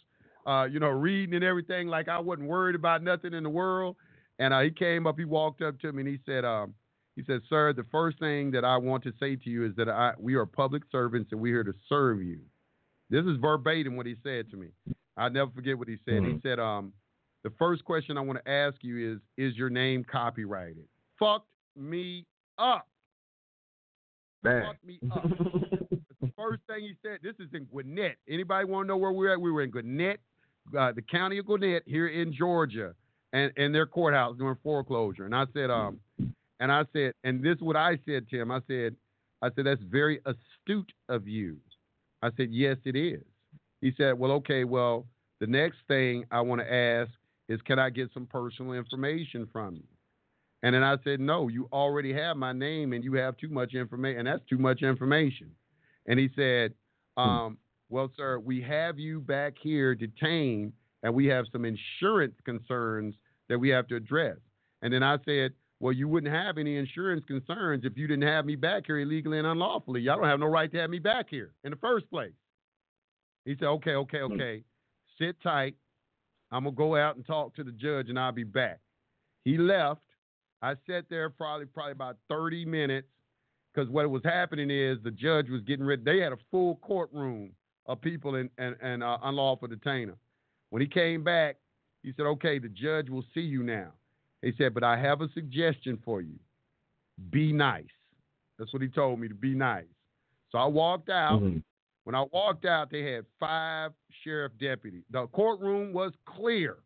uh, you know, reading and everything, like I wasn't worried about nothing in the world. And uh, he came up. He walked up to me and he said, um, "He said, sir, the first thing that I want to say to you is that I, we are public servants and we're here to serve you." This is verbatim what he said to me. I'll never forget what he said. Mhm. He said, um, "The first question I want to ask you is, is your name copyrighted?" Fucked me up. Man. Fucked me up. the first thing he said, this is in Gwinnett. Anybody want to know where we're at? We were in Gwinnett, uh, the county of Gwinnett here in Georgia, and and their courthouse doing foreclosure. And I said, um, and I said, and this is what I said to him. I said, I said that's very astute of you. I said, yes, it is. He said, well, okay, well, the next thing I want to ask is, can I get some personal information from you? And then I said, no, you already have my name and you have too much information, and that's too much information. And he said, um, well, sir, we have you back here detained, and we have some insurance concerns that we have to address. And then I said, well, you wouldn't have any insurance concerns if you didn't have me back here illegally and unlawfully. Y'all don't have no right to have me back here in the first place. He said, okay, okay, okay. Sit tight. I'm going to go out and talk to the judge, and I'll be back. He left. I sat there probably probably about 30 minutes because what was happening is the judge was getting ready. They had a full courtroom of people and and, and uh, unlawful detainer. When he came back, he said, "Okay, the judge will see you now." He said, "But I have a suggestion for you. Be nice." That's what he told me to be nice. So I walked out. Mhm. When I walked out, they had five sheriff deputies. The courtroom was clear.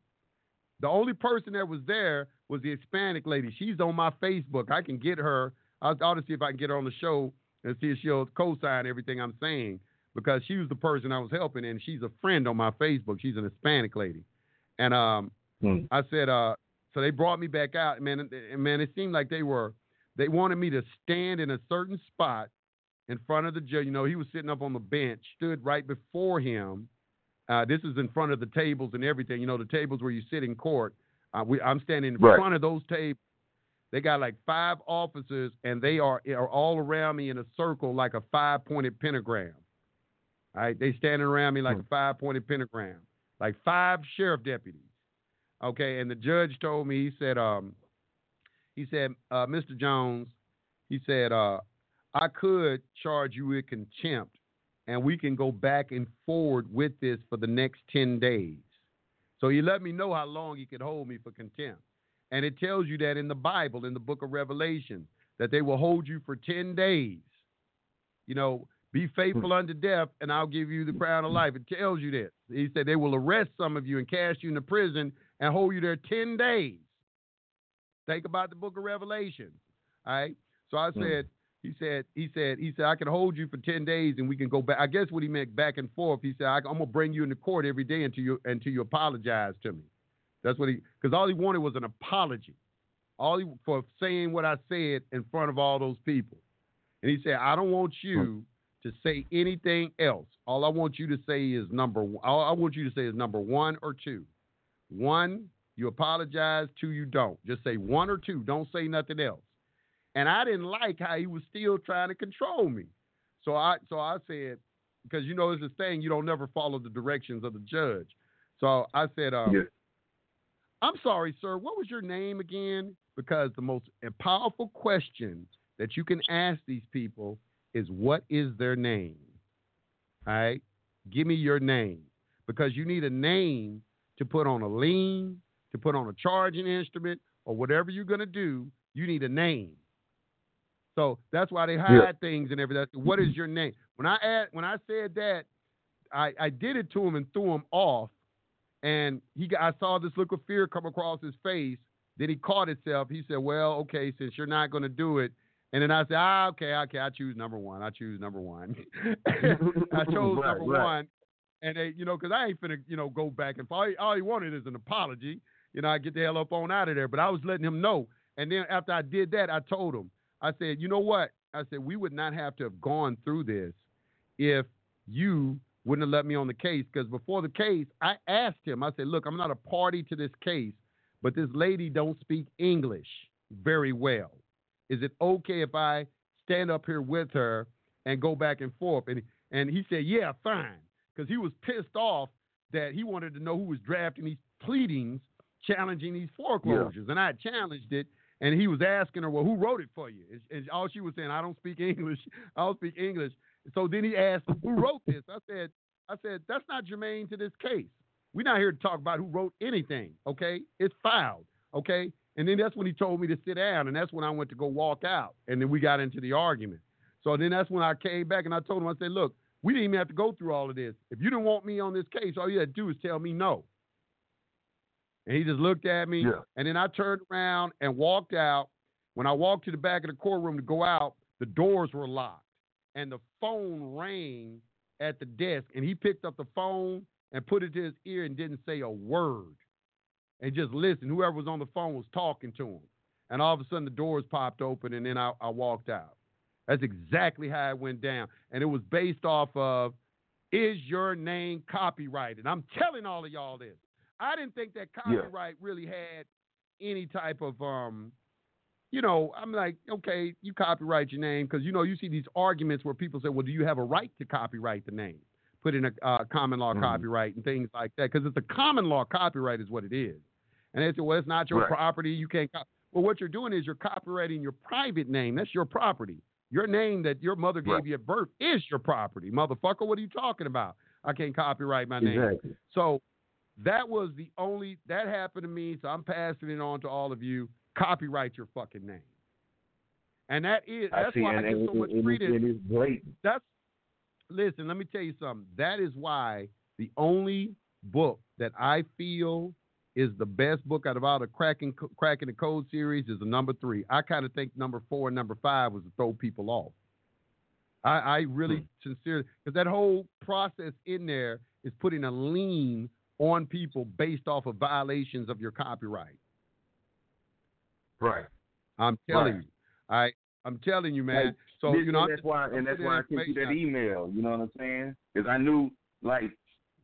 The only person that was there was the Hispanic lady. She's on my Facebook. I can get her. I'll, I'll see if I can get her on the show and see if she'll co-sign everything I'm saying because she was the person I was helping, and she's a friend on my Facebook. She's an Hispanic lady, and um, Mhm. I said, uh, so they brought me back out, man. And, man, it seemed like they were, they wanted me to stand in a certain spot in front of the judge. You know, he was sitting up on the bench, stood right before him. Uh, this is in front of the tables and everything. You know, the tables where you sit in court. Uh, we, I'm standing in Right. front of those tables. They got like five officers, and they are are all around me in a circle like a five pointed pentagram. All right, they standing around me like a five pointed pentagram, like five sheriff deputies. Okay, and the judge told me he said, um, he said, uh, Mr. Jones, he said, uh, I could charge you with contempt, and we can go back and forward with this for the next ten days. So he let me know how long he could hold me for contempt. And it tells you that in the Bible, in the book of Revelation, that they will hold you for 10 days. You know, be hmm. faithful unto death, and I'll give you the hmm. crown of life. It tells you this. He said they will arrest some of you and cast you into prison and hold you there 10 days. Think about the book of Revelation. All right. So I hmm. said, he said, he said, he said, I can hold you for 10 days and we can go back. I guess what he meant back and forth. He said, I, I'm going to bring you into court every day until you, until you apologize to me. That's what he, because all he wanted was an apology. All he, for saying what I said in front of all those people. And he said, I don't want you to say anything else. All I want you to say is number one. All I want you to say is number one or two. One, you apologize. Two, you don't. Just say one or two. Don't say nothing else. And I didn't like how he was still trying to control me. So I so I said, because you know it's this thing, you don't never follow the directions of the judge. So I said, um, Yeah. I'm sorry, sir. What was your name again? Because the most powerful question that you can ask these people is what is their name? All right? Give me your name. Because you need a name to put on a lien, to put on a charging instrument, or whatever you're going to do, you need a name. So that's why they hide Yeah. things and everything. What is your name? When I add, when I said that, I, I did it to him and threw him off, and he got, I saw this look of fear come across his face. Then he caught himself. He said, "Well, okay, since you're not going to do it," and then I said, "Ah, okay, okay, I choose number one. I choose number one. I chose Right, number right. one." And they, you know, because I ain't finna, you know, go back and he, all he wanted is an apology. You know, I get the hell up on out of there. But I was letting him know. And then after I did that, I told him, I said, you know what? I said we would not have to have gone through this if you wouldn't have let me on the case. Because before the case, I asked him. I said, look, I'm not a party to this case, but this lady don't speak English very well. Is it okay if I stand up here with her and go back and forth? And and he said, yeah, fine, because he was pissed off that he wanted to know who was drafting these pleadings challenging these foreclosures, yeah. and I challenged it. And he was asking her, well, who wrote it for you? And, and all she was saying, I don't speak English. I don't speak English. So then he asked, who wrote this? I said, I said, that's not germane to this case. We're not here to talk about who wrote anything, okay? It's filed, okay? And then that's when he told me to sit down, and that's when I went to go walk out. And then we got into the argument. So then that's when I came back and I told him, I said, look, we didn't even have to go through all of this. If you didn't want me on this case, all you had to do is tell me no. And he just looked at me, yeah. and then I turned around and walked out. When I walked to the back of the courtroom to go out, the doors were locked, and the phone rang at the desk, and he picked up the phone and put it to his ear and didn't say a word, and just listened. Whoever was on the phone was talking to him, and all of a sudden the doors popped open, and then I, I walked out. That's exactly how it went down, and it was based off of is your name copyrighted? I'm telling all of y'all this. I didn't think that copyright yeah. really had any type of um you know, I'm like, okay, you copyright your name because you know you see these arguments where people say, well, do you have a right to copyright the name? Put in a uh, common law mm-hmm. copyright and things like that because it's a common law copyright is what it is. And they say, well, it's not your right. property. You can't. Well, what you're doing is you're copyrighting your private name. That's your property. Your name that your mother gave right. you at birth is your property, motherfucker. What are you talking about? I can't copyright my name. Exactly. So that was the only that happened to me, so I'm passing it on to all of you. Copyright your fucking name. And that is that's why I get so much credit. It is blatant. That's listen, let me tell you something. That is why the only book that I feel is the best book out of all the cracking cracking the code series is the number three. I kind of think number four and number five was to throw people off. I, I really hmm. sincerely because that whole process in there is putting a lien on people based off of violations of your copyright. Right. I'm telling right. you. I I'm telling you, man. So this, you know, that's why, and that's why I sent you that email. You know what I'm saying? Because I knew, like,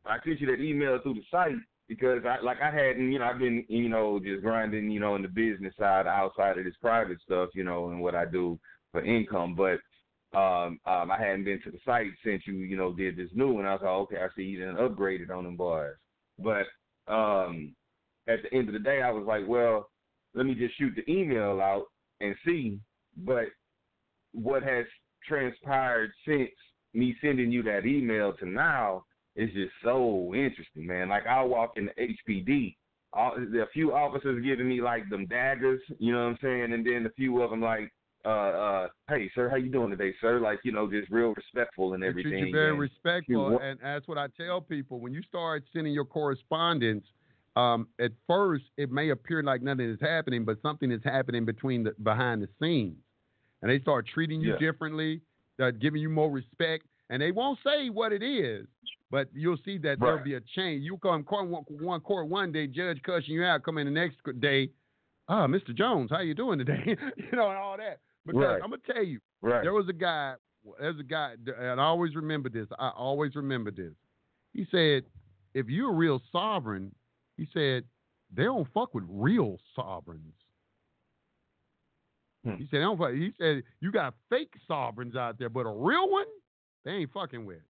I sent you that email through the site because I, like, I hadn't, you know, I've been, you know, just grinding, you know, in the business side outside of this private stuff, you know, and what I do for income, but. Um, um, I hadn't been to the site since you, you know, did this new one. I was like, okay, I see you done upgraded on them bars. But um, at the end of the day, I was like, well, let me just shoot the email out and see. But what has transpired since me sending you that email to now is just so interesting, man. Like I walk in the HPD, all, a few officers giving me like them daggers, you know what I'm saying, and then a few of them like uh, uh, hey, sir, how you doing today, sir? Like, you know, just real respectful and everything. Treat you very and respectful, you, and that's what I tell people. When you start sending your correspondence, um, at first it may appear like nothing is happening, but something is happening between the behind the scenes, and they start treating you yeah. differently, uh, giving you more respect, and they won't say what it is, but you'll see that right. there'll be a change. You come court one, one court one day, judge cussing you out, come in the next day, ah, oh, Mr. Jones, how you doing today? you know, and all that. Because right. I'm gonna tell you, right. there was a guy. There's a guy, and I always remember this. I always remember this. He said, "If you're a real sovereign," he said, "they don't fuck with real sovereigns." Hmm. He said. He said, "You got fake sovereigns out there, but a real one, they ain't fucking with."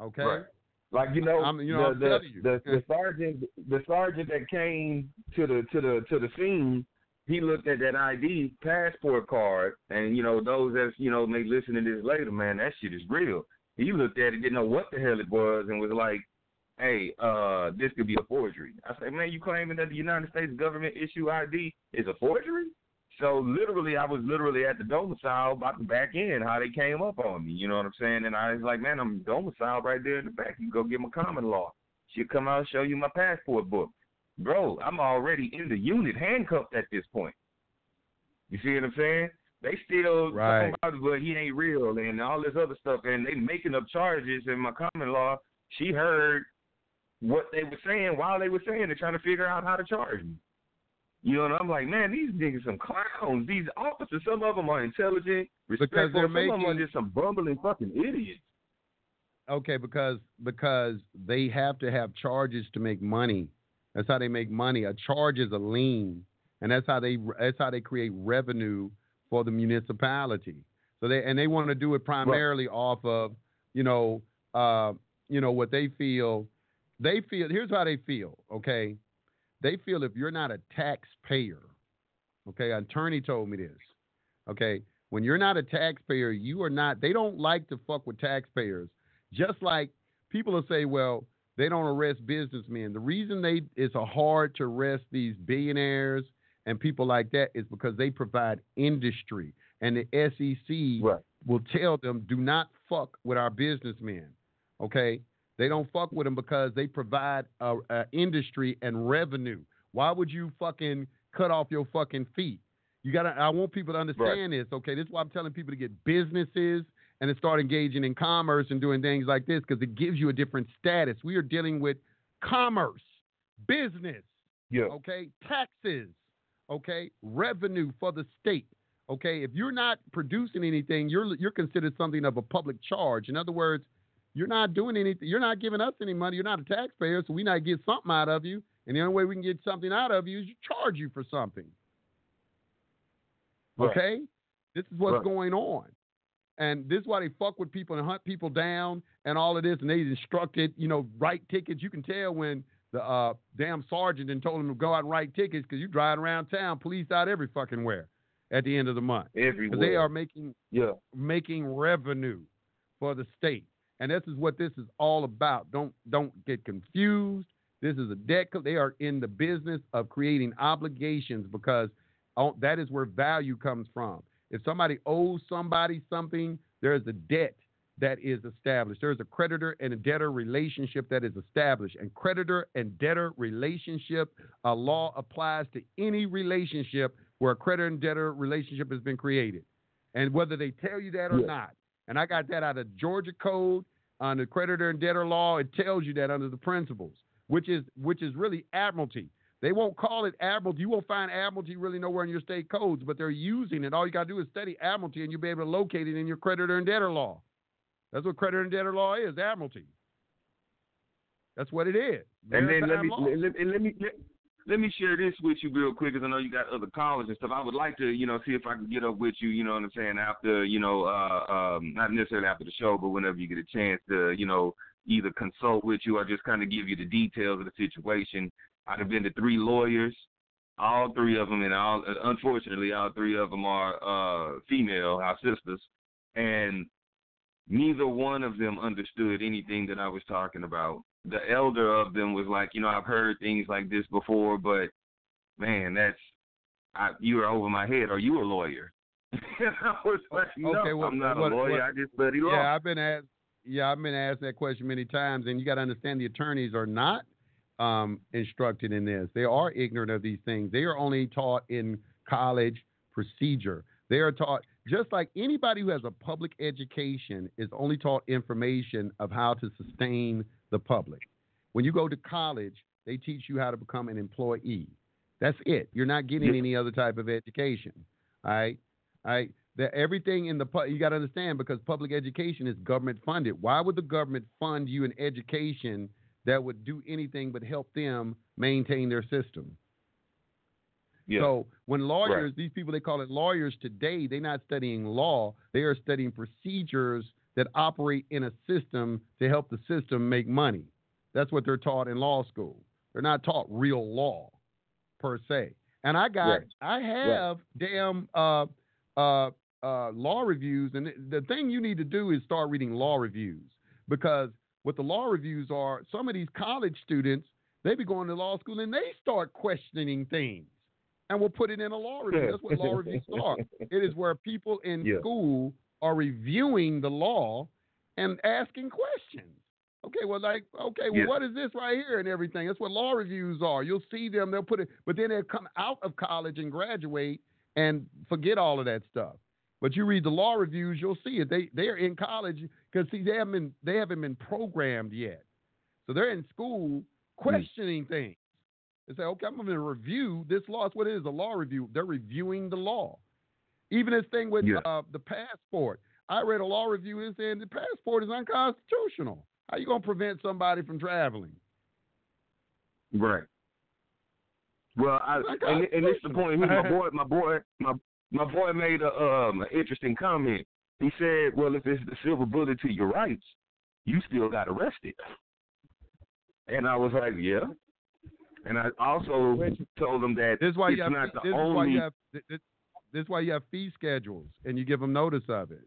Okay. Right. Like you know, I'm, you know the, the, the, the sergeant, the sergeant that came to the to the to the scene he looked at that ID passport card, and you know those that you know may listen to this later, man, that shit is real. He looked at it, didn't know what the hell it was, and was like, "Hey, uh, this could be a forgery." I said, "Man, you claiming that the United States government issue ID is a forgery?" So literally, I was literally at the domicile about to back in how they came up on me. You know what I'm saying? And I was like, "Man, I'm domiciled right there in the back. You go get my common law. She'll come out and show you my passport book." bro, I'm already in the unit, handcuffed at this point. You see what I'm saying? They still right. talking about but he ain't real and all this other stuff, and they making up charges. In my common law, she heard what they were saying while they were saying they're trying to figure out how to charge me. You know, and I'm like, man, these niggas some clowns. These officers, some of them are intelligent, respectful. They're some making... of them are just some bumbling fucking idiots. Okay, because because they have to have charges to make money That's how they make money. A charge is a lien, and that's how they that's how they create revenue for the municipality. So they and they want to do it primarily off of you know uh, you know what they feel. They feel here's how they feel. Okay, they feel if you're not a taxpayer, okay, an attorney told me this. Okay, when you're not a taxpayer, you are not. They don't like to fuck with taxpayers. Just like people will say, well, they don't arrest businessmen. The reason they it's a hard to arrest these billionaires and people like that is because they provide industry, and the SEC Right. will tell them, do not fuck with our businessmen. Okay, they don't fuck with them because they provide a, a industry and revenue. Why would you fucking cut off your fucking feet? You gotta. I want people to understand this. Okay, this is why I'm telling people to get businesses and to start engaging in commerce and doing things like this because it gives you a different status. We are dealing with commerce, business, Yeah. okay, taxes, okay, revenue for the state. Okay, if you're not producing anything, you're you're considered something of a public charge. In other words, you're not doing anything. You're not giving us any money. You're not a taxpayer, so we not get something out of you. And the only way we can get something out of you is you charge you for something. Right. Okay, this is what's Right. going on, and this is why they fuck with people and hunt people down and all of this. And they instructed, you know, write tickets. You can tell when the uh, damn sergeant and told them to go out and write tickets because you driving around town, police out every fucking where at the end of the month. Everywhere. they are making Yeah. making revenue for the state, and this is what this is all about. Don't don't get confused. This is a debt. They are in the business of creating obligations because that is where value comes from. If somebody owes somebody something, there is a debt that is established. There's a creditor and a debtor relationship that is established. And creditor and debtor relationship, a law applies to any relationship where a creditor and debtor relationship has been created. And whether they tell you that or not. And I got that out of Georgia Code on the creditor and debtor law. It tells you that under the principles, which is which is really admiralty. They won't call it admiralty. You won't find admiralty really nowhere in your state codes, but they're using it. All you got to do is study admiralty, and you'll be able to locate it in your creditor and debtor law. That's what creditor and debtor law is, admiralty. That's what it is. And then let me let, let, let me let, let me share this with you real quick, because I know you got other callers and stuff. I would like to, you know, see if I can get up with you, you know what I'm saying, after, you know, uh, um, not necessarily after the show, but whenever you get a chance to, you know, either consult with you or just kind of give you the details of the situation. I'd have been to three lawyers, all three of them, and all unfortunately, all three of them are uh, female, our sisters, and neither one of them understood anything that I was talking about. The elder of them was like, you know, I've heard things like this before, but man, that's I, you are over my head. Are you a lawyer? I was like, no, Okay, well, I'm not what- a lawyer. what- I just study law. Yeah, I've been asked. Yeah, I've been asked that question many times, and you got to understand the attorneys are not um, instructed in this. They are ignorant of these things. They are only taught in college procedure. They are taught just like anybody who has a public education is only taught information of how to sustain the public. When you go to college, they teach you how to become an employee. That's it. You're not getting any other type of education. All right. All right. That everything in the you got to understand because public education is government funded. Why would the government fund you an education that would do anything but help them maintain their system? Yeah. So when lawyers, these people they call it lawyers today, they're not studying law. They are studying procedures that operate in a system to help the system make money. That's what they're taught in law school. They're not taught real law per se. And I got, Right. I have damn uh, uh, uh, law reviews, and the thing you need to do is start reading law reviews because what the law reviews are, some of these college students they be going to law school and they start questioning things and we'll put it in a law review. That's what law reviews are. It is where people in Yeah. school are reviewing the law and asking questions. Okay, well, like, okay, well, Yeah. what is this right here and everything? That's what law reviews are. You'll see them, they'll put it, but then they'll come out of college and graduate and forget all of that stuff. But you read the law reviews, you'll see it. They they're in college because see they haven't been they haven't been programmed yet. So they're in school hmm. questioning things. They say, okay, I'm going to review this law. That's what it is, a law review. They're reviewing the law. Even this thing with Yeah. uh, the passport. I read a law review and saying the passport is unconstitutional. How you going to prevent somebody from traveling? right. Well, I, and, and this is the point. Here, my boy, my boy, my my boy made a um an interesting comment. He said, "Well, if it's the silver bullet to your rights, you still got arrested." And I was like, "Yeah." And I also told them that This is why it's you have. not the This is why only you have. This, this is why you have fee schedules, and you give them notice of it.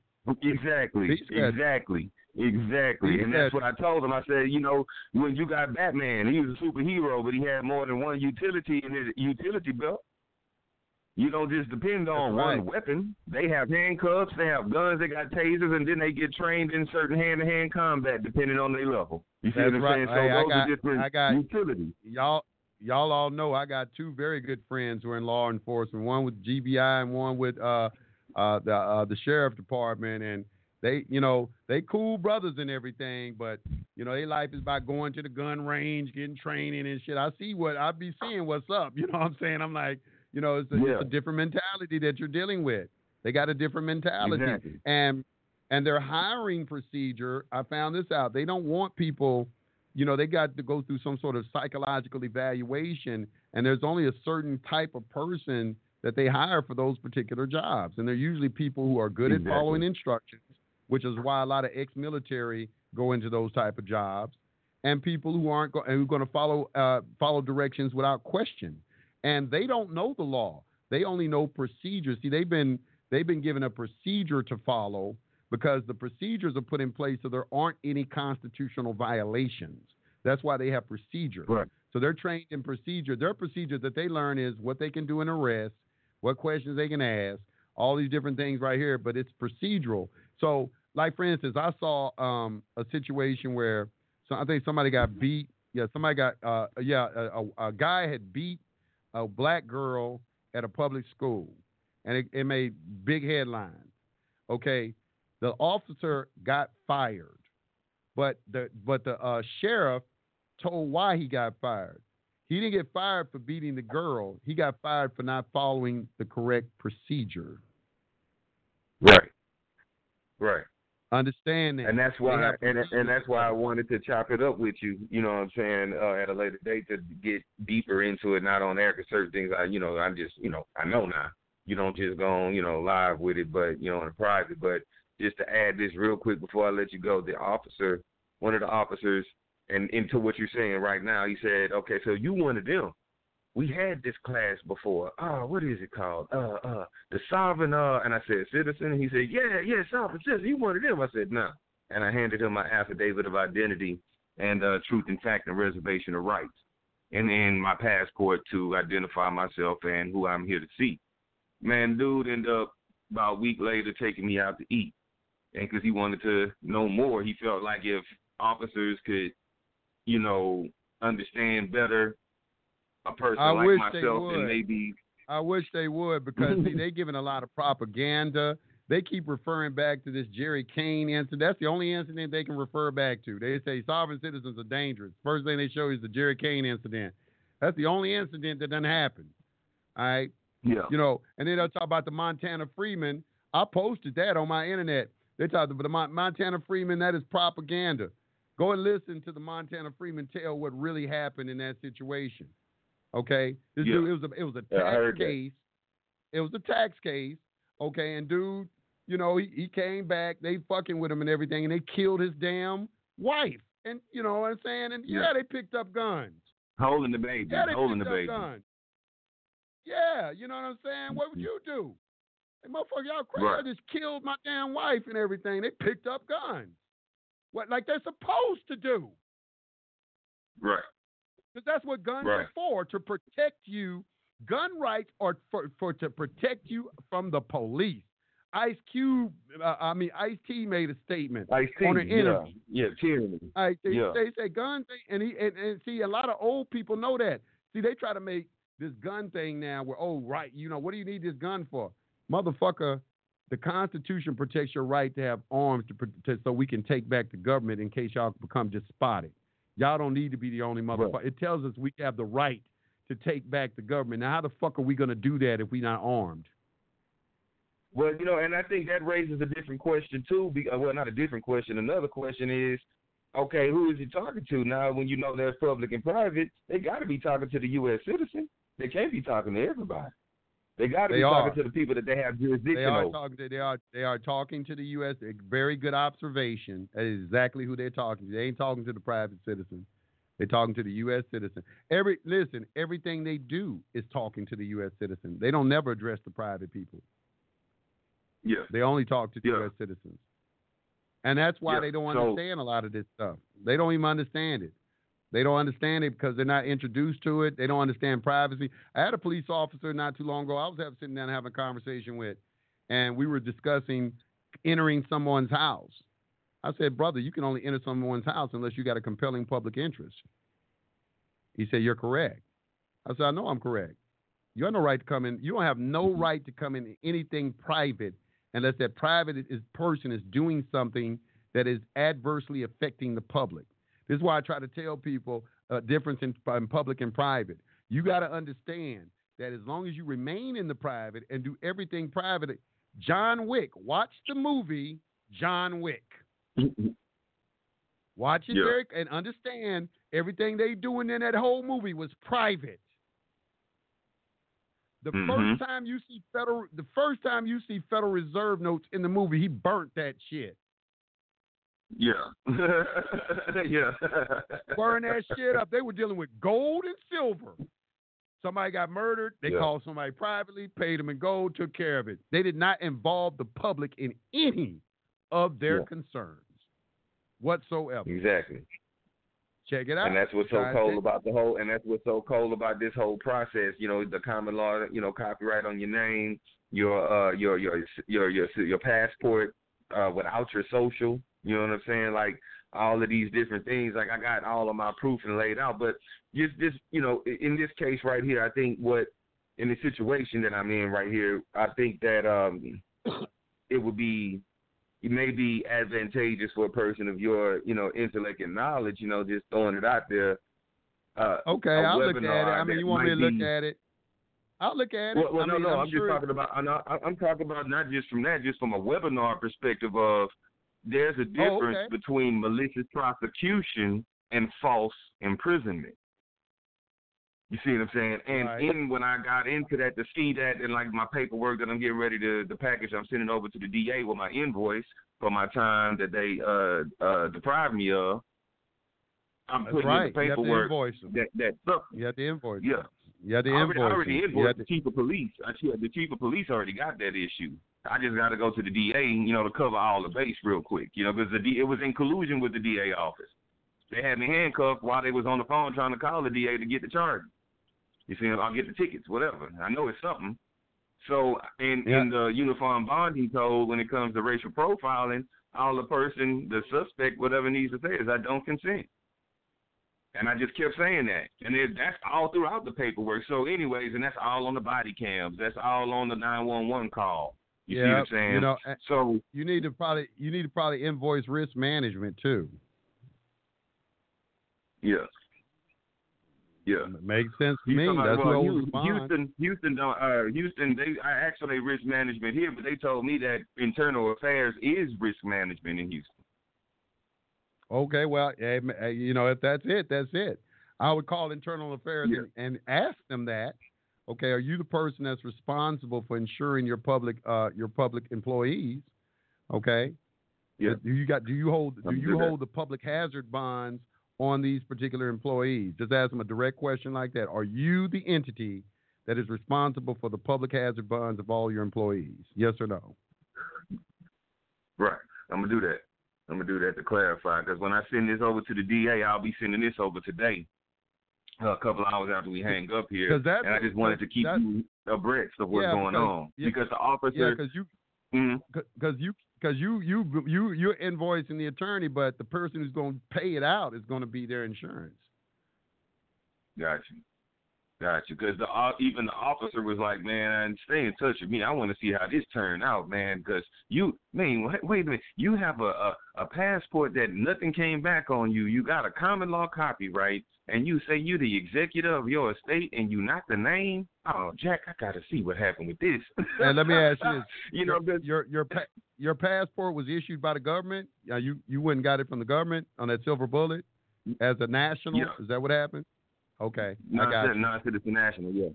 Exactly, exactly, exactly. And that's what I told him. I said, you know, when you got Batman, he was a superhero, but he had more than one utility in his utility belt. You don't just depend on right. one weapon. They have handcuffs, they have guns, they got tasers, and then they get trained in certain hand-to-hand combat depending on their level. You see That's what I'm right. saying? So Hey, I those got- are different I got- utilities. Y'all, y'all all know I got two very good friends who are in law enforcement. One with GBI and one with uh, uh, the uh, the sheriff department, and they, you know, they cool brothers and everything, but you know, their life is about going to the gun range, getting training and shit. I see what I be seeing. What's up? You know what I'm saying? I'm like, you know, it's a, Yeah. it's a different mentality that you're dealing with. They got a different mentality, Exactly. and and their hiring procedure. I found this out. They don't want people you know, they got to go through some sort of psychological evaluation, and there's only a certain type of person that they hire for those particular jobs. And they're usually people who are good Exactly. at following instructions, which is why a lot of ex-military go into those type of jobs, and people who aren't go- who are going to follow uh, follow directions without question. And they don't know the law; they only know procedures. See, they've been they've been given a procedure to follow because the procedures are put in place so there aren't any constitutional violations. That's why they have procedure. Right. So they're trained in procedure. Their procedure that they learn is what they can do in arrest, what questions they can ask, all these different things right here, but it's procedural. So, like for instance, I saw um, a situation where so I think somebody got beat. Yeah, somebody got uh, yeah, a, a, a guy had beat a black girl at a public school, and it, it made big headlines. Okay, the officer got fired, but the but the uh, sheriff told why he got fired. He didn't get fired for beating the girl. He got fired for not following the correct procedure. Right. Right. Understand that. And that's why, and and that's why I wanted to chop it up with you. You know what I'm saying? Uh, at a later date to get deeper into it, not on air, because certain things I, you know, I just, you know, I know now. You don't just go on, you know, live with it, but you know, in a private. But just to add this real quick before I let you go, the officer, one of the officers, and into what you're saying right now, he said, okay, so you one of them. We had this class before. Uh, what is it called? Uh, uh, the sovereign. Uh, and I said citizen. And he said, yeah, yeah, sovereign citizen. You one of them? I said, no. And I handed him my affidavit of identity and uh, truth and fact and reservation of rights, and then my passport to identify myself and who I'm here to see. Man, dude ended up about a week later taking me out to eat, and because he wanted to know more, he felt like if officers could, you know, understand better a person I like myself and maybe I wish they would because see, they're giving a lot of propaganda. They keep referring back to this Jerry Kane incident. That's the only incident they can refer back to. They say sovereign citizens are dangerous. First thing they show is the Jerry Kane incident. That's the only incident that doesn't happen. All right. yeah. You know, and then they'll talk about the Montana Freeman. I posted that on my internet. They talk about the Mon- Montana Freeman. That is propaganda. Go and listen to the Montana Freeman tell what really happened in that situation. Okay, this Yeah. dude, it was a it was a Yeah, tax that. case. It was a tax case. Okay, and dude, you know, he, he came back. They fucking with him and everything, and they killed his damn wife. And you know what I'm saying? And yeah, Yeah. they picked up guns. holding the baby, Yeah, they holding the picked up baby. guns. Yeah, you know what I'm saying? Mm, what would mm. you do? Hey, motherfucker, y'all crazy. Right. I just killed my damn wife and everything. They picked up guns. What, like they're supposed to do. Right. Because that's what guns Right. are for, to protect you. Gun rights are for, for to protect you from the police. Ice Cube, uh, I mean, Ice T made a statement. Ice On an yeah, interview. yeah, tyranny. I, they, Yeah. they say gun thing, and he and, and see a lot of old people know that. See, they try to make this gun thing now where oh right, you know what do you need this gun for, motherfucker? The Constitution protects your right to have arms to, to so we can take back the government in case y'all become despotic. Y'all don't need to be the only motherfucker. It tells us we have the right to take back the government. Now, how the fuck are we going to do that if we're not armed? Well, you know, and I think that raises a different question too. Be, uh, well, not a different question. Another question is, okay, who is he talking to now? When you know there's public and private, they got to be talking to the U.S. citizen. They can't be talking to everybody. They got to be are. talking to the people that they have jurisdiction They are over. talking. To, they are. They are talking to the U.S. A very good observation. That is exactly who they're talking to. They ain't talking to the private citizen. They're talking to the U.S. citizen. Every listen, everything they do is talking to the U.S. citizen. They don't never address the private people. yeah. They only talk to Yeah. U.S. citizens, and that's why Yeah, they don't so- understand a lot of this stuff. They don't even understand it. They don't understand it because they're not introduced to it. They don't understand privacy. I had a police officer not too long ago. I was having, sitting down having a conversation with, and we were discussing entering someone's house. I said, "Brother, you can only enter someone's house unless you got a compelling public interest." He said, "You're correct." I said, "I know I'm correct. You have no right to come in. You don't have no mm-hmm. right to come in anything private unless that private is, person is doing something that is adversely affecting the public. This is why I try to tell people a difference in, in public and private. You got to understand that as long as you remain in the private and do everything private, John Wick, watch the movie John Wick. Watch it Yeah. very and understand everything they doing in that whole movie was private. The Mhm. first time you see federal, the first time you see Federal Reserve notes in the movie, he burnt that shit. Yeah. yeah. Burn that shit up. They were dealing with gold and silver. Somebody got murdered. They Yeah. called somebody privately, paid them in gold, took care of it. They did not involve the public in any of their Yeah. concerns whatsoever. Exactly. Check it out. And that's what's so cold about the whole, and that's what's so cold about this whole process. You know, the common law, you know, copyright on your name, your uh, your your your your your passport, uh, without your social. You know what I'm saying? Like all of these different things. Like I got all of my proof and laid out, but just this, you know, in this case right here, I think what in the situation that I'm in right here, I think that um, it would be it may be advantageous for a person of your, you know, intellect and knowledge, you know, just throwing it out there. Uh, Okay, I'll look at it. I mean, you want me to look be- at it? I'll look at it. Well, well I no, mean, no, I'm, I'm, sure just talking about. I'm, I'm talking about not just from that, just from a webinar perspective of there's a difference Oh, okay. between malicious prosecution and false imprisonment. You see what I'm saying? And Right. in when I got into that to see that and like my paperwork that I'm getting ready to the package I'm sending over to the DA with my invoice for my time that they uh uh deprived me of. I'm That's putting right. in the You have to paperwork invoice that that stuff. You have to invoice. Yeah. You have to I invoice. already, I already. Invoiced the chief of police. I, the chief of police already got that issue. I just got to go to the DA, you know, to cover all the base real quick, you know, because the D, it was in collusion with the DA office. They had me handcuffed while they was on the phone trying to call the DA to get the charge. You see, I'll get the tickets, whatever. I know it's something. So in Yeah. in the uniform bonding code, when it comes to racial profiling, all the person, the suspect, whatever needs to say is I don't consent. And I just kept saying that. And it, that's all throughout the paperwork. So, anyways, and that's all on the body cams. That's all on the 911 call. You see what I'm saying? you know, uh, so, you need to probably you need to probably invoice risk management too. yeah. Yeah. Makes sense to me. That's well, what Houston. Houston, Houston, don't- uh, Houston. They, I asked for their risk management here, but they told me that internal affairs is risk management in Houston. Okay, well, eh, eh, you know, if that's it, that's it. I would call internal affairs Yeah. and, and ask them that. Okay, are you the person that's responsible for ensuring your public uh, your public employees? Okay. Yeah. Do you got do you hold do you hold the public hazard bonds on these particular employees? Just ask them a direct question like that. Are you the entity that is responsible for the public hazard bonds of all your employees? Yes or no? Right. I'm gonna do that. I'm gonna do that to clarify because when I send this over to the DA, I'll be sending this over today. A couple hours after we hang up here. that- and I just wanted to keep that- you abreast of what's Yeah, going on yeah, because the Yeah, officer. because you mm-hmm. because you because you you you you're invoicing the attorney, but the person who's going to pay it out is going to be their insurance. Got Got you. Because the uh, even the officer was like, "Man, stay in touch with me. I want to see how this turned out, man. Because you, man, wait, wait a minute. You have a, a a passport that nothing came back on you. You got a common law copyright, and you say you're the executor of your estate, and you not the name. Oh, Jack, I got to see what happened with this. And let me ask you this: you know, your your your, pa- your passport was issued by the government. Uh, you you went and got it from the government on that silver bullet as a national. Yeah. Is that what happened? Okay, I non got you. non-citizen national, yeah.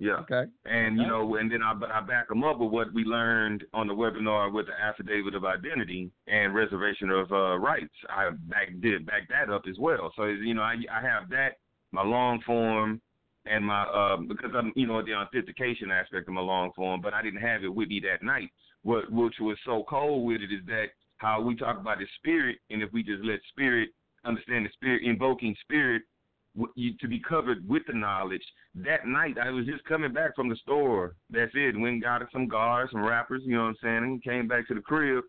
Yeah. Okay. And you know, and then I I back them up with what we learned on the webinar with the affidavit of identity and reservation of uh, rights. I back did back that up as well. So you know, I I have that my long form and my um because I'm you know the authentication aspect of my long form, but I didn't have it with me that night. What which was so cold with it is that how we talk about the spirit, and if we just let spirit understand the spirit, invoking spirit you, to be covered with the knowledge. That night, I was just coming back from the store. That's it. Went and got some guards, some rappers, you know what I'm saying, and came back to the crib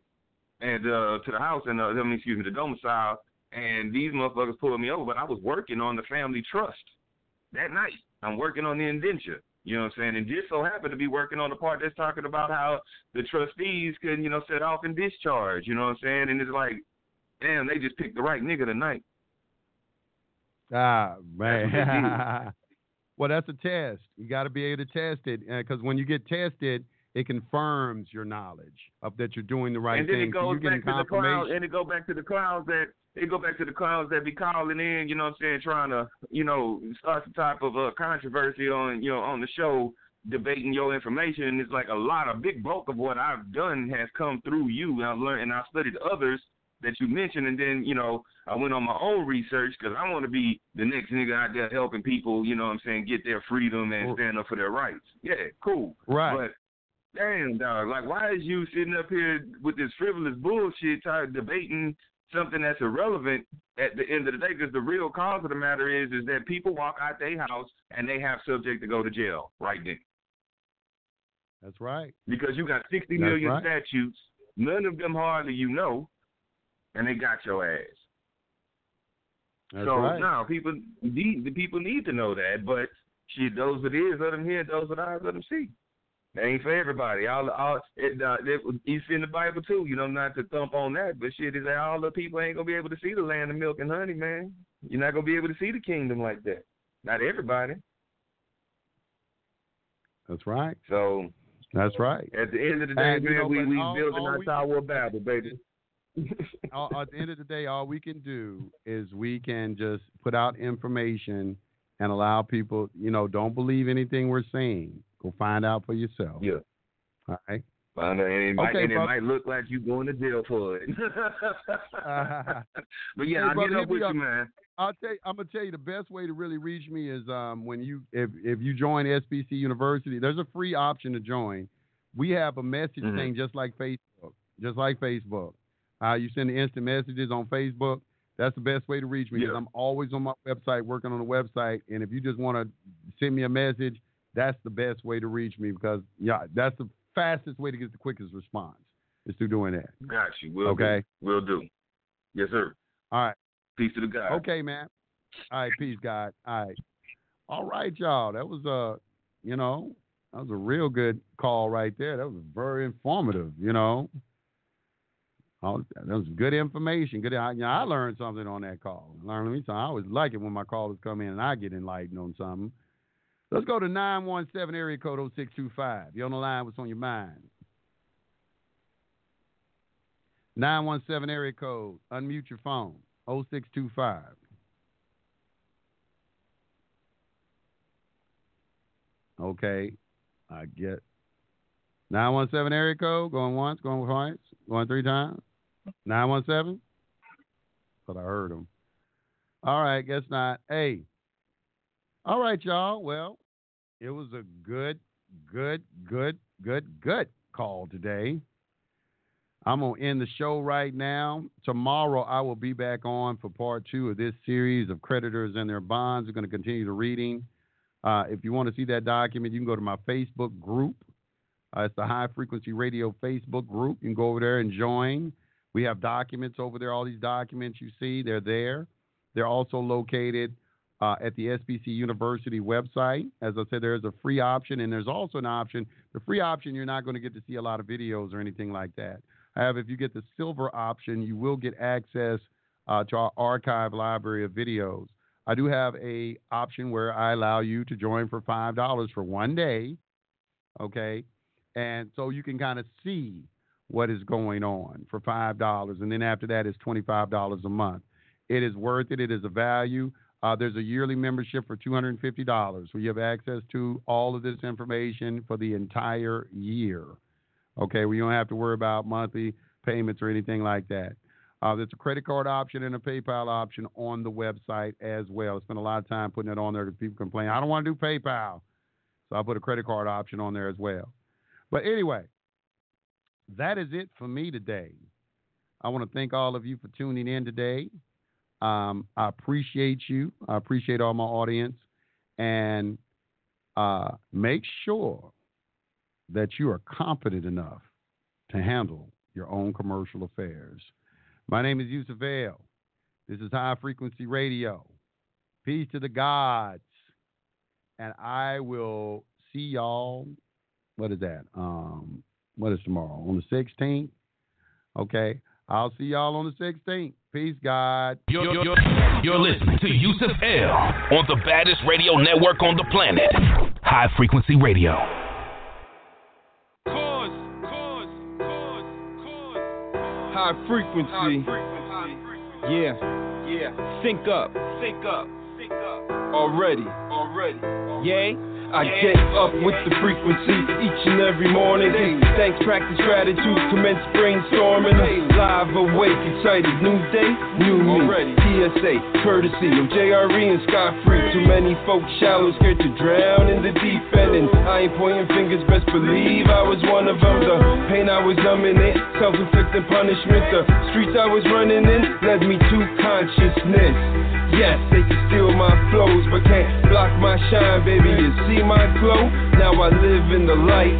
and uh to the house and uh, I mean, excuse me, the domicile. And these motherfuckers pulled me over, but I was working on the family trust that night. I'm working on the indenture. You know what I'm saying? And just so happened to be working on the part that's talking about how the trustees can, you know, set off and discharge. You know what I'm saying? And it's like, damn, they just picked the right nigga tonight. Ah, man. well, that's a test. You got to be able to test it because when you get tested, it confirms your knowledge of that you're doing the right thing. and then thing. it goes you're back to the confirmation. and it go back to the clowns that it go back to the clowns that be calling in. You know what I'm saying? Trying to you know start some type of uh, controversy on you know on the show, debating your information. And it's like a lot of big bulk of what I've done has come through you. And I've learned and I've studied others that you mentioned, and then you know I went on my own research because I want to be the next nigga out there helping people. You know what I'm saying? Get their freedom and stand up for their rights. Yeah, cool. Right. But damn, dog, like why is you sitting up here with this frivolous bullshit, trying debating something that's irrelevant at the end of the day? Because the real cause of the matter is, is that people walk out their house and they have subject to go to jail right then That's right. because you got sixty million right. statutes, none of them hardly you know, and they got your ass. That's so right. now people need the people need to know that, but shit, those with ears let them hear, those with eyes let them see. That ain't for everybody. All, all it, uh, it, you see in the Bible too. You know, not to thump on that, but shit is that all the people ain't gonna be able to see the land of milk and honey, man. You're not gonna be able to see the kingdom like that. Not everybody. That's right. So That's right. at the end of the day, And, you man, know, we we all- building our we- Tower of Babel, baby. All, at the end of the day, all we can do is we can just put out information and allow people, you know, don't believe anything we're saying. Go find out for yourself. Yeah. All right. Find out, and it, might, Okay, and it might look like you're going to jail for it. but yeah, Hey, I'll brother, get up with up. you, man. I'll tell you, I'm gonna tell you the best way to really reach me is um, when you if if you join SPC University. There's a free option to join. We have a message Mhm. thing just like Facebook, just like Facebook. Uh, you send the instant messages on Facebook. That's the best way to reach me because Yeah. I'm always on my website working on the website. And if you just want to send me a message, that's the best way to reach me because yeah, that's the fastest way to get the quickest response is through doing that. Got you. We'll Okay. do. We'll do. Yes, sir. All right. Peace to the God. Okay, man. All right, peace, God. All right. All right, y'all. That was uh, you know, that was a real good call right there. That was very informative, you know. All, that was good information. Good. I, you know, I learned something on that call. Learned me something. I always like it when my callers come in and I get enlightened on something. Let's go to 917 area code 0625. You on the line? What's on your mind? 917 area code. Unmute your phone. 0625. Okay. I get 917 area code. Going once, going twice, going three times. 917? But I heard him. All right, guess not. Hey. All right, y'all. Well, it was a good, good, good, good, good call today. I'm going to end the show right now. Tomorrow, I will be back on for part two of this series of creditors and their bonds. We're going to continue the reading. Uh, if you want to see that document, you can go to my Facebook group. Uh, it's the High Frequency Radio Facebook group. You can go over there and join. We have documents over there. All these documents you see, they're there. They're also located uh, at the SPC University website. As I said, there's a free option, and there's also an option. The free option, you're not going to get to see a lot of videos or anything like that. However, if you get the silver option, you will get access uh, to our archive library of videos. I do have a option where I allow you to join for five dollars for one day, okay, and so you can kind of see what is going on for five dollars, and then after that five dollars a month. It is worth it. It is a value. Uh, there's a yearly membership for $250 where you have access to all of this information for the entire year. Okay, we don't have to worry about monthly payments or anything like that. Uh, there's a credit card option and a PayPal option on the website as well. I spent a lot of time putting it on there because people complain, I don't want to do PayPal. So I put a credit card option on there as well. But anyway, that is it for me today. I want to thank all of you for tuning in today. Um, I appreciate you. I appreciate all my audience. And uh, make sure that you are confident enough to handle your own commercial affairs. My name is Yusef El. This is High Frequency Radio. Peace to the gods. And I will see y'all. What is that? Um, what is tomorrow? On the 16th? Okay. I'll see y'all on the 16th. Peace, God. You're, you're, you're listening to Yusef El on the baddest radio network on the planet, High Frequency Radio. Cause, cause, cause, High frequency. Yeah. Yeah. Sync up. Sync up. Sync up. Already. Already. Yay. I get up with the frequency each and every morning. Thanks, practice gratitude, commence brainstorming. Live, awake, excited. New day, new me. PSA, courtesy of JRE and Scott Free. Too many folks shallow, scared to drown in the deep end. And I ain't pointing fingers, best believe I was one of them. The pain I was numbing it, self inflicted punishment. The streets I was running in led me to consciousness. Yes, they can steal my flows, but can't block my shine, baby. You see my glow? Now I live in the light,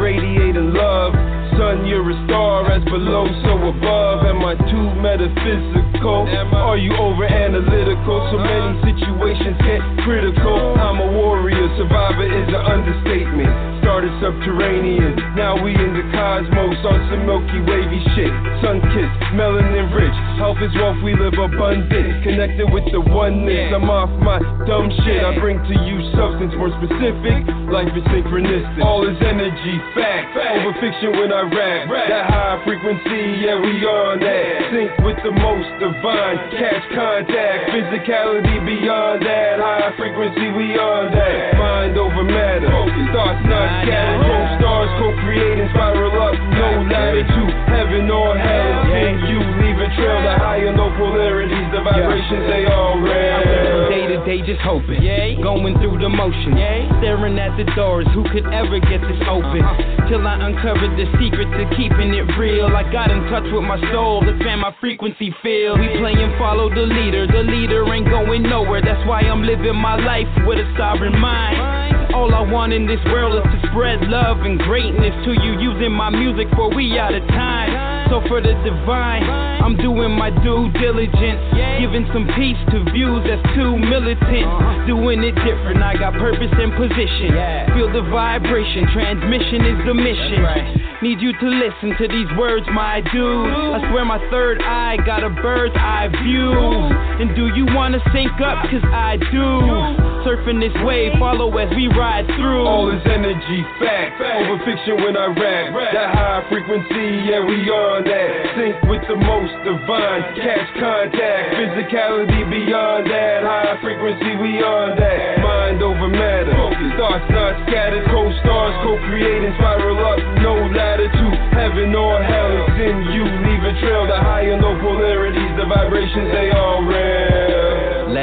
radiating love. Son, you're a star as below, so above. Am I too metaphysical? Are you over analytical? So many situations get critical. I'm a warrior, survivor is an understatement. Started subterranean, now we in the cosmos on some milky wavy shit. Sun kissed, melanin rich, health is wealth, we live abundant. Connected with the oneness, I'm off my dumb shit. I bring to you substance more specific. Life is synchronistic, all is energy, fact. Over fiction when I rap. That high frequency, yeah, we on that. Sync with the most divine, catch contact. Physicality beyond that. High frequency, we on that. Mind over matter, thoughts not scattered. Both stars co-creating, spiral up, no latitude. Heaven or hell, can you leave a trail? The higher low polarities, the vibrations, they all real. Day to day, just hoping. Going through the motion. Staring at the doors. Who could ever get this open? Uh-huh. Till I uncovered the secret to keeping it real. I got in touch with my soul. Expand my frequency field. We play and follow the leader. The leader ain't going nowhere. That's why I'm living my life with a sovereign mind. All I want in this world is to spread love and greatness to you. Using my music for we out of time. So for the divine, I'm doing my due diligence. Giving some peace to views that's too militant. Doing it different, I got purpose and position. Feel the vibration, transmission is the mission. Need you to listen to these words, my dude. I swear my third eye got a bird's eye view. And do you wanna sync up? Cause I do. Surfing this wave, follow as we ride through. All is energy, fact. Over fiction when I rap. That high frequency, yeah, we on that. Sync with the most divine. Catch contact. Physicality beyond that. High frequency, we on that. Mind over matter. Thoughts not scattered. Co-stars co-creating. Spiral up, no latitude. Heaven or hell, it's in you. Leave a trail. The higher and low polarities, the vibrations, they all real.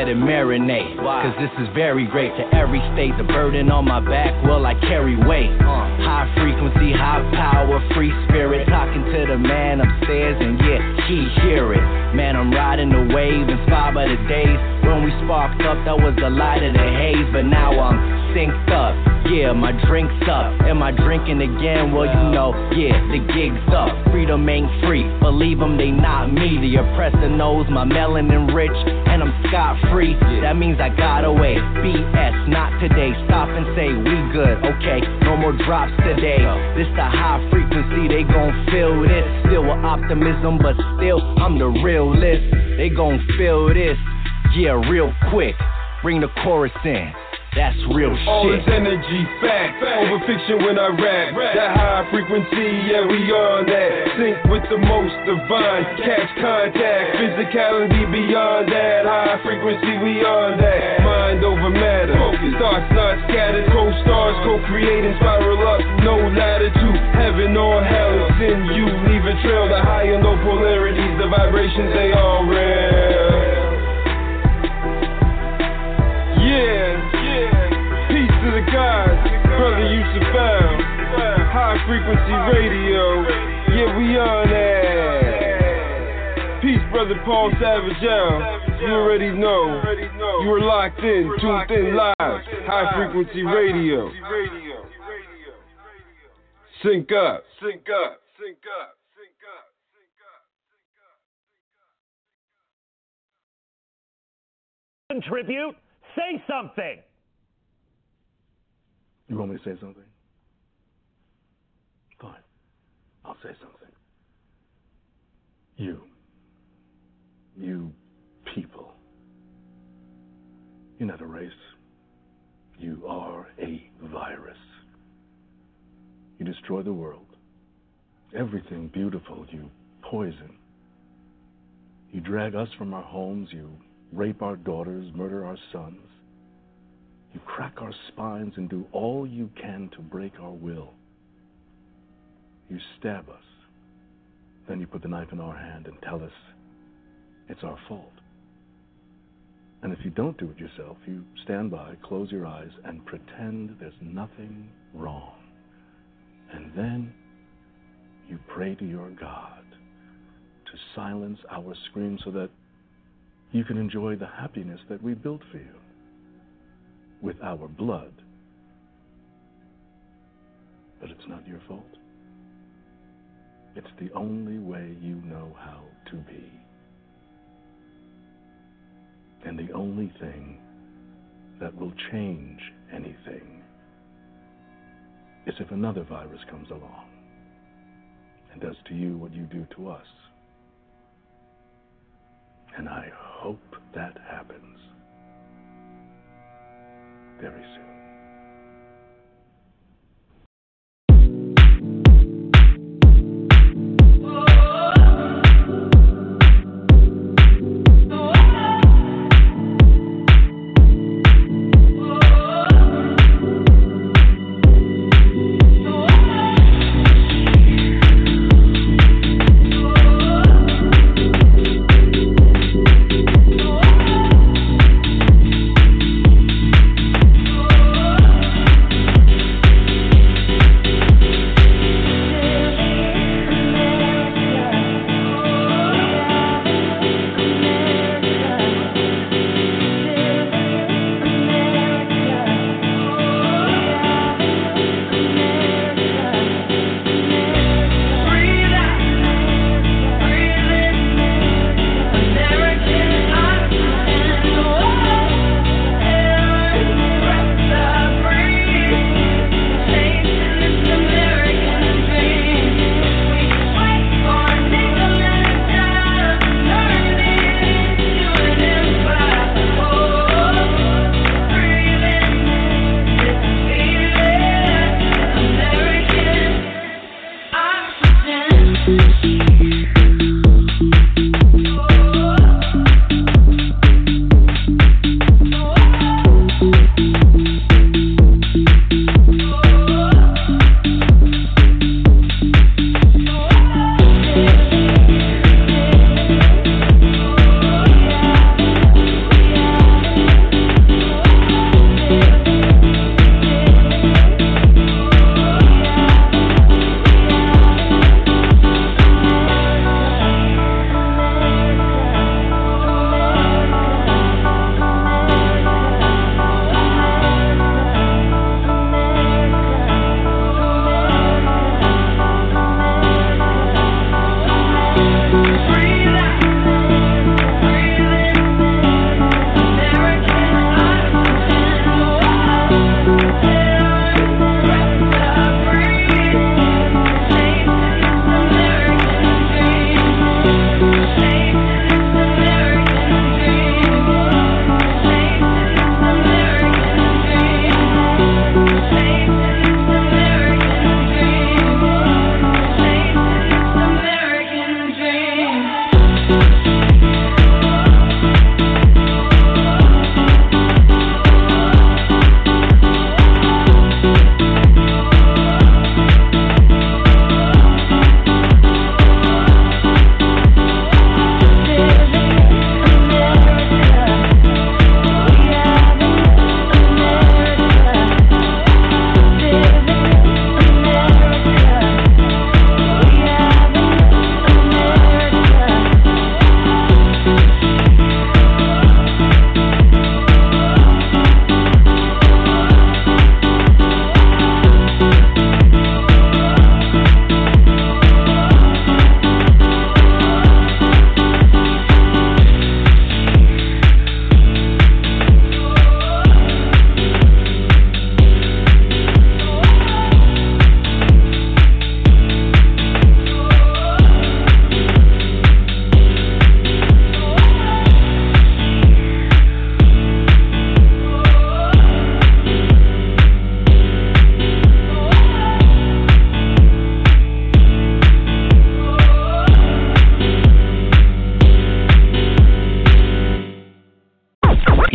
Let it marinate, cause this is very great to every state. The burden on my back, well, I carry weight. High frequency, high power, free spirit. Talking to the man upstairs, and yeah, he hear it. Man, I'm riding the wave, inspired by the days when we sparked up. That was the light of the haze, but now I'm synced up. Yeah, my drink's up. Am I drinking again? Well, you know, yeah, the gig's up. Freedom ain't free. Believe them, they not me. The oppressor knows my melanin rich, and I'm scot free. That means I got away. BS, not today. Stop and say, we good. Okay, no more drops today. This the high frequency, they gon' feel this. Still with optimism, but still, I'm the realist. They gon' feel this. Yeah, real quick. Bring the chorus in. That's real shit. All this energy, fact, over fiction when I rap. That high frequency, yeah, we on that. Sync with the most divine, catch contact, physicality beyond that. High frequency, we on that. Mind over matter, focus, thoughts not scattered. Co-stars, co-creating, spiral up, no latitude. Heaven or hell is in you. Leave a trail, the higher and polarities, the vibrations, they all real. Yeah. Frequency radio, yeah, we on that. Peace, brother Paul Savage out. You already know. You are locked in, tuned in live. High frequency radio. Radio, radio, radio. Sync up, sync up, sync up, sync up, sync up. Sync up. Sync up. Contribute. Say something. You want me to say something? Fine. I'll say something. You. You people. You're not a race. You are a virus. You destroy the world. Everything beautiful you poison. You drag us from our homes. You rape our daughters, murder our sons. You crack our spines and do all you can to break our will. You stab us. Then you put the knife in our hand and tell us it's our fault. And if you don't do it yourself, you stand by, close your eyes, and pretend there's nothing wrong. And then you pray to your God to silence our screams so that you can enjoy the happiness that we built for you with our blood. But it's not your fault. It's the only way you know how to be. And the only thing that will change anything is if another virus comes along and does to you what you do to us. And I hope that happens very soon.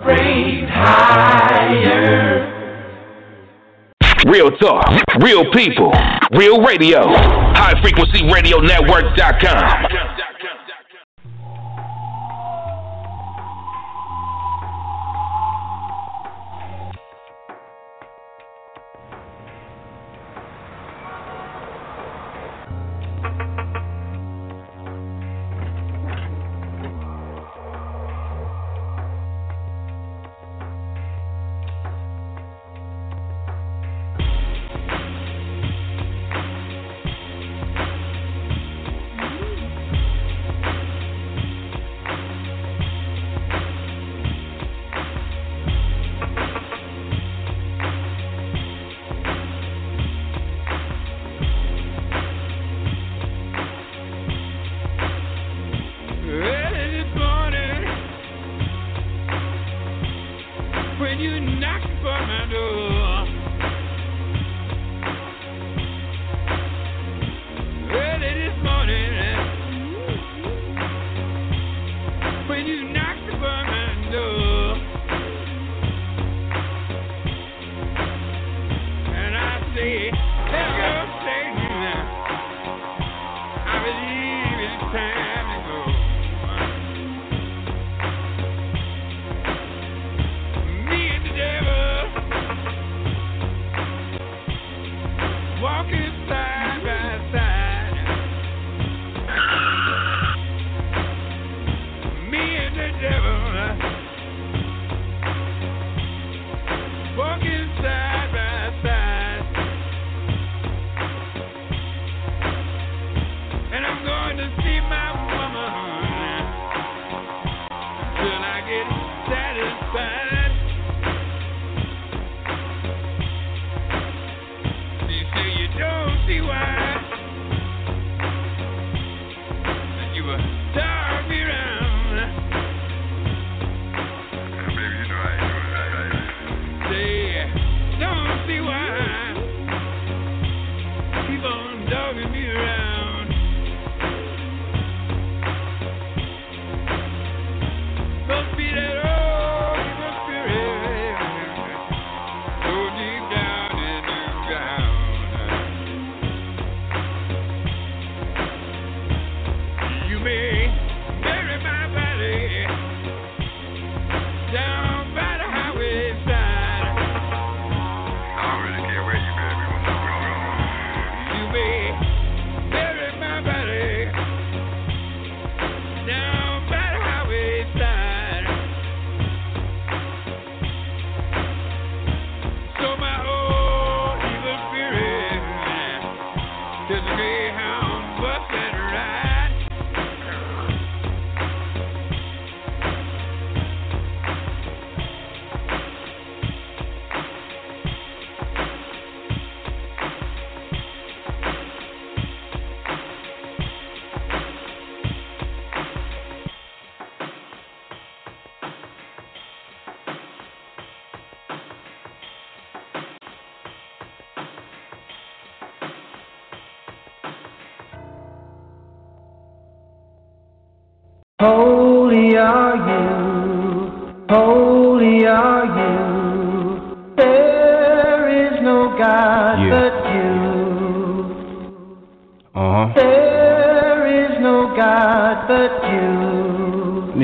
Vibrate higher. Real talk, real people, real radio. High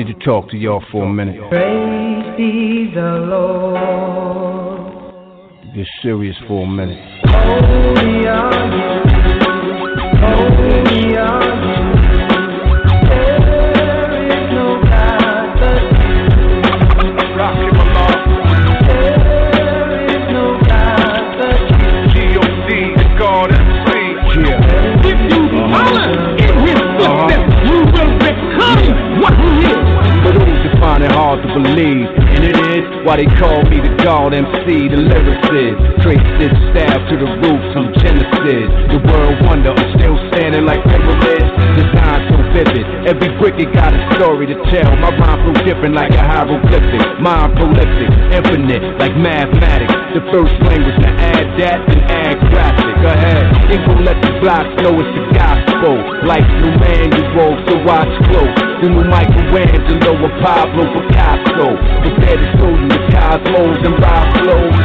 Need to talk to y'all for a minute. Praise be the Lord. Get serious for a minute. Holy are you, holy are you. It believe, and it is why they call me the God MC, the lyricist. Trace this staff to the roots from Genesis. The world wonder, I'm still standing like pyramids. Design so vivid, every brick it got a story to tell. My rhyme flow different like a hieroglyphic. Mind prolific, infinite like mathematics. The first language to add that and add graphic. Go ahead, ain't gon' let the blocks know it's the gospel. Life's new manual, so watch close. The new Michelangelo and Pablo Picasso. Prepare to show you the cosmos and rock flows.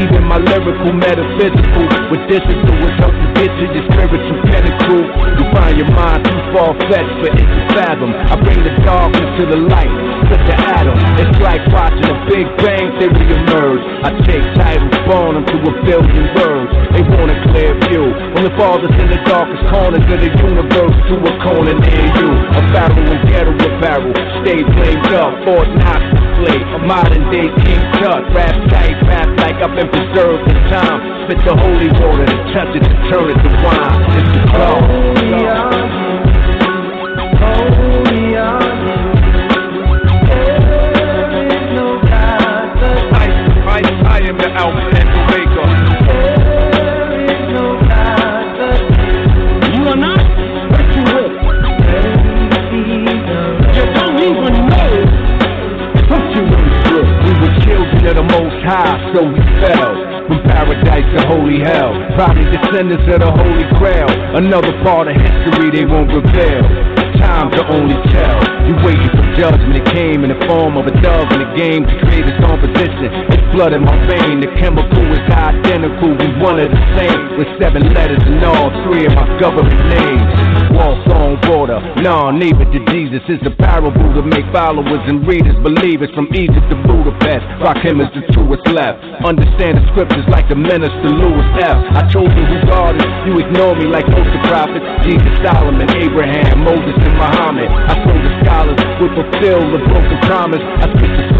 Even my lyrical metaphysical with discipline will help you get to your spiritual pinnacle. You find your mind too far fetched for it to fathom. I bring the darkness to the light, such an atom. It's like watching a Big Bang theory emerge. I take titles, spawn them to a billion words. They want a clear view. From the farthest in the darkest corners of the universe to a corner near you. A barrel and ghetto apparel. Stay flamed up, Fort Knox display. A modern day King Tut. Rap tight, rap like I've been preserved in time. Spit the holy water touch it to turn it to wine. It's the flow. Fell from paradise to holy hell. Probably descendants of the Holy Grail. Another part of history they won't reveal. Time to only tell. You waited for judgment. It came in the form of a dove in the game to create its. It's blood in my vein. The chemical is identical. We one of the same. With seven letters in all three of my government names. Walk on water. Nah, neighbor to Jesus is the parable to make followers and readers believers from Egypt to Budapest. Rock him as the truest left. Understand the scriptures like the minister Louis F. I told you who God is. You ignore me like most the prophets. Jesus, Solomon, Abraham, Moses, and Muhammad. I told the scholars would fulfill the broken promise. I speak the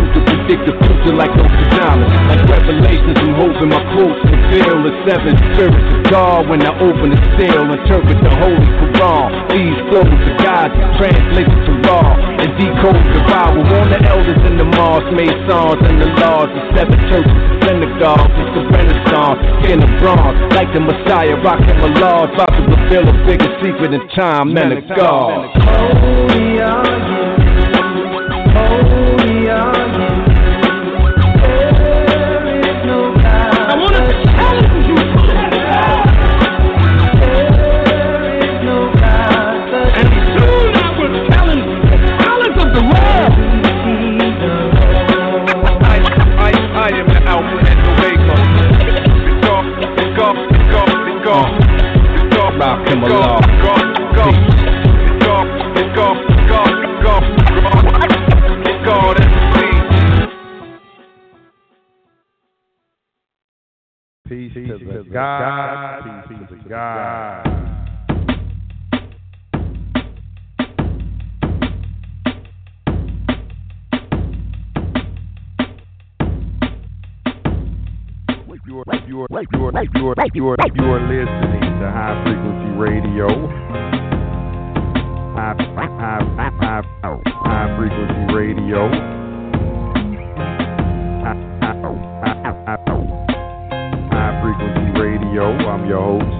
predict the future like Nostradamus. Like revelations, I'm hoping my quotes fulfill the seven spirits of God when I open the seal. Interpret the Holy Quran. These flows of God translated to raw and decode the Bible. On the elders in the mosque made songs and the laws. The seven churches, the synagogues, it's the Renaissance. In the bronze, like the Messiah, rocking my laws. About to reveal a bigger secret in time, man of God. Holy are you, Peace, to the God. Peace to the God. You are, you are, you are, you are, you are, you are listening to High Frequency Radio. High, high, high, high, high frequency radio. yo, I'm your host.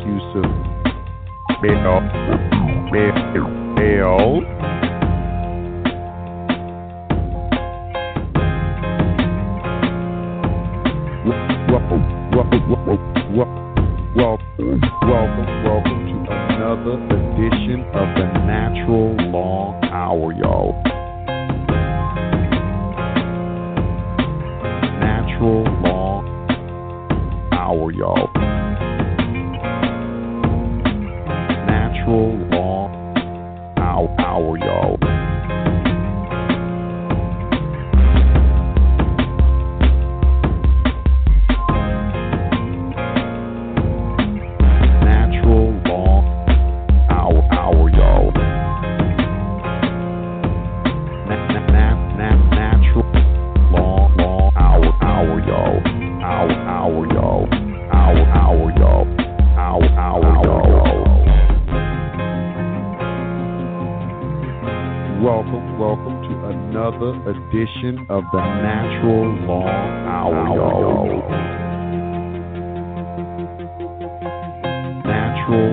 Yusef. Bell. Bell. Welcome, welcome, welcome to another edition of the Natural Long Hour, y'all. natural long hour, y'all. Natural long hour, hour y'all. another edition of the Natural Long Hour, y'all. Natural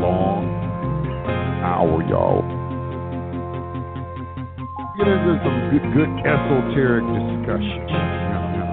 Long Hour, y'all. Get into some good, good esoteric discussion.